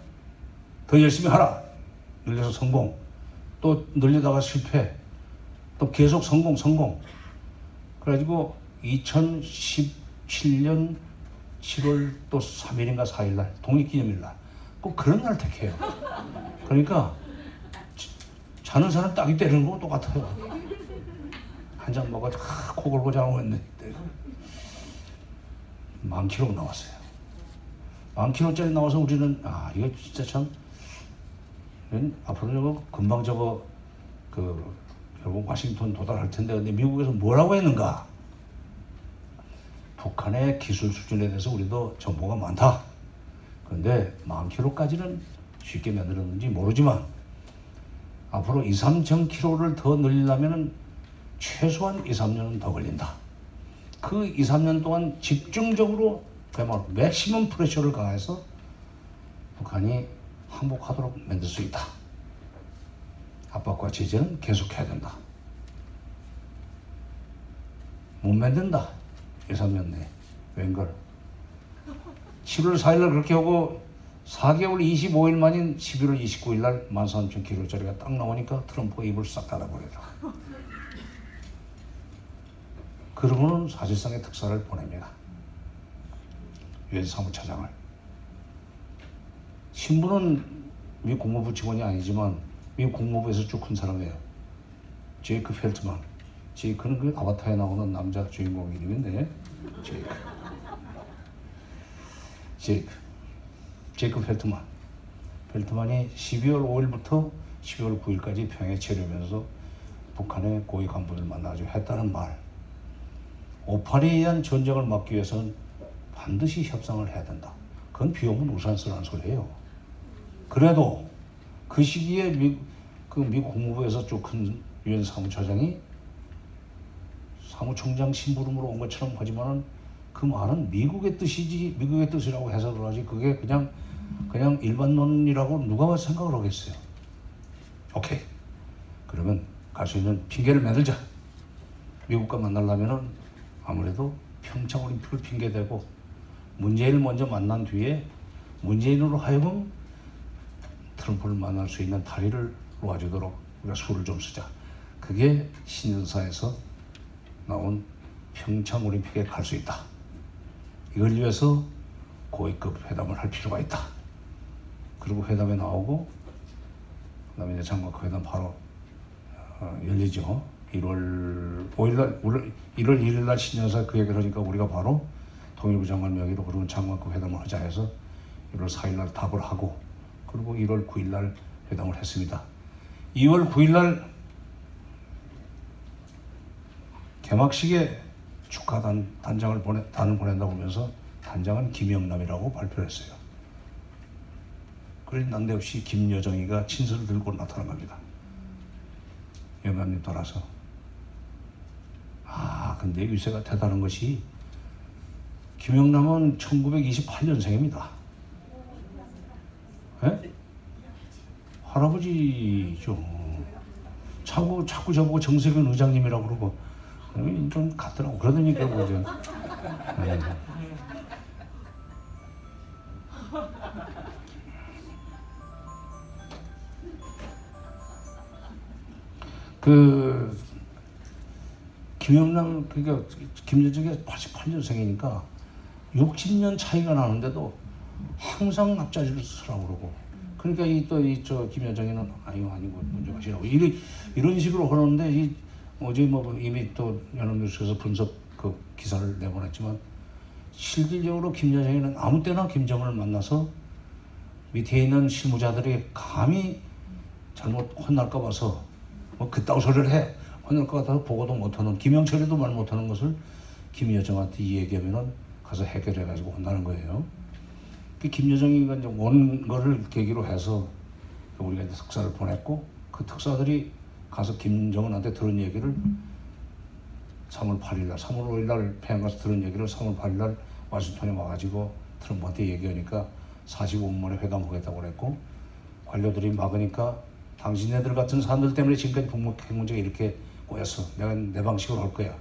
더 열심히 하라, 늘려서 성공, 또 늘리다가 실패, 또 계속 성공, 성공. 그래가지고 2017년 7월 또 3일인가 4일 날 독립기념일 날 꼭 그런 날 택해요. 그러니까 자- 자는 사람 딱이 때리는 거 똑같아요. 한 잔 먹어 아, 코 골고 자고 했는데 만 킬로 나왔어요. 만 킬로짜리 나와서 우리는 아 이거 진짜 참 앞으로 저거 금방 저거 그 결국 와싱턴 도달할 텐데 근데 미국에서 뭐라고 했는가? 북한의 기술 수준에 대해서 우리도 정보가 많다. 그런데 만 킬로까지는 쉽게 만들었는지 모르지만 앞으로 2, 3천 킬로를 더 늘리려면 최소한 2, 3년은 더 걸린다. 그 2, 3년 동안 집중적으로 그야말로 맥시멈 프레셔를 가해서 북한이 항복하도록 만들 수 있다. 압박과 제재는 계속해야 된다. 못 만든다. 2, 3년 내에. 웬걸. 7월 4일 날 그렇게 하고 4개월 25일 만인 11월 29일 날 13,000km짜리가 딱 나오니까 트럼프가 입을 싹 닫아버리더라. 그러고는 사실상의 특사를 보냅니다. 유엔 사무차장을. 신부는 미국 국무부 직원이 아니지만 미국 국무부에서 쭉 큰 사람이에요. 제이크 펠트만. 제이크는 그 아바타에 나오는 남자 주인공 이름인데 제이크. 제이크. 제이크 펠트만. 펠트만이 12월 5일부터 12월 9일까지 평양에 체류하면서 북한의 고위 간부들 만나가지고 했다는 말. 오판에 의한 전쟁을 막기 위해서는 반드시 협상을 해야 된다. 그건 비 오면 우산 쓰라는 소리예요. 그래도 그 시기에 미, 그 미국 국무부에서 쭉큰 유엔 사무처장이 사무총장 심부름으로 온 것처럼 하지만은 그 말은 미국의 뜻이지 미국의 뜻이라고 해석을 하지 그게 그냥 그냥 일반론이라고 누가 생각을 하겠어요. 오케이. 그러면 갈 수 있는 핑계를 만들자. 미국과 만나려면은 아무래도 평창 올림픽을 핑계 대고 문재인을 먼저 만난 뒤에 문재인으로 하여금 트럼프를 만날 수 있는 다리를 놓아주도록 우리가 수를 좀 쓰자. 그게 신년사에서 나온 평창 올림픽에 갈 수 있다. 이걸 위해서 고위급 회담을 할 필요가 있다. 그리고 회담에 나오고 그다음에 장관 회담 바로 어, 열리죠. 1월 5일날 1월 1일 날 신년사 그 얘기를 하니까 우리가 바로 통일부 장관 명의로 그러면 장관급 회담을 하자 해서 1월 4일 날 답을 하고 그리고 1월 9일 날 회담을 했습니다. 2월 9일 날 개막식에 축하 단, 단장을 보내 단을 보낸다고 하면서 단장은 김영남이라고 발표 했어요. 그래 난데없이 김여정이가 친서를 들고 나타난 겁니다. 영감님 돌아서 아 근데 유세가 대단한 것이 김영남은 1928년생입니다. 예? 할아버지죠. 자꾸 자꾸 저보고 정세균 의장님이라고 그러고 그러면 좀 같더라고 그러더니 결국 이제 예. 그 김영남 그러니까 김여정이 88년생이니까 60년 차이가 나는데도 항상 앞자리를 서라고 그러고. 그러니까 이 또 이 저 김여정이는 아니요 아니고 먼저 가시라고. 이런 이런 식으로 하는데 이 어제 뭐 이미 또 연합뉴스에서 분석 그 기사를 내보냈지만 실질적으로 김여정이는 아무 때나 김정은을 만나서 밑에 있는 실무자들이 감히 잘못 혼날까 봐서 뭐 그따구 소리를 해. 혼날 것 같아서 보고도 못하는 김영철이도 말 못하는 것을 김여정한테 이 얘기하면은 가서 해결해가지고 혼나는 거예요. 그 김여정이가 이제 온 거를 계기로 해서 우리가 이제 특사를 보냈고 그 특사들이 가서 김정은한테 들은 얘기를 3월 8일 날, 3월 5일 날 평양 가서 들은 얘기를 3월 8일 날 와싱턴에 와가지고 트럼프한테 얘기하니까 45분 만에 회담하겠다고 그랬고 관료들이 막으니까 당신네들 같은 사람들 때문에 지금까지 북북 핵 문제가 이렇게 꼬였어. 내가 내 방식으로 할 거야.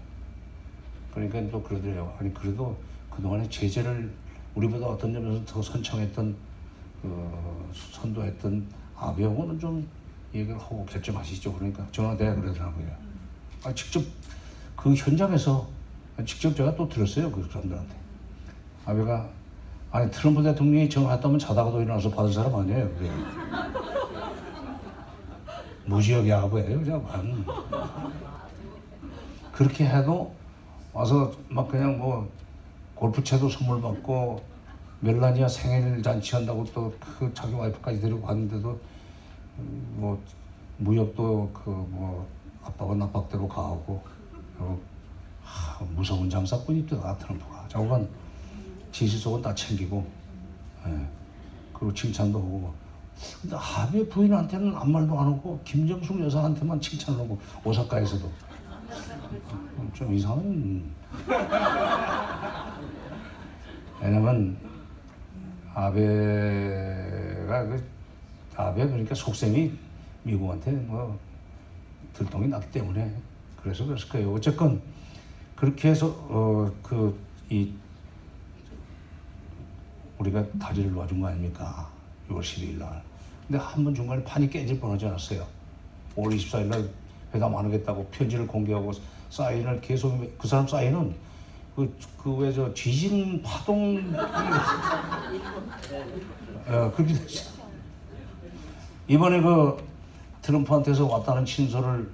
그러니까 또 그러더래요. 아니 그래도 그동안에 제재를 우리보다 어떤 점에서 더 선창했던 그 선도했던 아베하고는 좀 얘기를 하고 결정하시죠. 그러니까 전화대가 그러더라고요. 아 직접 그 현장에서 직접 제가 또 들었어요. 그 사람들한테. 아베가 아니 트럼프 대통령이 전화했다면 자다가도 일어나서 받은 사람 아니에요. 그게. 무지하게 아베예요. 그냥 그렇게 해도 와서 막 그냥 뭐 골프채도 선물 받고 멜라니아 생일 잔치 한다고 또 그 자기 와이프까지 데리고 갔는데도 음, 뭐 무역도 그 뭐 압박은 압박대로 가고 그리고 하, 무서운 장사꾼이더라 트럼프가 저건 지시 속은 다 챙기고 예. 그리고 칭찬도 하고 근데 아베 부인한테는 아무 말도 안 하고 김정숙 여사한테만 칭찬을 하고 오사카에서도 좀 이상한 왜냐면 아베가 그 아베 그러니까 속셈이 미국한테 뭐 들통이 났기 때문에 그래서 그랬을 거예요. 어쨌건 그렇게 해서 어 그 이 우리가 다리를 놓아준 거 아닙니까? 6월 12일 날. 근데 한 번 중간에 판이 깨질 뻔하지 않았어요. 5월 24일 날 회담 안 하겠다고 편지를 공개하고 사인을 계속 그 사람 사인은 그그왜 저 지진 파동 어, *laughs* 그렇게 됐어요. 이번에 그 트럼프한테서 왔다는 친서를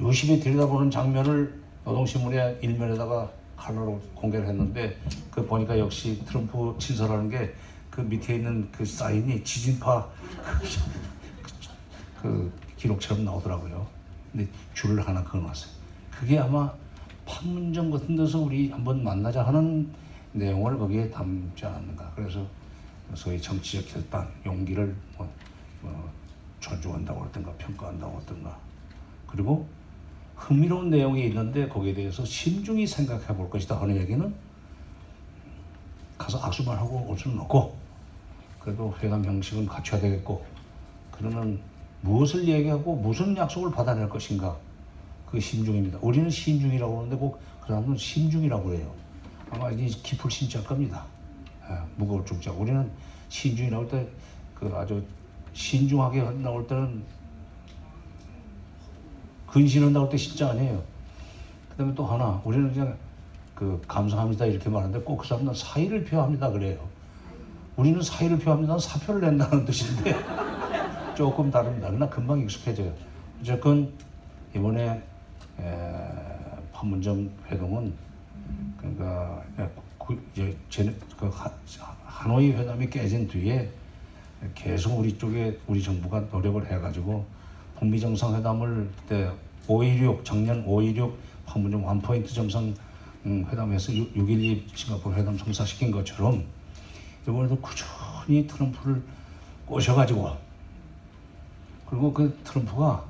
유심히 들여다보는 장면을 노동신문의 일면에다가 칼라로 공개를 했는데 그 보니까 역시 트럼프 친서라는 게 그 밑에 있는 그 사인이 지진파 *laughs* 그 기록처럼 나오더라고요. 근데 줄을 하나 그어놨어요. 그게 아마 판문점 같은 데서 우리 한번 만나자 하는 내용을 거기에 담지 않았는가. 그래서 소위 정치적 결단, 용기를 뭐, 뭐 존중한다고 하든가 평가한다고 하든가. 그리고 흥미로운 내용이 있는데 거기에 대해서 신중히 생각해 볼 것이다 하는 얘기는 가서 악수만 하고 올 수는 없고 그래도 회담 형식은 갖춰야 되겠고 그러면 무엇을 얘기하고 무슨 약속을 받아낼 것인가 그 심중입니다. 우리는 신중이라고 하는데 꼭 그 사람은 심중이라고 그래요. 아마 이 깊을 신자일 겁니다. 예, 무거울 중자. 우리는 신중이 나올 때 그 아주 신중하게 나올 때는 근신은 나올 때 신자 아니에요. 그 다음에 또 하나 우리는 그냥 그 감사합니다 이렇게 말하는데 꼭 그 사람은 사의를 표합니다 그래요. 우리는 사의를 표합니다 사표를 낸다는 뜻인데 조금 다릅니다. 그러나 금방 익숙해져요. 어쨌건 이번에 에, 판문점 회동은 그러니까 구- 이제 제, 그 하, 하노이 회담이 깨진 뒤에 계속 우리 쪽에 우리 정부가 노력을 해가지고 북미 정상회담을 그때 5.16 작년 5.16 판문점 원포인트 정상 음, 회담에서 6.12 싱가포르 회담 성사시킨 것처럼 이번에도 꾸준히 트럼프를 꼬셔가지고 그리고 그 트럼프가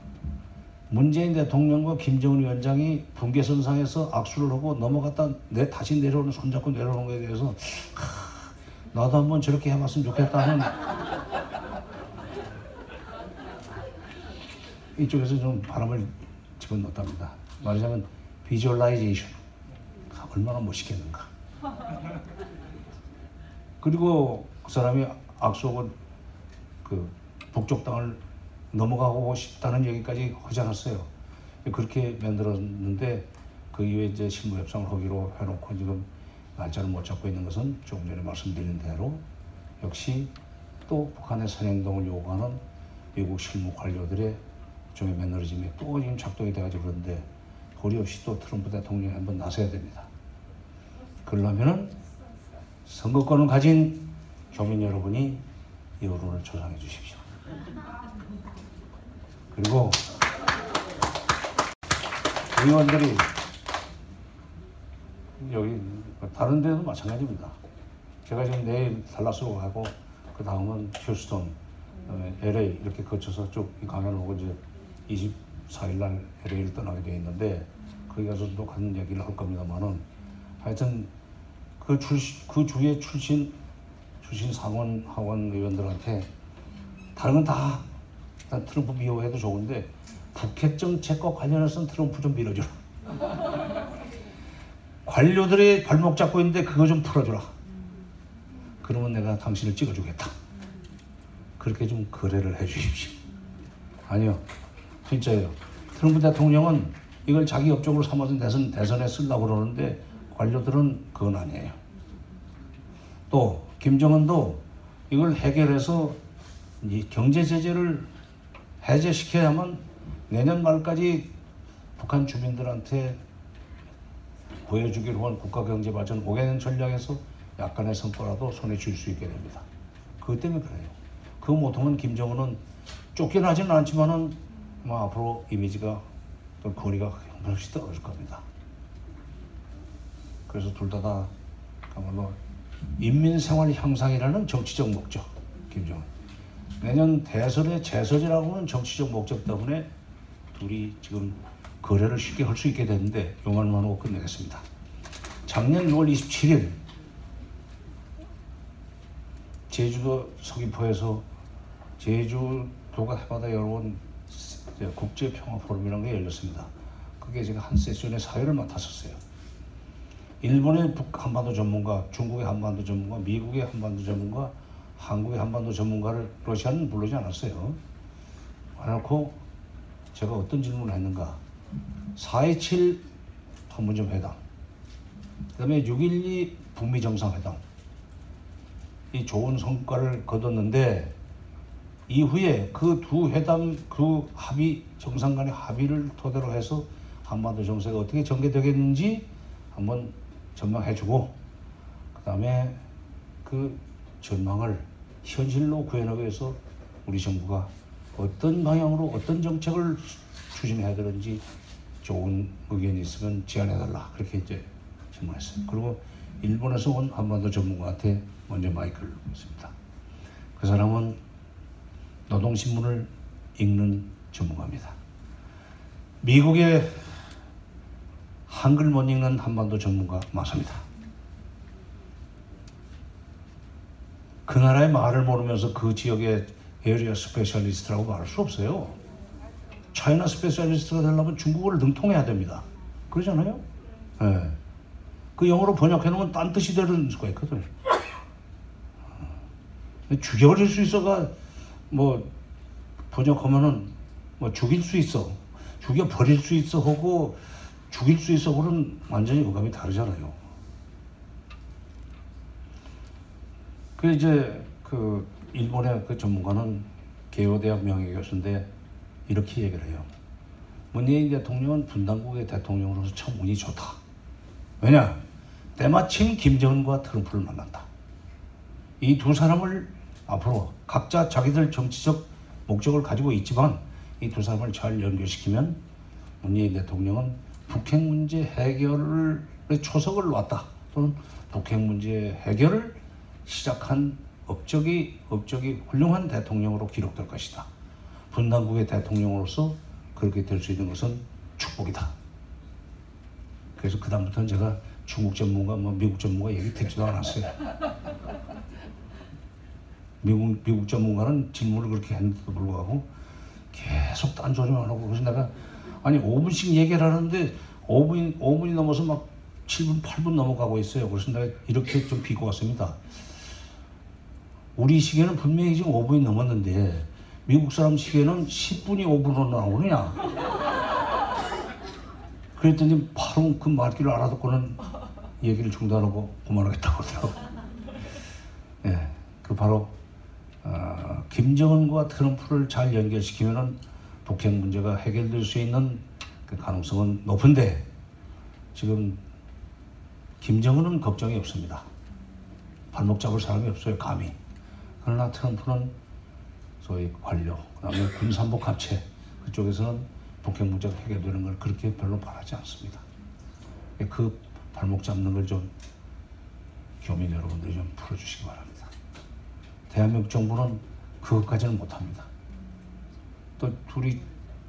문재인 대통령과 김정은 위원장이 분계선상에서 악수를 하고 넘어갔다 내 다시 내려오는 손잡고 내려오는 거에 대해서 하, 나도 한번 저렇게 해봤으면 좋겠다는 *laughs* 이쪽에서 좀 바람을 집어넣었답니다. 말하자면 비주얼라이제이션 얼마나 멋있겠는가. 그리고 그 사람이 악수하고 그 북쪽 땅을 넘어가고 싶다는 얘기까지 하지 않았어요. 그렇게 만들었는데 그 이후에 이제 실무 협상을 하기로 해놓고 지금 날짜를 못 잡고 있는 것은 조금 전에 말씀드린 대로 역시 또 북한의 선행동을 요구하는 미국 실무 관료들의 종의 매너리즘이 또 지금 작동이 돼가지고 그런데 도리 없이 또 트럼프 대통령이 한번 나서야 됩니다. 그러려면은 선거권을 가진 교민 여러분이 여론을 조장해 주십시오. 그리고 의원들이 여기 다른 데도 마찬가지입니다. 제가 지금 내일 달라스로 가고 그 다음은 휴스턴, 그다음에 LA 이렇게 거쳐서 쭉이 강연을 오고 이제 24일 날 LA를 떠나게 돼 있는데 거기 가서 또 같은 얘기를 할 겁니다만은 하여튼 그 출시 그 주에 출신 출신 상원 하원 의원들한테 다른 건 다 일단 트럼프 미워해도 좋은데 북핵 정책과 관련해서는 트럼프 좀 밀어주라. *laughs* 관료들이 발목 잡고 있는데 그거 좀 풀어주라. 그러면 내가 당신을 찍어주겠다. 그렇게 좀 거래를 해주십시오. 아니요, 진짜예요. 트럼프 대통령은 이걸 자기 업적으로 삼아서 대선, 대선에 쓰려고 그러는데 관료들은 그건 아니에요. 또 김정은도 이걸 해결해서 이 경제 제재를 해제시켜야만 내년 말까지 북한 주민들한테 보여주기로 한 국가경제발전 5개년 전략에서 약간의 성과라도 손에 쥘 수 있게 됩니다. 그것 때문에 그래요. 그 못하면 김정은은 쫓겨나지는 않지만은 뭐 앞으로 이미지가 또 거리가 형편없이 떨어질 겁니다. 그래서 둘 다다 그야말로 인민생활 향상이라는 정치적 목적, 김정은. 내년 대선의 재선이라고는 정치적 목적 때문에 둘이 지금 거래를 쉽게 할 수 있게 됐는데 요만만 하고 끝내겠습니다. 작년 6월 27일 제주도 서귀포에서 제주도가 해마다 열어온 국제 평화 포럼이라는 게 열렸습니다. 그게 제가 한 세션의 사회를 맡았었어요. 일본의 북 한반도 전문가, 중국의 한반도 전문가, 미국의 한반도 전문가, 한국의 한반도 전문가를 러시아는 부르지 않았어요. 해놓고 제가 어떤 질문을 했는가? 4.27 판문점 회담, 그 다음에 6.12 북미 정상회담, 이 좋은 성과를 거뒀는데 이후에 그 두 회담 그 합의 정상 간의 합의를 토대로 해서 한반도 정세가 어떻게 전개되겠는지 한번 전망해주고 그 다음에 그 전망을 현실로 구현하기 위해서 우리 정부가 어떤 방향으로 어떤 정책을 추진해야 되는지 좋은 의견이 있으면 제안해달라 그렇게 이제 질문했어요. 그리고 일본에서 온 한반도 전문가한테 먼저 마이크를 줬습니다. 그 사람은 노동신문을 읽는 전문가입니다. 미국의 한글 못 읽는 한반도 전문가 맞습니다. 그 나라의 말을 모르면서 그 지역의 area specialist라고 말할 수 없어요. China specialist가 되려면 중국어를 능통해야 됩니다. 그러잖아요? 예. 그 영어로 번역해 놓으면 딴 뜻이 되는 수가 있거든요. 죽여버릴 수 있어가 뭐 번역하면은 뭐 죽일 수 있어 죽여 버릴 수 있어 하고 죽일 수 있어 그는 완전히 어감이 다르잖아요. 그 이제 그 일본의 그 전문가는 개요대학 명예 교수인데 이렇게 얘기를 해요. 문재인 대통령은 분당국의 대통령으로서 참 운이 좋다. 왜냐? 때마침 김정은과 트럼프를 만난다. 이 두 사람을 앞으로 각자 자기들 정치적 목적을 가지고 있지만 이 두 사람을 잘 연결시키면 문재인 대통령은 북핵 문제 해결의 초석을 놨다 또는 북핵 문제 해결을 시작한 업적이 업적이 훌륭한 대통령으로 기록될 것이다. 분당국의 대통령으로서 그렇게 될 수 있는 것은 축복이다. 그래서 그 다음부터는 제가 중국 전문가, 뭐 미국 전문가 얘기 듣지도 않았어요. 미국 미국 전문가는 질문을 그렇게 했는데도 불구하고 계속 딴소리만 하고 그래서 내가 아니 5분씩 얘기를 하는데 5분 5분이 넘어서 막 7분 8분 넘어가고 있어요. 그래서 내가 이렇게 좀 비고 왔습니다. 우리 시계는 분명히 지금 5분이 넘었는데 미국 사람 시계는 10분이 5분으로 나오느냐? 그랬더니 바로 그 말귀를 알아듣고는 얘기를 중단하고 그만하겠다고 하더라고. 예, 그 바로 어, 김정은과 트럼프를 잘 연결시키면은 북핵 문제가 해결될 수 있는 그 가능성은 높은데 지금 김정은은 걱정이 없습니다. 발목 잡을 사람이 없어요, 감히. 그러나 트럼프는 소위 관료, 그다음에 군산복 합체 그쪽에서는 북핵 문제가 해결되는 걸 그렇게 별로 바라지 않습니다. 그 발목 잡는 걸 좀 교민 여러분들이 좀 풀어주시기 바랍니다. 대한민국 정부는 그것까지는 못합니다. 또 둘이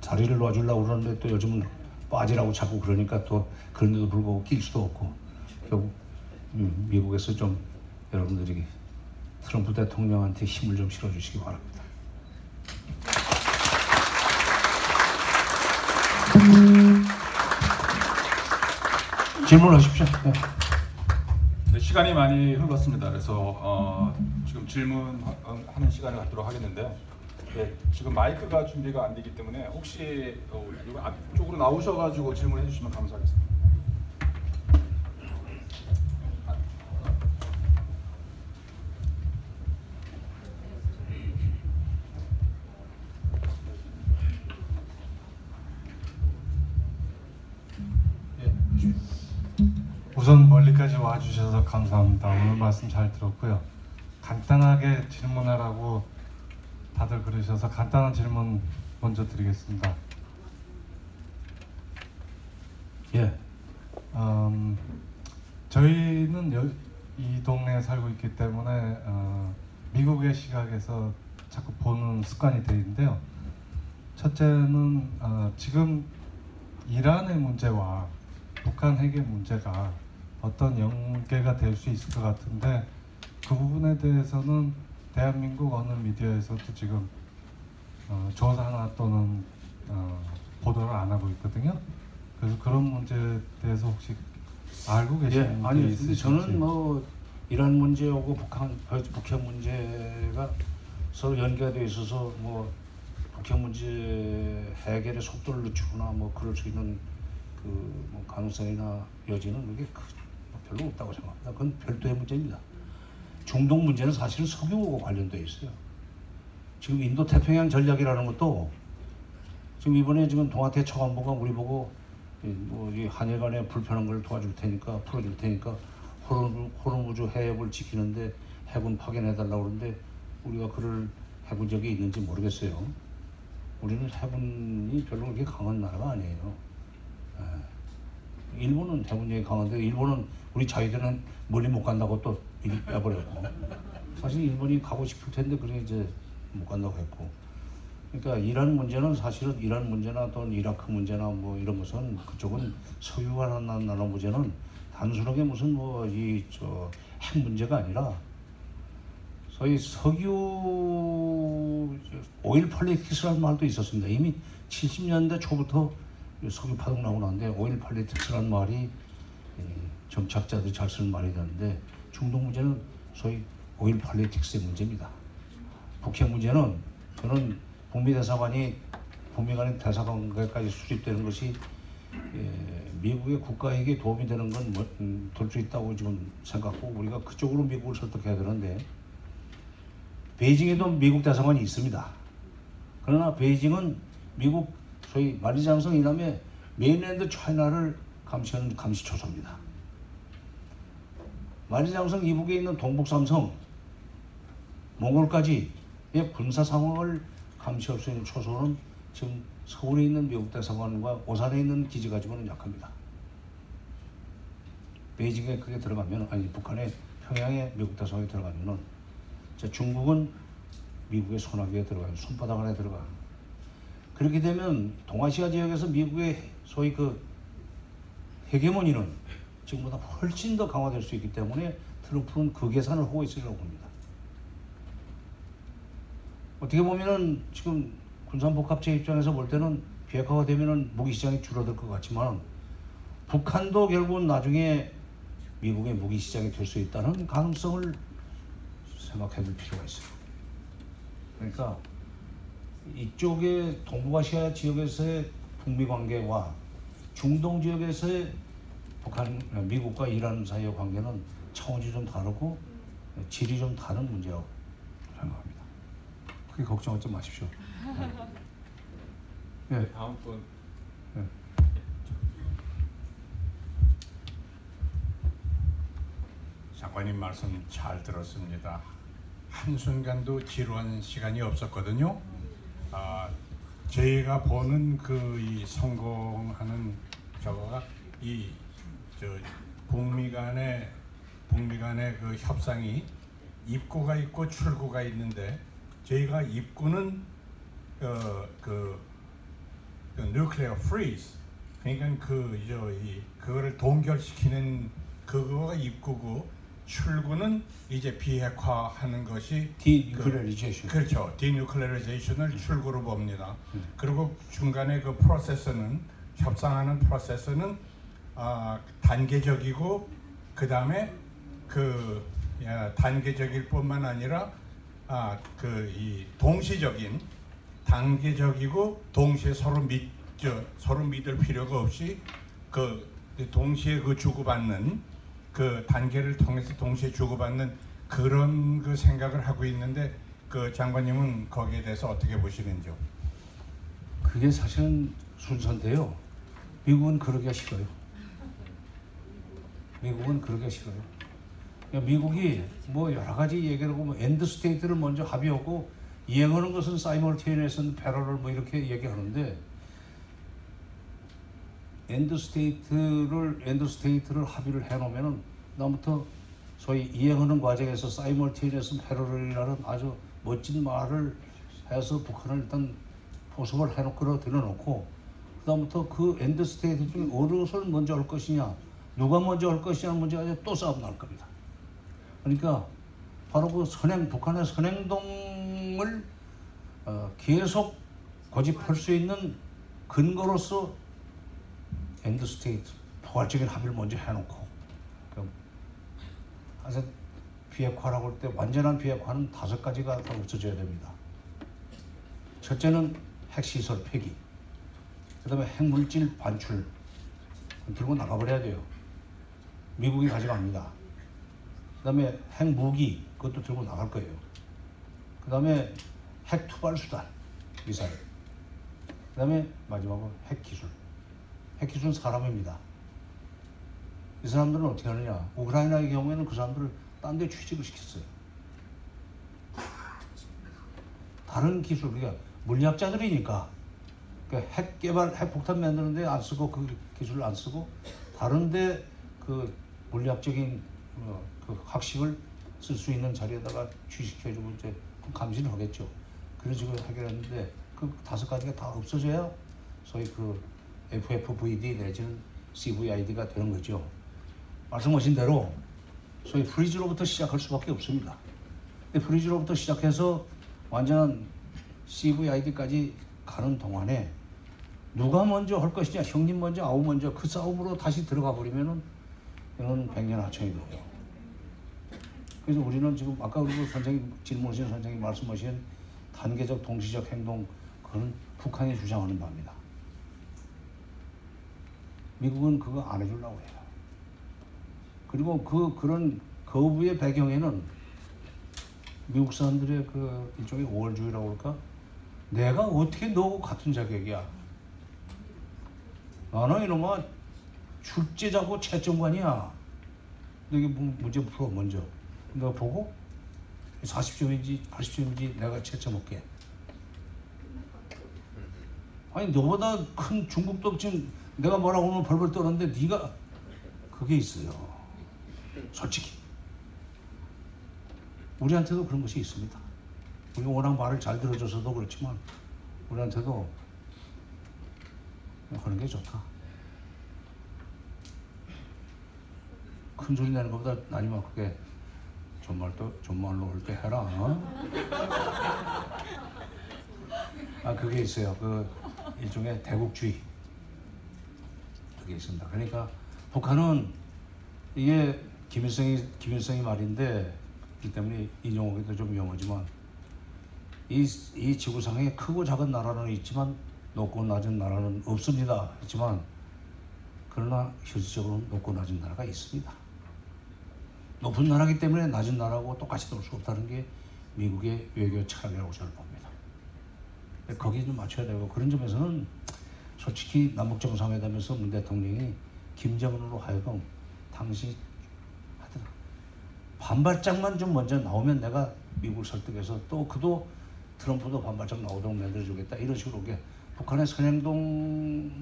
자리를 놔주려고 그러는데 또 요즘은 빠지라고 자꾸 그러니까 또 그런데도 불구하고 낄 수도 없고 결국 음, 미국에서 좀 여러분들이 트럼프 대통령한테 힘을 좀 실어주시기 바랍니다. 질문하십시오. 네. 네, 시간이 많이 흘렀습니다. 그래서 어, 지금 질문하는 시간을 갖도록 하겠는데요. 네, 지금 마이크가 준비가 안 되기 때문에 혹시 어, 앞쪽으로 나오셔가지고 질문해 주시면 감사하겠습니다. 우선 멀리까지 와주셔서 감사합니다. 오늘 말씀 잘 들었고요. 간단하게 질문하라고 다들 그러셔서 간단한 질문 먼저 드리겠습니다. 예. 음, 저희는 여- 이 동네에 살고 있기 때문에 어, 미국의 시각에서 자꾸 보는 습관이 돼 있는데요. 첫째는 어, 지금 이란의 문제와 북한 핵의 문제가 어떤 연계가 될 수 있을 것 같은데 그 부분에 대해서는 대한민국 어느 미디어에서도 지금 어, 조사나 또는 어, 보도를 안 하고 있거든요. 그래서 그런 문제에 대해서 혹시 알고 예, 계시는 아니 게 근데 있으신지? 저는 뭐 이란 문제하고 북한 어, 북핵 문제가 서로 연계되어 있어서 뭐 북핵 문제 해결의 속도를 늦추거나 뭐 그럴 수 있는 그 뭐 가능성이나 여지는 그게 크, 뭐 별로 없다고 생각합니다. 그건 별도의 문제입니다. 중동 문제는 사실은 석유하고 관련되어 있어요. 지금 인도 태평양 전략이라는 것도 지금 이번에 지금 동아태 처관부가 우리 보고 뭐이 한일 간에 불편한 걸 도와줄 테니까 풀어줄 테니까 호르, 호르무즈 해협을 지키는데 해군 파견해 달라고 그러는데 우리가 그럴 해군 적이 있는지 모르겠어요. 우리는 해군이 별로 그렇게 강한 나라가 아니에요. 예. 일본은 해군력이 강한데 일본은 우리 자위대는 멀리 못 간다고 또 일- 빼버렸고 사실 일본이 가고 싶을 텐데 그래 이제 못 간다고 했고 그러니까 이란 문제는 사실은 이란 문제나 또는 이라크 문제나 뭐 이런 것은 그쪽은 소유가 난 나라 문제는 단순하게 무슨 뭐 이 저 핵 문제가 아니라 소위 석유 oil politics라는 말도 있었습니다. 이미 70년대 초부터 석유 파동 나고 나는데 oil politics라는 말이 예, 정치학자들이 잘 쓰는 말이 되는데 중동 문제는 소위 oil politics의 문제입니다. 북핵 문제는 저는 북미 대사관이 북미 간의 대사관까지 수립되는 것이 예, 미국의 국가에게 도움이 되는 건될수 있다고 지금 생각하고 우리가 그쪽으로 미국을 설득해야 되는데 베이징에도 미국 대사관이 있습니다. 그러나 베이징은 미국 소위 만리장성 이남의 mainland China를 감시하는 감시초소입니다. 만리장성 이북에 있는 동북삼성, 몽골까지의 군사 상황을 감시할 수 있는 초소는 지금 서울에 있는 미국 대사관과 오산에 있는 기지 가지고는 약합니다. 베이징에 그게 들어가면 아니 북한의 평양에 미국 대사관이 들어가면은 자, 중국은 미국의 손아귀에 들어가요. 손바닥 안에 들어가. 그렇게 되면 동아시아 지역에서 미국의 소위 그 헤게모니는 지금보다 훨씬 더 강화될 수 있기 때문에 트럼프는 그 계산을 하고 있으리라고 봅니다. 어떻게 보면은 지금 군산복합체 입장에서 볼 때는 비핵화가 되면은 무기 시장이 줄어들 것 같지만 북한도 결국은 나중에 미국의 무기 시장이 될 수 있다는 가능성을 생각해 볼 필요가 있어요. 그러니까 이쪽의 동북아시아 지역에서의 북미 관계와 중동 지역에서의 북한, 미국과 이란 사이의 관계는 차원이 좀 다르고 질이 좀 다른 문제라고 생각합니다. 크게 걱정하지 마십시오. 예, 다음 분 장관님 말씀 잘 들었습니다. 한순간도 지루한 시간이 없었거든요. 아, 저희가 보는 그 이 성공하는 저거가 이 저 북미 간의 북미 간의 그 협상이 입구가 있고 출구가 있는데 저희가 입구는 어, 그, 그 nuclear freeze 그러니까 그 저이 그거를 동결시키는 그거가 입구고 출구는 이제 비핵화하는 것이 denuclearization. 그렇죠. denuclearization을 출구로 봅니다. 그리고 중간에 그 프로세스는 협상하는 프로세스는 아, 단계적이고 그 다음에 그 야, 단계적일 뿐만 아니라 아, 그 이 동시적인 단계적이고 동시에 서로 믿 저, 서로 믿을 필요가 없이 그 동시에 그 주고받는 그 단계를 통해서 동시에 주고받는 그런 그 생각을 하고 있는데 그 장관님은 거기에 대해서 어떻게 보시는지요? 그게 사실은 순서인데요. 미국은 그러기가 싫어요. 미국은 그러기가 싫어요. 그러니까 미국이 뭐 여러 가지 얘기를 하고 뭐 end state를 먼저 합의하고 이행하는 것은 simultaneous parallel 뭐 이렇게 얘기하는데 end state를 end state를 합의를 해 놓으면은 다음부터 소위 이행하는 과정에서 simultaneous parallel이라는 아주 멋진 말을 해서 북한을 일단 포섭을 해놓고 들어놓고 그다음부터 그 end state 중에 어느 것을 먼저 할 것이냐 누가 먼저 할 것이냐 문제 가지고 또 싸움 날 겁니다. 그러니까 바로 그 선행 북한의 선행동을 어, 계속 고집할 수 있는 근거로서 end state 포괄적인 합의를 먼저 해놓고 그 사실 비핵화라고 할 때 완전한 비핵화는 다섯 가지가 다 없어져야 됩니다. 첫째는 핵시설 폐기, 그 다음에 핵물질 반출 들고 나가버려야 돼요. 미국이 가져갑니다. 그 다음에 핵무기 그것도 들고 나갈 거예요. 그 다음에 핵 투발 수단 미사일. 그 다음에 마지막으로 핵 기술. 핵 기술은 사람입니다. 이 사람들은 어떻게 하느냐? 우크라이나의 경우에는 그 사람들을 딴 데 취직을 시켰어요. 다른 기술, 그러니까 물리학자들이니까 그러니까 핵 개발, 핵 폭탄 만드는데 안 쓰고 그 기술을 안 쓰고 다른데 그 물리학적인 어, 그 학식을 쓸 수 있는 자리에다가 취직해주고 이제 그 감시를 하겠죠. 그런 식으로 해결했는데 그 다섯 가지가 다 없어져야 소위 그 FFVD 내지는 CVID가 되는 거죠. 말씀하신 대로 소위 freeze로부터 시작할 수밖에 없습니다. 근데 freeze로부터 시작해서 완전한 CVID까지 가는 동안에 누가 먼저 할 것이냐, 형님 먼저, 아우 먼저 그 싸움으로 다시 들어가 버리면은 이건 백년 하청이 돼요. 그래서 우리는 지금 아까 그리고 선생님 질문하신 선생님 말씀하신 단계적 동시적 행동 그건 북한이 주장하는 바입니다. 미국은 그거 안 해주려고 해요. 그리고 그 그런 거부의 배경에는 미국 사람들의 그 일종의 우월주의라고 할까? 내가 어떻게 너하고 같은 자격이야? 나는 이놈아 출제자고 채점관이야. 너게 문제 풀어 먼저. 내가 보고 40점인지 80점인지 내가 채점할게. 아니 너보다 큰 중국도 지금 내가 뭐라고 하면 벌벌 떠는데 네가 그게 있어요. 솔직히 우리한테도 그런 것이 있습니다. 우리 워낙 말을 잘 들어줘서도 그렇지만 우리한테도 하는 게 좋다. 큰 소리 내는 것보다 나이만 크게 존말도 존말로 올 때 해라. 어? 아 그게 있어요. 그 일종의 대국주의 그게 있습니다. 그러니까 북한은 이게 김일성이 김일성이 말인데 이 때문에 인용하기도 좀 위험하지만 이, 이 지구상에 크고 작은 나라는 있지만 높고 낮은 나라는 없습니다. 있지만 그러나 실질적으로 높고 낮은 나라가 있습니다. 높은 나라기 때문에 낮은 나라하고 똑같이 놀 수 없다는 게 미국의 외교 철학이라고 저는 봅니다. 거기에 좀 맞춰야 되고 그런 점에서는 솔직히 남북 정상회담에서 문 대통령이 김정은으로 하여금 당시 하여튼 반발장만 좀 먼저 나오면 내가 미국을 설득해서 또 그도 트럼프도 반발장 나오도록 만들어주겠다 이런 식으로 게 북한의 선행동으로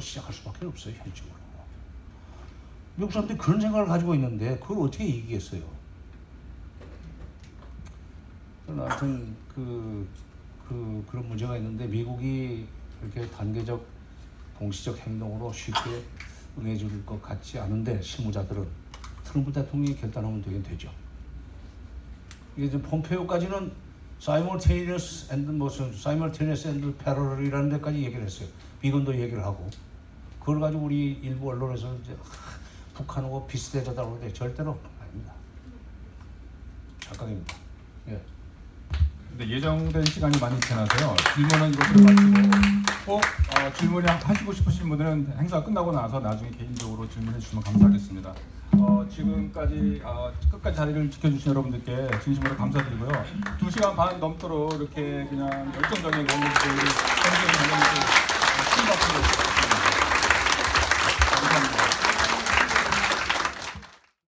시작할 수밖에 없어요 현실적으로. 미국 사람들이 그런 생각을 가지고 있는데 그걸 어떻게 이기겠어요? 하여튼 그, 그 그런 문제가 있는데 미국이 이렇게 단계적 동시적 행동으로 쉽게 응해줄 것 같지 않은데 실무자들은 트럼프 대통령이 결단하면 되긴 되죠. 이게 이제 폼페오까지는 simultaneous and 무슨 simultaneous and parallel이라는 데까지 얘기를 했어요. 미군도 얘기를 하고 그걸 가지고 우리 일부 언론에서 이제 하, 북한하고 비슷해졌다고 하는데 절대로 아닙니다. 착각입니다. 예. 근데 예정된 시간이 많이 지나서요. 질문은 이것으로 마치고 꼭 어, 질문이 하시고 싶으신 분들은 행사 끝나고 나서 나중에 개인적으로 질문해 주시면 감사하겠습니다. 어, 지금까지 어, 끝까지 자리를 지켜주신 여러분들께 진심으로 감사드리고요. 두 시간 반 넘도록 이렇게 그냥 열정적인 원고들, 선생님, 선생님들, 큰 박수로